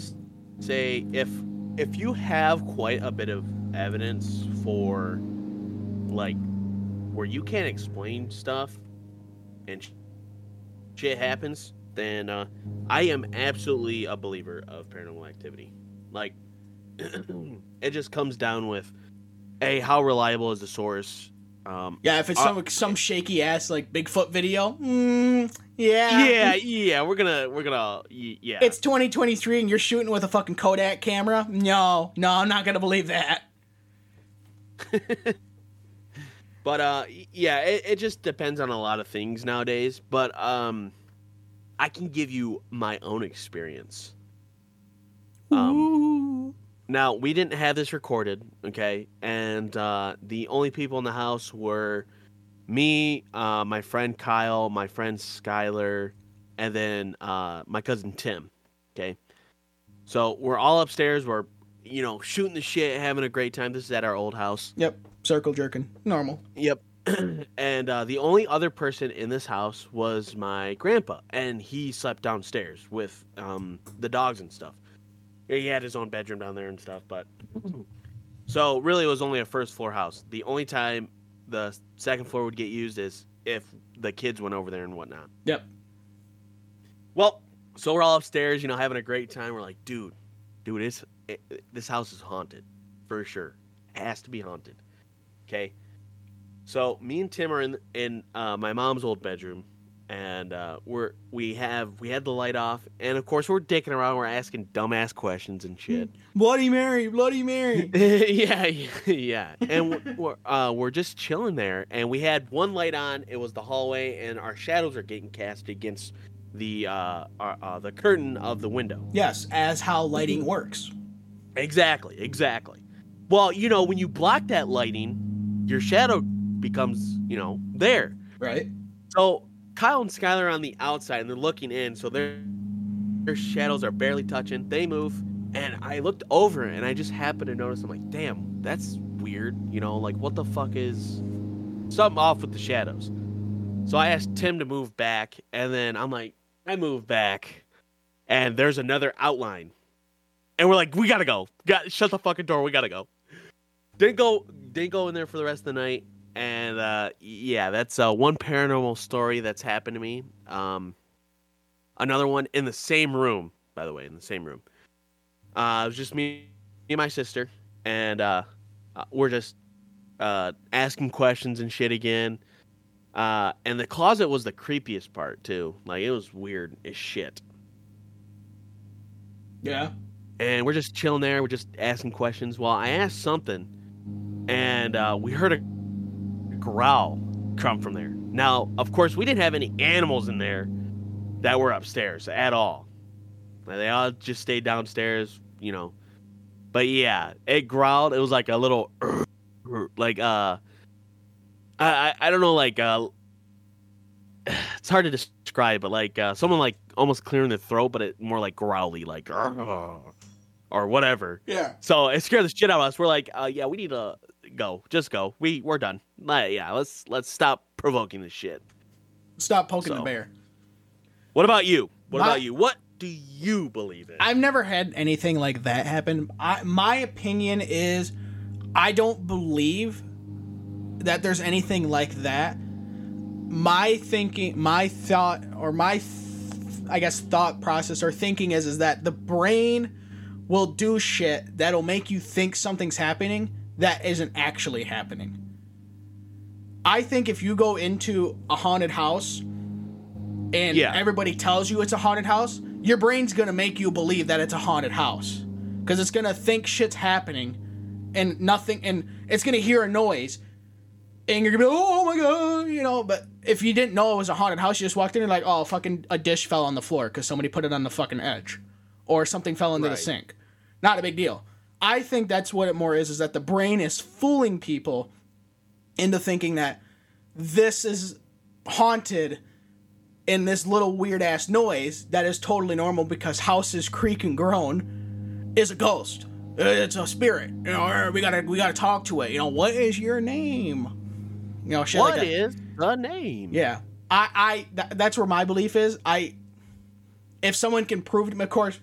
[SPEAKER 2] say if if you have quite a bit of evidence for like where you can't explain stuff and shit happens, then uh, I am absolutely a believer of paranormal activity. Like, it just comes down with a how reliable is the source. Um,
[SPEAKER 1] Yeah, if it's
[SPEAKER 2] uh,
[SPEAKER 1] some some shaky ass like Bigfoot video, mm, yeah,
[SPEAKER 2] yeah, yeah, we're gonna we're gonna yeah.
[SPEAKER 1] It's 2023 and you're shooting with a fucking Kodak camera. No, no, I'm not gonna believe that.
[SPEAKER 2] But uh, yeah, it, it just depends on a lot of things nowadays. But um, I can give you my own experience. Um, now we didn't have this recorded, okay, and uh, the only people in the house were me, uh, my friend Kyle, my friend Skylar, and then uh, my cousin Tim. Okay, so we're all upstairs. We're you know shooting the shit, having a great time. This is at our old house.
[SPEAKER 1] Yep, circle jerking, normal.
[SPEAKER 2] Yep. and uh, the only other person in this house was my grandpa, and he slept downstairs with um, the dogs and stuff. He had his own bedroom down there and stuff, but so really it was only a first floor house. The only time the second floor would get used is if the kids went over there and whatnot.
[SPEAKER 1] Yep.
[SPEAKER 2] Well, so we're all upstairs, you know, having a great time. We're like, dude, dude, this it, this house is haunted for sure. It has to be haunted. Okay. So me and Tim are in in uh, my mom's old bedroom, and uh, we're we have we had the light off, and of course we're dicking around. We're asking dumbass questions and shit.
[SPEAKER 1] Bloody Mary, Bloody Mary.
[SPEAKER 2] yeah, yeah, yeah. And we're we're, uh, we're just chilling there, and we had one light on. It was the hallway, and our shadows are getting cast against the uh, our, uh, the curtain of the window.
[SPEAKER 1] yes, as how lighting works.
[SPEAKER 2] Exactly, exactly. Well, you know, when you block that lighting, your shadow becomes, you know, there.
[SPEAKER 1] Right.
[SPEAKER 2] So Kyle and Skylar are on the outside and they're looking in, so their their shadows are barely touching. They move, and I looked over and I just happened to notice. I'm like, damn, that's weird. You know, like what the fuck is something off with the shadows? So I asked Tim to move back, and then I'm like, I move back, and there's another outline, and we're like, we gotta go. Got shut the fucking door. We gotta go. Didn't go. Didn't go in there for the rest of the night. And uh, yeah, that's uh, one paranormal story that's happened to me. Um, another one in the same room, by the way, in the same room. Uh, it was just me, me and my sister, and uh, uh, we're just uh, asking questions and shit again. Uh, and the closet was the creepiest part too. Like it was weird as shit.
[SPEAKER 1] Yeah.
[SPEAKER 2] and we're just chilling there. We're just asking questions. Well, I asked something, and uh, we heard a growl come from there. Now, of course, we didn't have any animals in there that were upstairs at all. They all just stayed downstairs, you know. But yeah, it growled. It was like a little, like uh, I I, I don't know, like uh, it's hard to describe, but like uh, someone like almost clearing the throat, but it more like growly, like or whatever.
[SPEAKER 1] Yeah.
[SPEAKER 2] So it scared the shit out of us. We're like, uh, yeah, we need to go. Just go. We we're done. Like, yeah, let's let's stop provoking this shit.
[SPEAKER 1] Stop poking the bear.
[SPEAKER 2] What about you? What
[SPEAKER 1] My-
[SPEAKER 2] about you? What do you believe in?
[SPEAKER 1] I've never had anything like that happen. I, my opinion is, I don't believe that there's anything like that. My thinking, my thought, or my, th- I guess, thought process or thinking is, is that the brain will do shit that'll make you think something's happening that isn't actually happening. I think if you go into a haunted house and
[SPEAKER 2] Yeah.
[SPEAKER 1] everybody tells you it's a haunted house, your brain's gonna make you believe that it's a haunted house. Because it's gonna think shit's happening and nothing, and it's gonna hear a noise and you're gonna be like, oh, oh my god, you know. But if you didn't know it was a haunted house, you just walked in and like, oh, fucking a dish fell on the floor because somebody put it on the fucking edge, or something fell into the sink. Not a big deal. I think that's what it more is: is that the brain is fooling people into thinking that this is haunted in this little weird ass noise that is totally normal because houses creak and groan is a ghost. Uh, It's a spirit. You know, we gotta we gotta talk to it. You know, what is your name? You know, shit
[SPEAKER 2] What
[SPEAKER 1] like that.
[SPEAKER 2] is the name?
[SPEAKER 1] Yeah, I, I, th- that's where my belief is. I, if someone can prove to me, of course,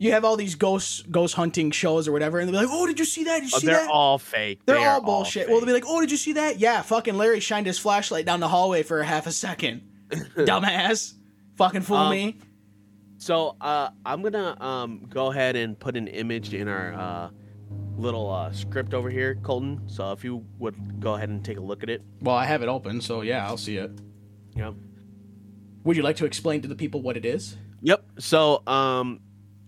[SPEAKER 1] you have all these ghost ghost hunting shows or whatever, and they'll be like, "Oh, did you see that? Did you
[SPEAKER 2] Oh,
[SPEAKER 1] see
[SPEAKER 2] they're
[SPEAKER 1] that?"
[SPEAKER 2] all fake.
[SPEAKER 1] They're
[SPEAKER 2] They
[SPEAKER 1] all bullshit. well, they'll be like, "Oh, did you see that? Yeah, fucking Larry shined his flashlight down the hallway for a half a second. Dumbass, fucking fool
[SPEAKER 2] Um,
[SPEAKER 1] me."
[SPEAKER 2] So uh, I'm gonna um, go ahead and put an image in our uh, little uh, script over here, Colton. So if you would go ahead and take a look at it.
[SPEAKER 1] Well, I have it open, so yeah, I'll see it.
[SPEAKER 2] Yep.
[SPEAKER 1] Would you like to explain to the people what it is?
[SPEAKER 2] Yep. So um,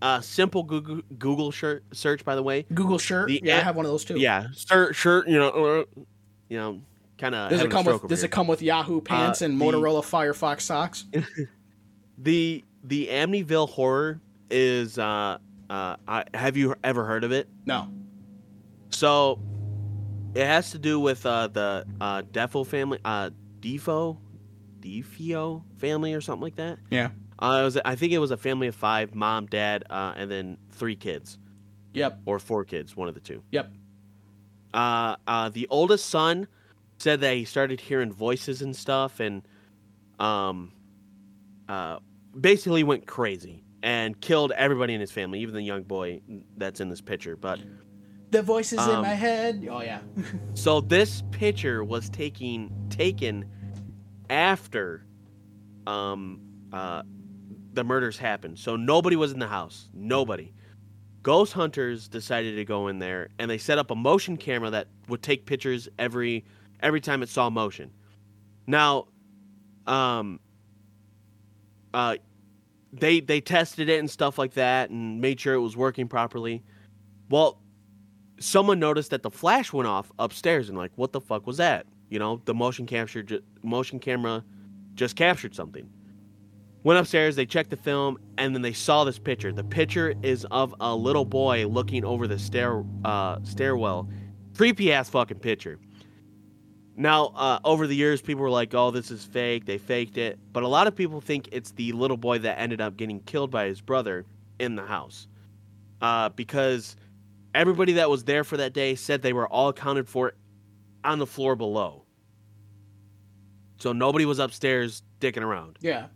[SPEAKER 2] uh, simple Google Google shirt search, by the way.
[SPEAKER 1] Google shirt.
[SPEAKER 2] The
[SPEAKER 1] yeah, I have one of those too.
[SPEAKER 2] Yeah, shirt, shirt. You know, uh, you know, kind of.
[SPEAKER 1] Does it come with Does it come with Yahoo pants
[SPEAKER 2] Uh,
[SPEAKER 1] and
[SPEAKER 2] the-
[SPEAKER 1] Motorola Firefox socks?
[SPEAKER 2] The the Amityville horror is. Uh, uh, I, have you ever heard of it?
[SPEAKER 1] No.
[SPEAKER 2] So, it has to do with uh, the uh, Defo family, uh, Defo, DeFeo family, or something like that.
[SPEAKER 1] Yeah.
[SPEAKER 2] Uh, it was, I think it was a family of five: mom, dad, uh, and then three kids,
[SPEAKER 1] Yep.
[SPEAKER 2] or four kids, one of the two.
[SPEAKER 1] Yep.
[SPEAKER 2] Uh, uh, the oldest son said that he started hearing voices and stuff, and um, uh, basically went crazy and killed everybody in his family, even the young boy that's in this picture. But
[SPEAKER 1] The voices in
[SPEAKER 2] Um,
[SPEAKER 1] my head. Oh yeah.
[SPEAKER 2] So this picture was taking taken after um uh the murders happened. So nobody was in the house. Nobody. Ghost hunters decided to go in there and they set up a motion camera that would take pictures every every time it saw motion. Now um uh they they tested it and stuff like that and made sure it was working properly. Well, someone noticed that the flash went off upstairs and like what the fuck was that you know the motion capture ju- motion camera just captured something went upstairs they checked the film and then they saw this picture the picture is of a little boy looking over the stair uh, stairwell creepy ass fucking picture now uh, over the years people were like oh this is fake they faked it but a lot of people think it's the little boy that ended up getting killed by his brother in the house uh, because everybody that was there for that day said they were all accounted for on the floor below. So nobody was upstairs dicking around.
[SPEAKER 1] Yeah.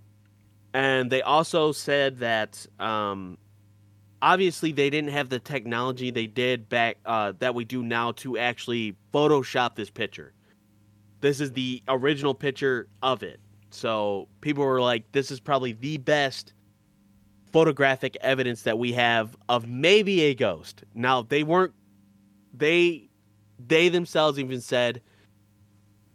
[SPEAKER 2] And they also said that um, obviously they didn't have the technology they did back uh, that we do now to actually Photoshop this picture. This is the original picture of it. So people were like, this is probably the best photographic evidence that we have of maybe a ghost. Now they weren't they they themselves even said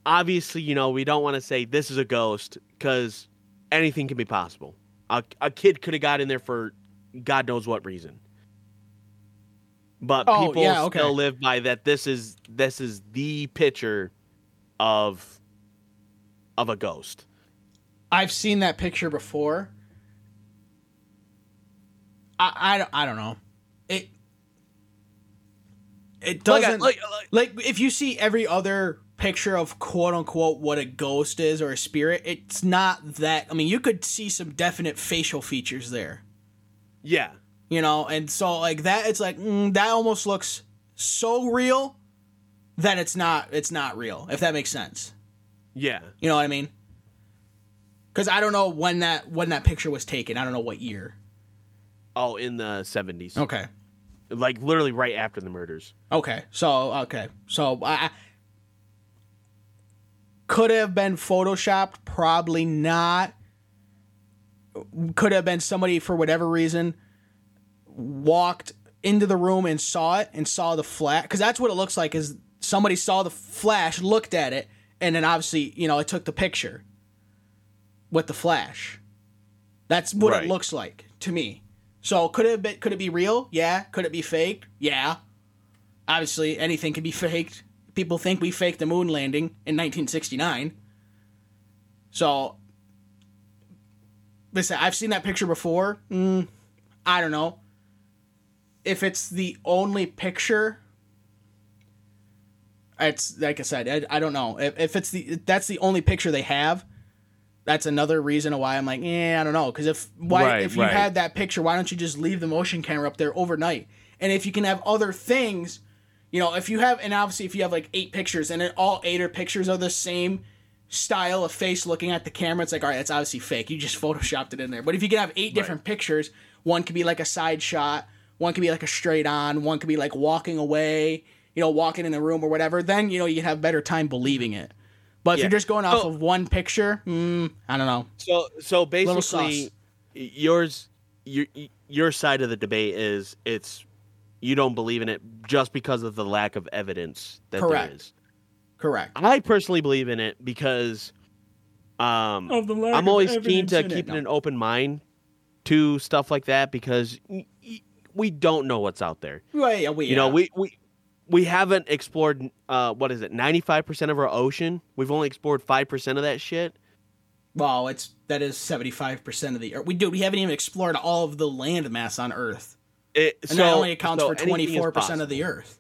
[SPEAKER 2] obviously, you know, we don't want to say this is a ghost cuz anything can be possible. A, a kid could have got in there for god knows what reason. But
[SPEAKER 1] Oh,
[SPEAKER 2] people
[SPEAKER 1] yeah, okay.
[SPEAKER 2] still live by that this is this is the picture of of a ghost.
[SPEAKER 1] I've seen that picture before. I, I, don't- I don't know. It it
[SPEAKER 2] Like,
[SPEAKER 1] doesn't
[SPEAKER 2] like-
[SPEAKER 1] like, if you see every other picture of quote unquote what a ghost is or a spirit, it's not that. I mean, you could see some definite facial features there,
[SPEAKER 2] Yeah.
[SPEAKER 1] you know, and so like that, it's like mm, that almost looks so real that it's not. It's not real. If that makes sense.
[SPEAKER 2] Yeah.
[SPEAKER 1] You know what I mean? Because I don't know when that when that picture was taken. I don't know what year.
[SPEAKER 2] Oh, in the 70s.
[SPEAKER 1] Okay.
[SPEAKER 2] Like literally right after the murders.
[SPEAKER 1] Okay. So okay. So I- could have been photoshopped. Probably not. Could have been somebody for whatever reason walked into the room and saw it and saw the flash because that's what it looks like. Is somebody saw the flash, looked at it, and then obviously you know it took the picture with the flash. That's what
[SPEAKER 2] Right.
[SPEAKER 1] it looks like to me. So could it be, could it be real? Yeah. Could it be fake? Yeah. Obviously, anything can be faked. People think we faked the moon landing in 1969. So, listen, I've seen that picture before. Mm, I don't know. If it's the only picture, it's like I said, I, I don't know. If, if it's the if that's the only picture they have, that's another reason why I'm like, yeah, I don't know. Because if why
[SPEAKER 2] Right,
[SPEAKER 1] if you
[SPEAKER 2] right.
[SPEAKER 1] had that picture, why don't you just leave the motion camera up there overnight? And if you can have other things, you know, if you have and obviously if you have like eight pictures and then all eight are pictures are the same style of face looking at the camera, it's like, all right, it's obviously fake. You just photoshopped it in there. But if you can have eight different pictures, one could be like a side shot, one could be like a straight on, one could be like walking away, you know, walking in the room or whatever, then, you know, you can have better time believing it. But if
[SPEAKER 2] Yeah.
[SPEAKER 1] you're just going off
[SPEAKER 2] So-
[SPEAKER 1] of one picture, mm, I don't know.
[SPEAKER 2] So so basically, yours your your side of the debate is it's you don't believe in it just because of the lack of evidence that
[SPEAKER 1] Correct.
[SPEAKER 2] there is.
[SPEAKER 1] Correct.
[SPEAKER 2] I personally believe in it because um
[SPEAKER 1] Of the lack
[SPEAKER 2] I'm
[SPEAKER 1] of
[SPEAKER 2] always keen to
[SPEAKER 1] in it.
[SPEAKER 2] keep
[SPEAKER 1] No.
[SPEAKER 2] an open mind to stuff like that because y- y- we don't know what's out there.
[SPEAKER 1] Well, yeah, we,
[SPEAKER 2] You know,
[SPEAKER 1] yeah.
[SPEAKER 2] we we we haven't explored uh what is it? 95% of our ocean. We've only explored 5% of that shit.
[SPEAKER 1] Well, it's that is seventy five percent of the Earth. We do. We haven't even explored all of the land mass on Earth,
[SPEAKER 2] It,
[SPEAKER 1] and
[SPEAKER 2] so,
[SPEAKER 1] that only accounts
[SPEAKER 2] so
[SPEAKER 1] for twenty four percent of the. Earth.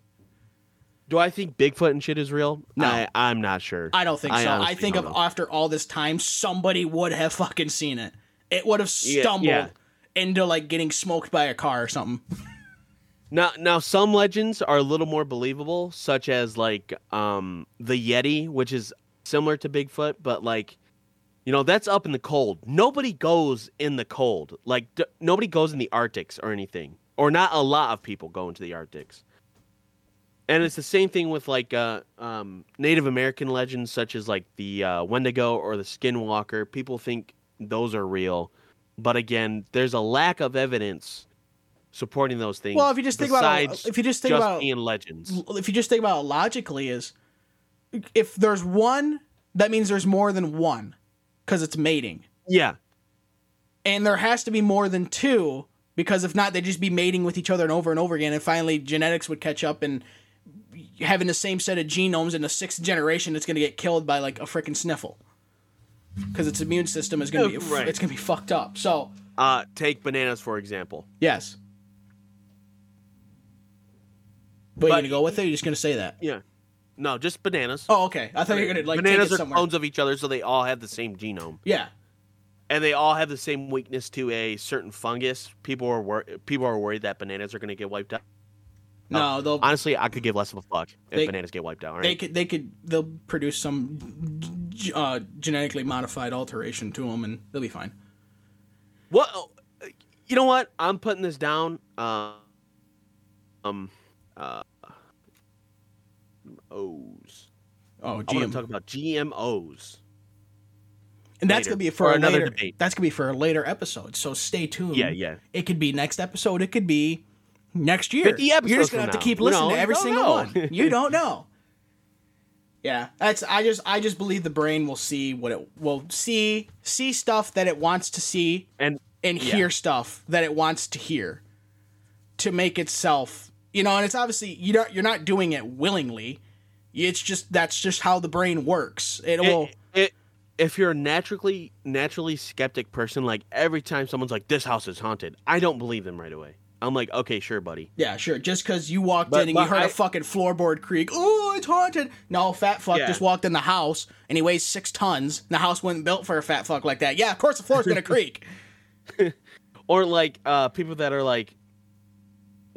[SPEAKER 2] Do I think Bigfoot and shit is real?
[SPEAKER 1] No.
[SPEAKER 2] I, I'm not sure.
[SPEAKER 1] I don't think so. I think of
[SPEAKER 2] know.
[SPEAKER 1] after all this time, somebody would have fucking seen it. It would have
[SPEAKER 2] Yeah,
[SPEAKER 1] stumbled
[SPEAKER 2] yeah.
[SPEAKER 1] into like getting smoked by a car or something.
[SPEAKER 2] Now, now some legends are a little more believable, such as like um the Yeti, which is similar to Bigfoot, but like you know that's up in the cold. Nobody goes in the cold. Like d- nobody goes in the Arctics or anything, or not a lot of people go into the Arctics. And it's the same thing with like uh, um, Native American legends, such as like the uh, Wendigo or the Skinwalker. People think those are real, but again, there's a lack of evidence supporting those things.
[SPEAKER 1] Well, if you just think about if you just think
[SPEAKER 2] just
[SPEAKER 1] about-
[SPEAKER 2] being legends.
[SPEAKER 1] If you just think about it logically, is if there's one, that means there's more than one, because it's mating,
[SPEAKER 2] Yeah,
[SPEAKER 1] and there has to be more than two, because if not, they'd just be mating with each other and over and over again, and finally genetics would catch up and having the same set of genomes in the sixth generation, it's gonna get killed by like a freaking sniffle. Because its immune system is gonna be
[SPEAKER 2] Oh, right.
[SPEAKER 1] it's gonna be fucked up. So
[SPEAKER 2] uh, take bananas for example.
[SPEAKER 1] yes. But, you
[SPEAKER 2] But-
[SPEAKER 1] gonna go with it? You're just gonna say that?
[SPEAKER 2] Yeah, no, just bananas.
[SPEAKER 1] Oh, okay. I thought you were gonna like
[SPEAKER 2] bananas are
[SPEAKER 1] somewhere.
[SPEAKER 2] clones of each other, so they all have the same genome,
[SPEAKER 1] Yeah.
[SPEAKER 2] And they all have the same weakness to a certain fungus. People are wor- people are worried that bananas are going to get wiped out.
[SPEAKER 1] No, they'll
[SPEAKER 2] Honestly, I could give less of a fuck if
[SPEAKER 1] They-
[SPEAKER 2] bananas get wiped out. Right?
[SPEAKER 1] they could they could they'll produce some uh, genetically modified alteration to them and they'll be fine.
[SPEAKER 2] Well, you know what? I'm putting this down. Uh, um, uh, O's.
[SPEAKER 1] Oh, GM.
[SPEAKER 2] I want to talk about GMOs.
[SPEAKER 1] And that's
[SPEAKER 2] later,
[SPEAKER 1] gonna be for
[SPEAKER 2] another
[SPEAKER 1] later,
[SPEAKER 2] debate.
[SPEAKER 1] That's gonna be for a later episode. So stay tuned.
[SPEAKER 2] Yeah, yeah.
[SPEAKER 1] It could be next episode. It could be next year.
[SPEAKER 2] 50
[SPEAKER 1] You're just gonna have to keep listening
[SPEAKER 2] know,
[SPEAKER 1] to every single
[SPEAKER 2] know.
[SPEAKER 1] one. You don't know. Yeah, that's I just I just believe the brain will see what it will see see stuff that it wants to see
[SPEAKER 2] And
[SPEAKER 1] and
[SPEAKER 2] Yeah.
[SPEAKER 1] hear stuff that it wants to hear to make itself you know and it's obviously you don't you're not doing it willingly it's just that's just how the brain works it, will
[SPEAKER 2] it, it, if you're a naturally naturally skeptic person, like every time someone's like, "This house is haunted," I don't believe them right away. I'm like, "Okay, sure, buddy."
[SPEAKER 1] yeah sure just because you walked
[SPEAKER 2] But-
[SPEAKER 1] in and you heard a
[SPEAKER 2] I-
[SPEAKER 1] fucking floorboard creak oh it's haunted no fat fuck
[SPEAKER 2] Yeah.
[SPEAKER 1] just walked in the house and he weighs six tons and the house wasn't built for a fat fuck like that yeah of course the floor's gonna creak
[SPEAKER 2] Or like uh, people that are like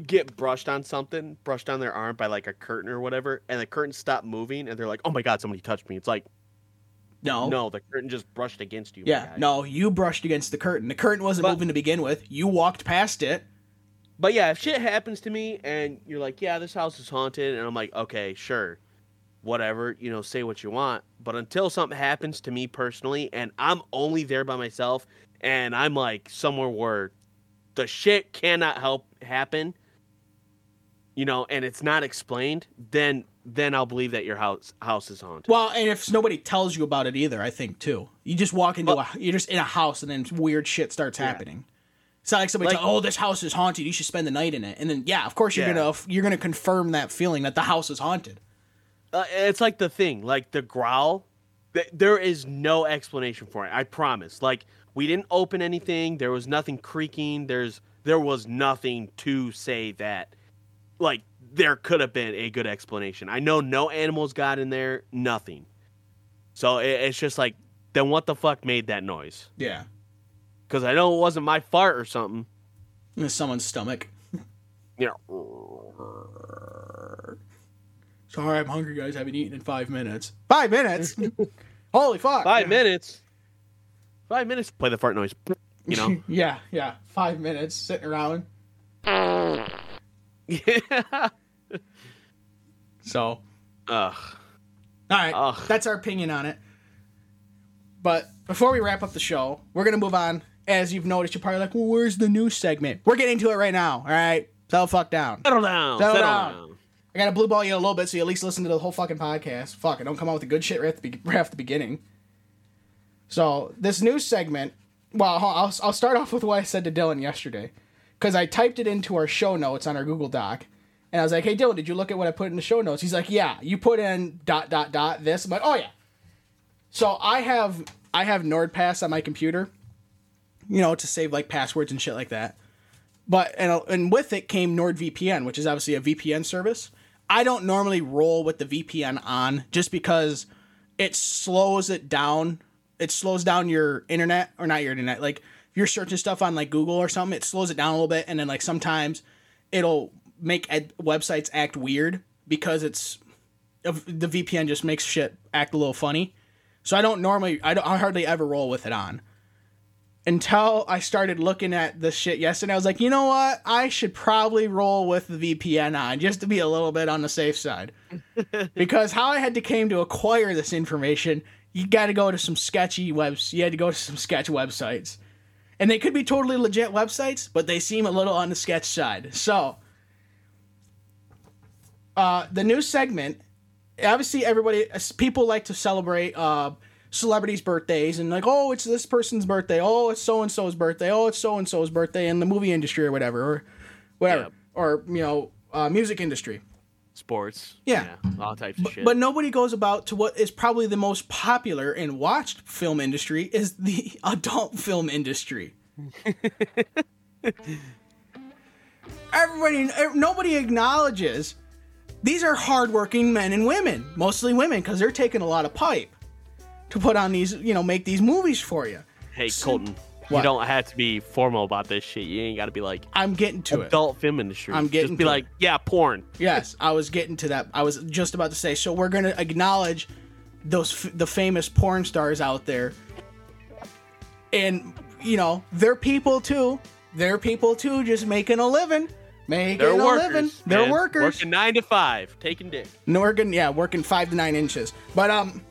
[SPEAKER 2] get brushed on something, brushed on their arm by like a curtain or whatever, and the curtain stopped moving, and they're like, "Oh my god, somebody touched me." It's like,
[SPEAKER 1] no
[SPEAKER 2] no, the curtain just brushed against you.
[SPEAKER 1] yeah no you brushed against the curtain the curtain wasn't
[SPEAKER 2] But-
[SPEAKER 1] moving to begin with you walked past it
[SPEAKER 2] But yeah, if shit happens to me and you're like, yeah, this house is haunted, and I'm like, okay, sure, whatever, you know, say what you want. But until something happens to me personally, and I'm only there by myself, and I'm like somewhere where the shit cannot help happen, you know, and it's not explained, then then I'll believe that your house house is haunted.
[SPEAKER 1] Well, and if nobody tells you about it either, I think too. You just walk into a you're just in a house and then weird shit starts happening. It's not like somebody
[SPEAKER 2] Like-
[SPEAKER 1] oh, this house is haunted. You should spend the night in it, and then yeah, of course you're
[SPEAKER 2] Yeah.
[SPEAKER 1] gonna you're gonna confirm that feeling that the house is haunted.
[SPEAKER 2] Uh, it's like the thing, like the growl. th- There is no explanation for it. I promise. Like we didn't open anything. There was nothing creaking. There's there was nothing to say that, like there could have been a good explanation. I know no animals got in there. Nothing. So it, it's just like, then what the fuck made that noise?
[SPEAKER 1] Yeah,
[SPEAKER 2] Because I know it wasn't my fart or something.
[SPEAKER 1] in someone's stomach.
[SPEAKER 2] You know.
[SPEAKER 1] Sorry, I'm hungry, guys. I haven't eaten in five minutes. Five minutes? Holy fuck!
[SPEAKER 2] Five
[SPEAKER 1] Yeah.
[SPEAKER 2] minutes. Five minutes. Play the fart noise. You know.
[SPEAKER 1] yeah, yeah. Five minutes sitting around.
[SPEAKER 2] yeah.
[SPEAKER 1] So,
[SPEAKER 2] Ugh.
[SPEAKER 1] all right,
[SPEAKER 2] Ugh.
[SPEAKER 1] that's our opinion on it. But before we wrap up the show, we're gonna move on. As you've noticed, you're probably like, "Well, where's the news segment?" We're getting to it right now. All right, settle fuck down.
[SPEAKER 2] Settle down.
[SPEAKER 1] Settle
[SPEAKER 2] Settle,
[SPEAKER 1] down.
[SPEAKER 2] down.
[SPEAKER 1] I gotta blue ball you a little bit so you at least listen to the whole fucking podcast. Fuck, I don't come out with the good shit right at the, be- right off the beginning. So this news segment, well, I'll, I'll start off with what I said to Dillon yesterday, because I typed it into our show notes on our Google Doc, and I was like, "Hey Dillon, did you look at what I put in the show notes?" He's like, "Yeah, you put in dot dot dot this." I'm like, "Oh yeah." So I have I have NordPass on my computer, you know, to save like passwords and shit like that. But and and with it came NordVPN, which is obviously a VPN service. I don't normally roll with the VPN on just because it slows it down. It slows down your internet or not your internet. Like if you're searching stuff on like Google or something, it slows it down a little bit, and then like sometimes it'll make ed- websites act weird because it's the VPN just makes shit act a little funny. So I don't normally, I, don't, I hardly ever roll with it on until I started looking at the shit yesterday. I was like, you know what? I should probably roll with the VPN on just to be a little bit on the safe side. because how I had to came to acquire this information, you got to go to some sketchy webs. You had to go to some sketch websites, and they could be totally legit websites, but they seem a little on the sketch side. So, uh, the new segment obviously everybody people like to celebrate uh celebrities birthdays and like oh it's this person's birthday oh it's so and so's birthday oh it's so and so's birthday in the movie industry or whatever or whatever
[SPEAKER 2] Yeah.
[SPEAKER 1] or you know uh, music industry
[SPEAKER 2] Sports.
[SPEAKER 1] Yeah.
[SPEAKER 2] all types of shit.
[SPEAKER 1] but nobody goes about to what is probably the most popular and watched film industry is the adult film industry everybody nobody acknowledges these are hardworking men and women mostly women because they're taking a lot of pipe to put on these you know make these movies for you
[SPEAKER 2] hey, Colton,
[SPEAKER 1] What?
[SPEAKER 2] you don't have to be formal about this shit. You ain't got to be like
[SPEAKER 1] i'm getting to it
[SPEAKER 2] adult film industry.
[SPEAKER 1] I'm getting
[SPEAKER 2] Just be
[SPEAKER 1] to
[SPEAKER 2] like,
[SPEAKER 1] it.
[SPEAKER 2] yeah, porn.
[SPEAKER 1] yes i was getting to that i was just about to say so we're gonna acknowledge those f- the famous porn stars out there and you know they're people too they're people too just making a living making
[SPEAKER 2] They're
[SPEAKER 1] a
[SPEAKER 2] workers.
[SPEAKER 1] living they're
[SPEAKER 2] man.
[SPEAKER 1] workers
[SPEAKER 2] Working nine to five, taking dick.
[SPEAKER 1] No, working, yeah, working five to nine inches. But um,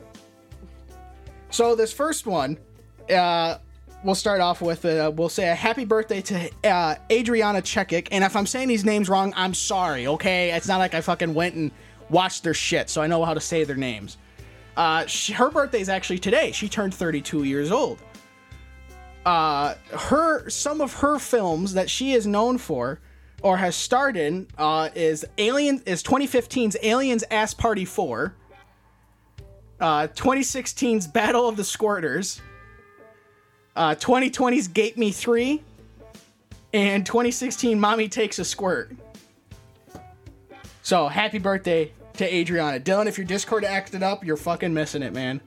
[SPEAKER 1] so this first one, uh, we'll start off with uh, we'll say a happy birthday to uh, Adriana Chechik. And if I'm saying these names wrong, I'm sorry. Okay, it's not like I fucking went and watched their shit, so I know how to say their names. Uh, she, her birthday is actually today. She turned 32 years old. Uh, her some of her films that she is known for or has starred in uh, is Alien is 2015's Aliens Ass Party 4, uh, 2016's Battle of the Squirters, uh, 2020's Gate Me 3, and 2016 Mommy Takes a Squirt. So happy birthday to Adriana. Dillon, if your Discord acted up, you're fucking missing it, man.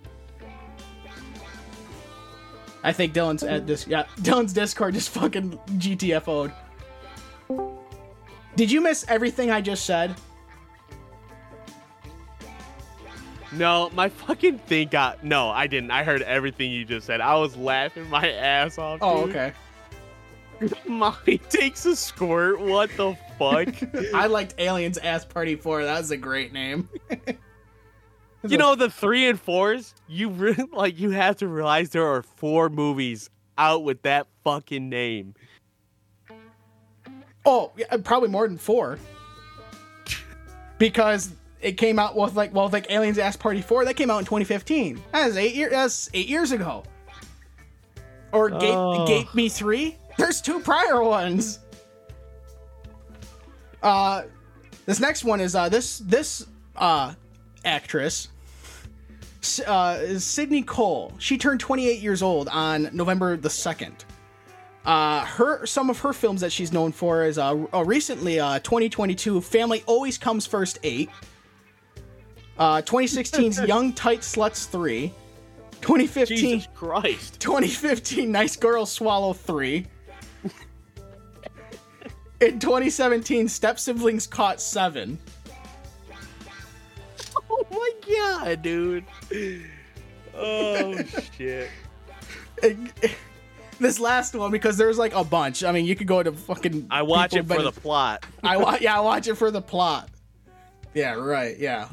[SPEAKER 1] I think Dillon's at this. Yeah, Dillon's Discord just fucking GTFO'd. Did you miss everything I just said?
[SPEAKER 2] No, my fucking thing got. No, I didn't. I heard everything you just said. I was laughing my ass off.
[SPEAKER 1] Oh, okay.
[SPEAKER 2] Mommy takes a squirt. What the fuck?
[SPEAKER 1] I liked Aliens Ass Party 4. That was a great name.
[SPEAKER 2] you know the three and fours. You really like. You have to realize there are four movies out with that fucking name.
[SPEAKER 1] Oh, yeah, probably more than four. Because it came out with like well, like Aliens Ass Party Four. That came out in 2015. That is eight years. That's eight years ago. Or Gate
[SPEAKER 2] Oh.
[SPEAKER 1] Gate Me Three. There's two prior ones. Uh, this next one is uh this this uh actress uh, Sydney Cole. She turned 28 years old on November the 2nd. Uh, her some of her films that she's known for is uh, uh recently uh 2022 Family Always Comes First 8. Uh 2016's Young Tight Sluts 3. 2015
[SPEAKER 2] Jesus Christ.
[SPEAKER 1] 2015 Nice Girls Swallow 3. In 2017 Step Siblings Caught 7.
[SPEAKER 2] Oh my god, dude. Oh shit.
[SPEAKER 1] This last one because there's like a bunch. I mean, you could go to fucking
[SPEAKER 2] I watch
[SPEAKER 1] people,
[SPEAKER 2] it for the plot.
[SPEAKER 1] I watch. Yeah, I watch it for the plot. Yeah, right. Yeah.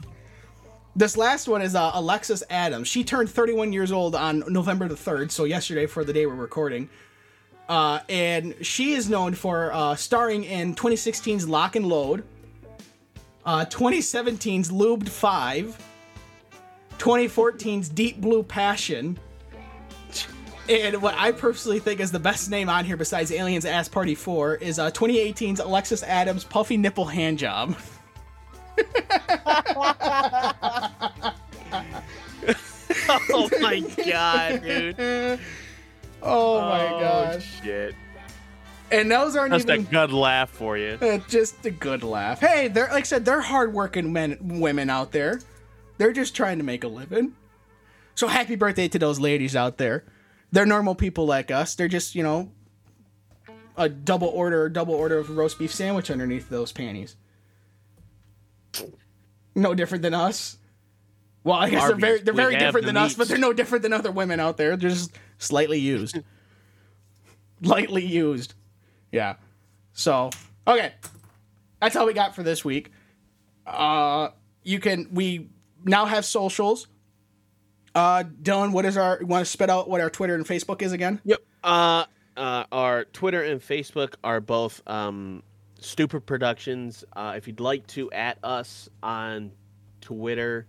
[SPEAKER 1] This last one is uh, Alexis Adams. She turned 31 years old on November the 3rd, so yesterday for the day we're recording. Uh, and she is known for uh, starring in 2016's Lock and Load, uh, 2017's Lubed 5, 2014's Deep Blue Passion, and what I personally think is the best name on here besides Aliens Ass Party 4 is uh, 2018's Alexis Adams Puffy Nipple Hand Job.
[SPEAKER 2] oh my god, dude.
[SPEAKER 1] Oh my
[SPEAKER 2] Oh,
[SPEAKER 1] gosh.
[SPEAKER 2] Shit.
[SPEAKER 1] And those aren't
[SPEAKER 2] Just a good laugh for you.
[SPEAKER 1] uh, just a good laugh. Hey, they're like I said, they're hardworking men women out there. They're just trying to make a living. So happy birthday to those ladies out there. They're normal people like us. They're just, you know, a double order, double order of roast beef sandwich underneath those panties. No different than us. Well, I guess they're very they're
[SPEAKER 2] we
[SPEAKER 1] very different than us, but they're no different than other women out there. They're just slightly used. Lightly used. Yeah. So, okay. That's all we got for this week. Uh you can we now have socials. Uh Dillon, what is our you want to spit out what our Twitter and Facebook is again?
[SPEAKER 2] Yep. Uh, uh, our Twitter and Facebook are both um, Stupid Productions. Uh, if you'd like to at us on Twitter,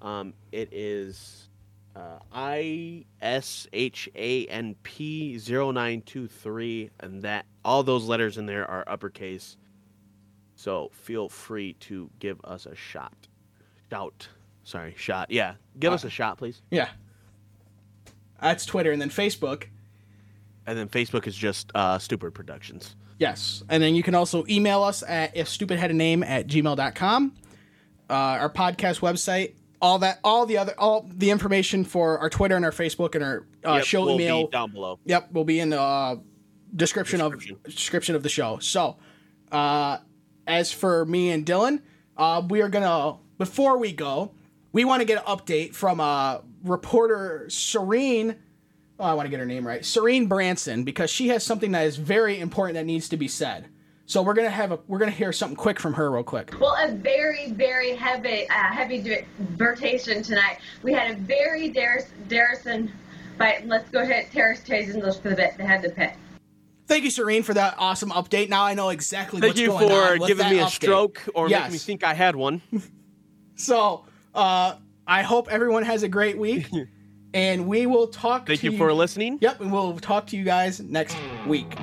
[SPEAKER 2] um, it is uh, I S H A N P 0923 and that all those letters in there are uppercase. So feel free to give us a shot. Shout. Sorry, shot. Yeah, give us a shot, please.
[SPEAKER 1] Yeah. That's Twitter and then Facebook.
[SPEAKER 2] And then Facebook is just uh, Stupid Productions.
[SPEAKER 1] Yes. And then you can also email us at if stupid had a name at gmail.com. Uh, our podcast website, all that, all the other, all the information for our Twitter and our Facebook and our uh,
[SPEAKER 2] Yep,
[SPEAKER 1] show
[SPEAKER 2] will
[SPEAKER 1] email.
[SPEAKER 2] down below.
[SPEAKER 1] Yep, will be in the uh, description, of description of the show. So, uh, as for me and Dillon, uh, we are gonna before we go, we want to get an update from uh, reporter Serene. Oh, I want to get her name right, Serene Branson, because she has something that is very important that needs to be said. So we're gonna have a we're gonna hear something quick from her real quick.
[SPEAKER 11] Well, a very, very heavy, uh, heavy divertation tonight. We had a very Dar- Darrison fight. Let's go ahead, Terrace Chase and for the bit. They had the pit.
[SPEAKER 1] Thank you, Serene, for that awesome update. Now I know exactly
[SPEAKER 2] Thank
[SPEAKER 1] what's
[SPEAKER 2] you
[SPEAKER 1] going
[SPEAKER 2] for
[SPEAKER 1] on with
[SPEAKER 2] giving me a
[SPEAKER 1] update.
[SPEAKER 2] stroke or
[SPEAKER 1] Yes.
[SPEAKER 2] making me think I had one.
[SPEAKER 1] So, uh, I hope everyone has a great week, and we will talk. To you.
[SPEAKER 2] Thank you for listening.
[SPEAKER 1] Yep, and we'll talk to you guys next week.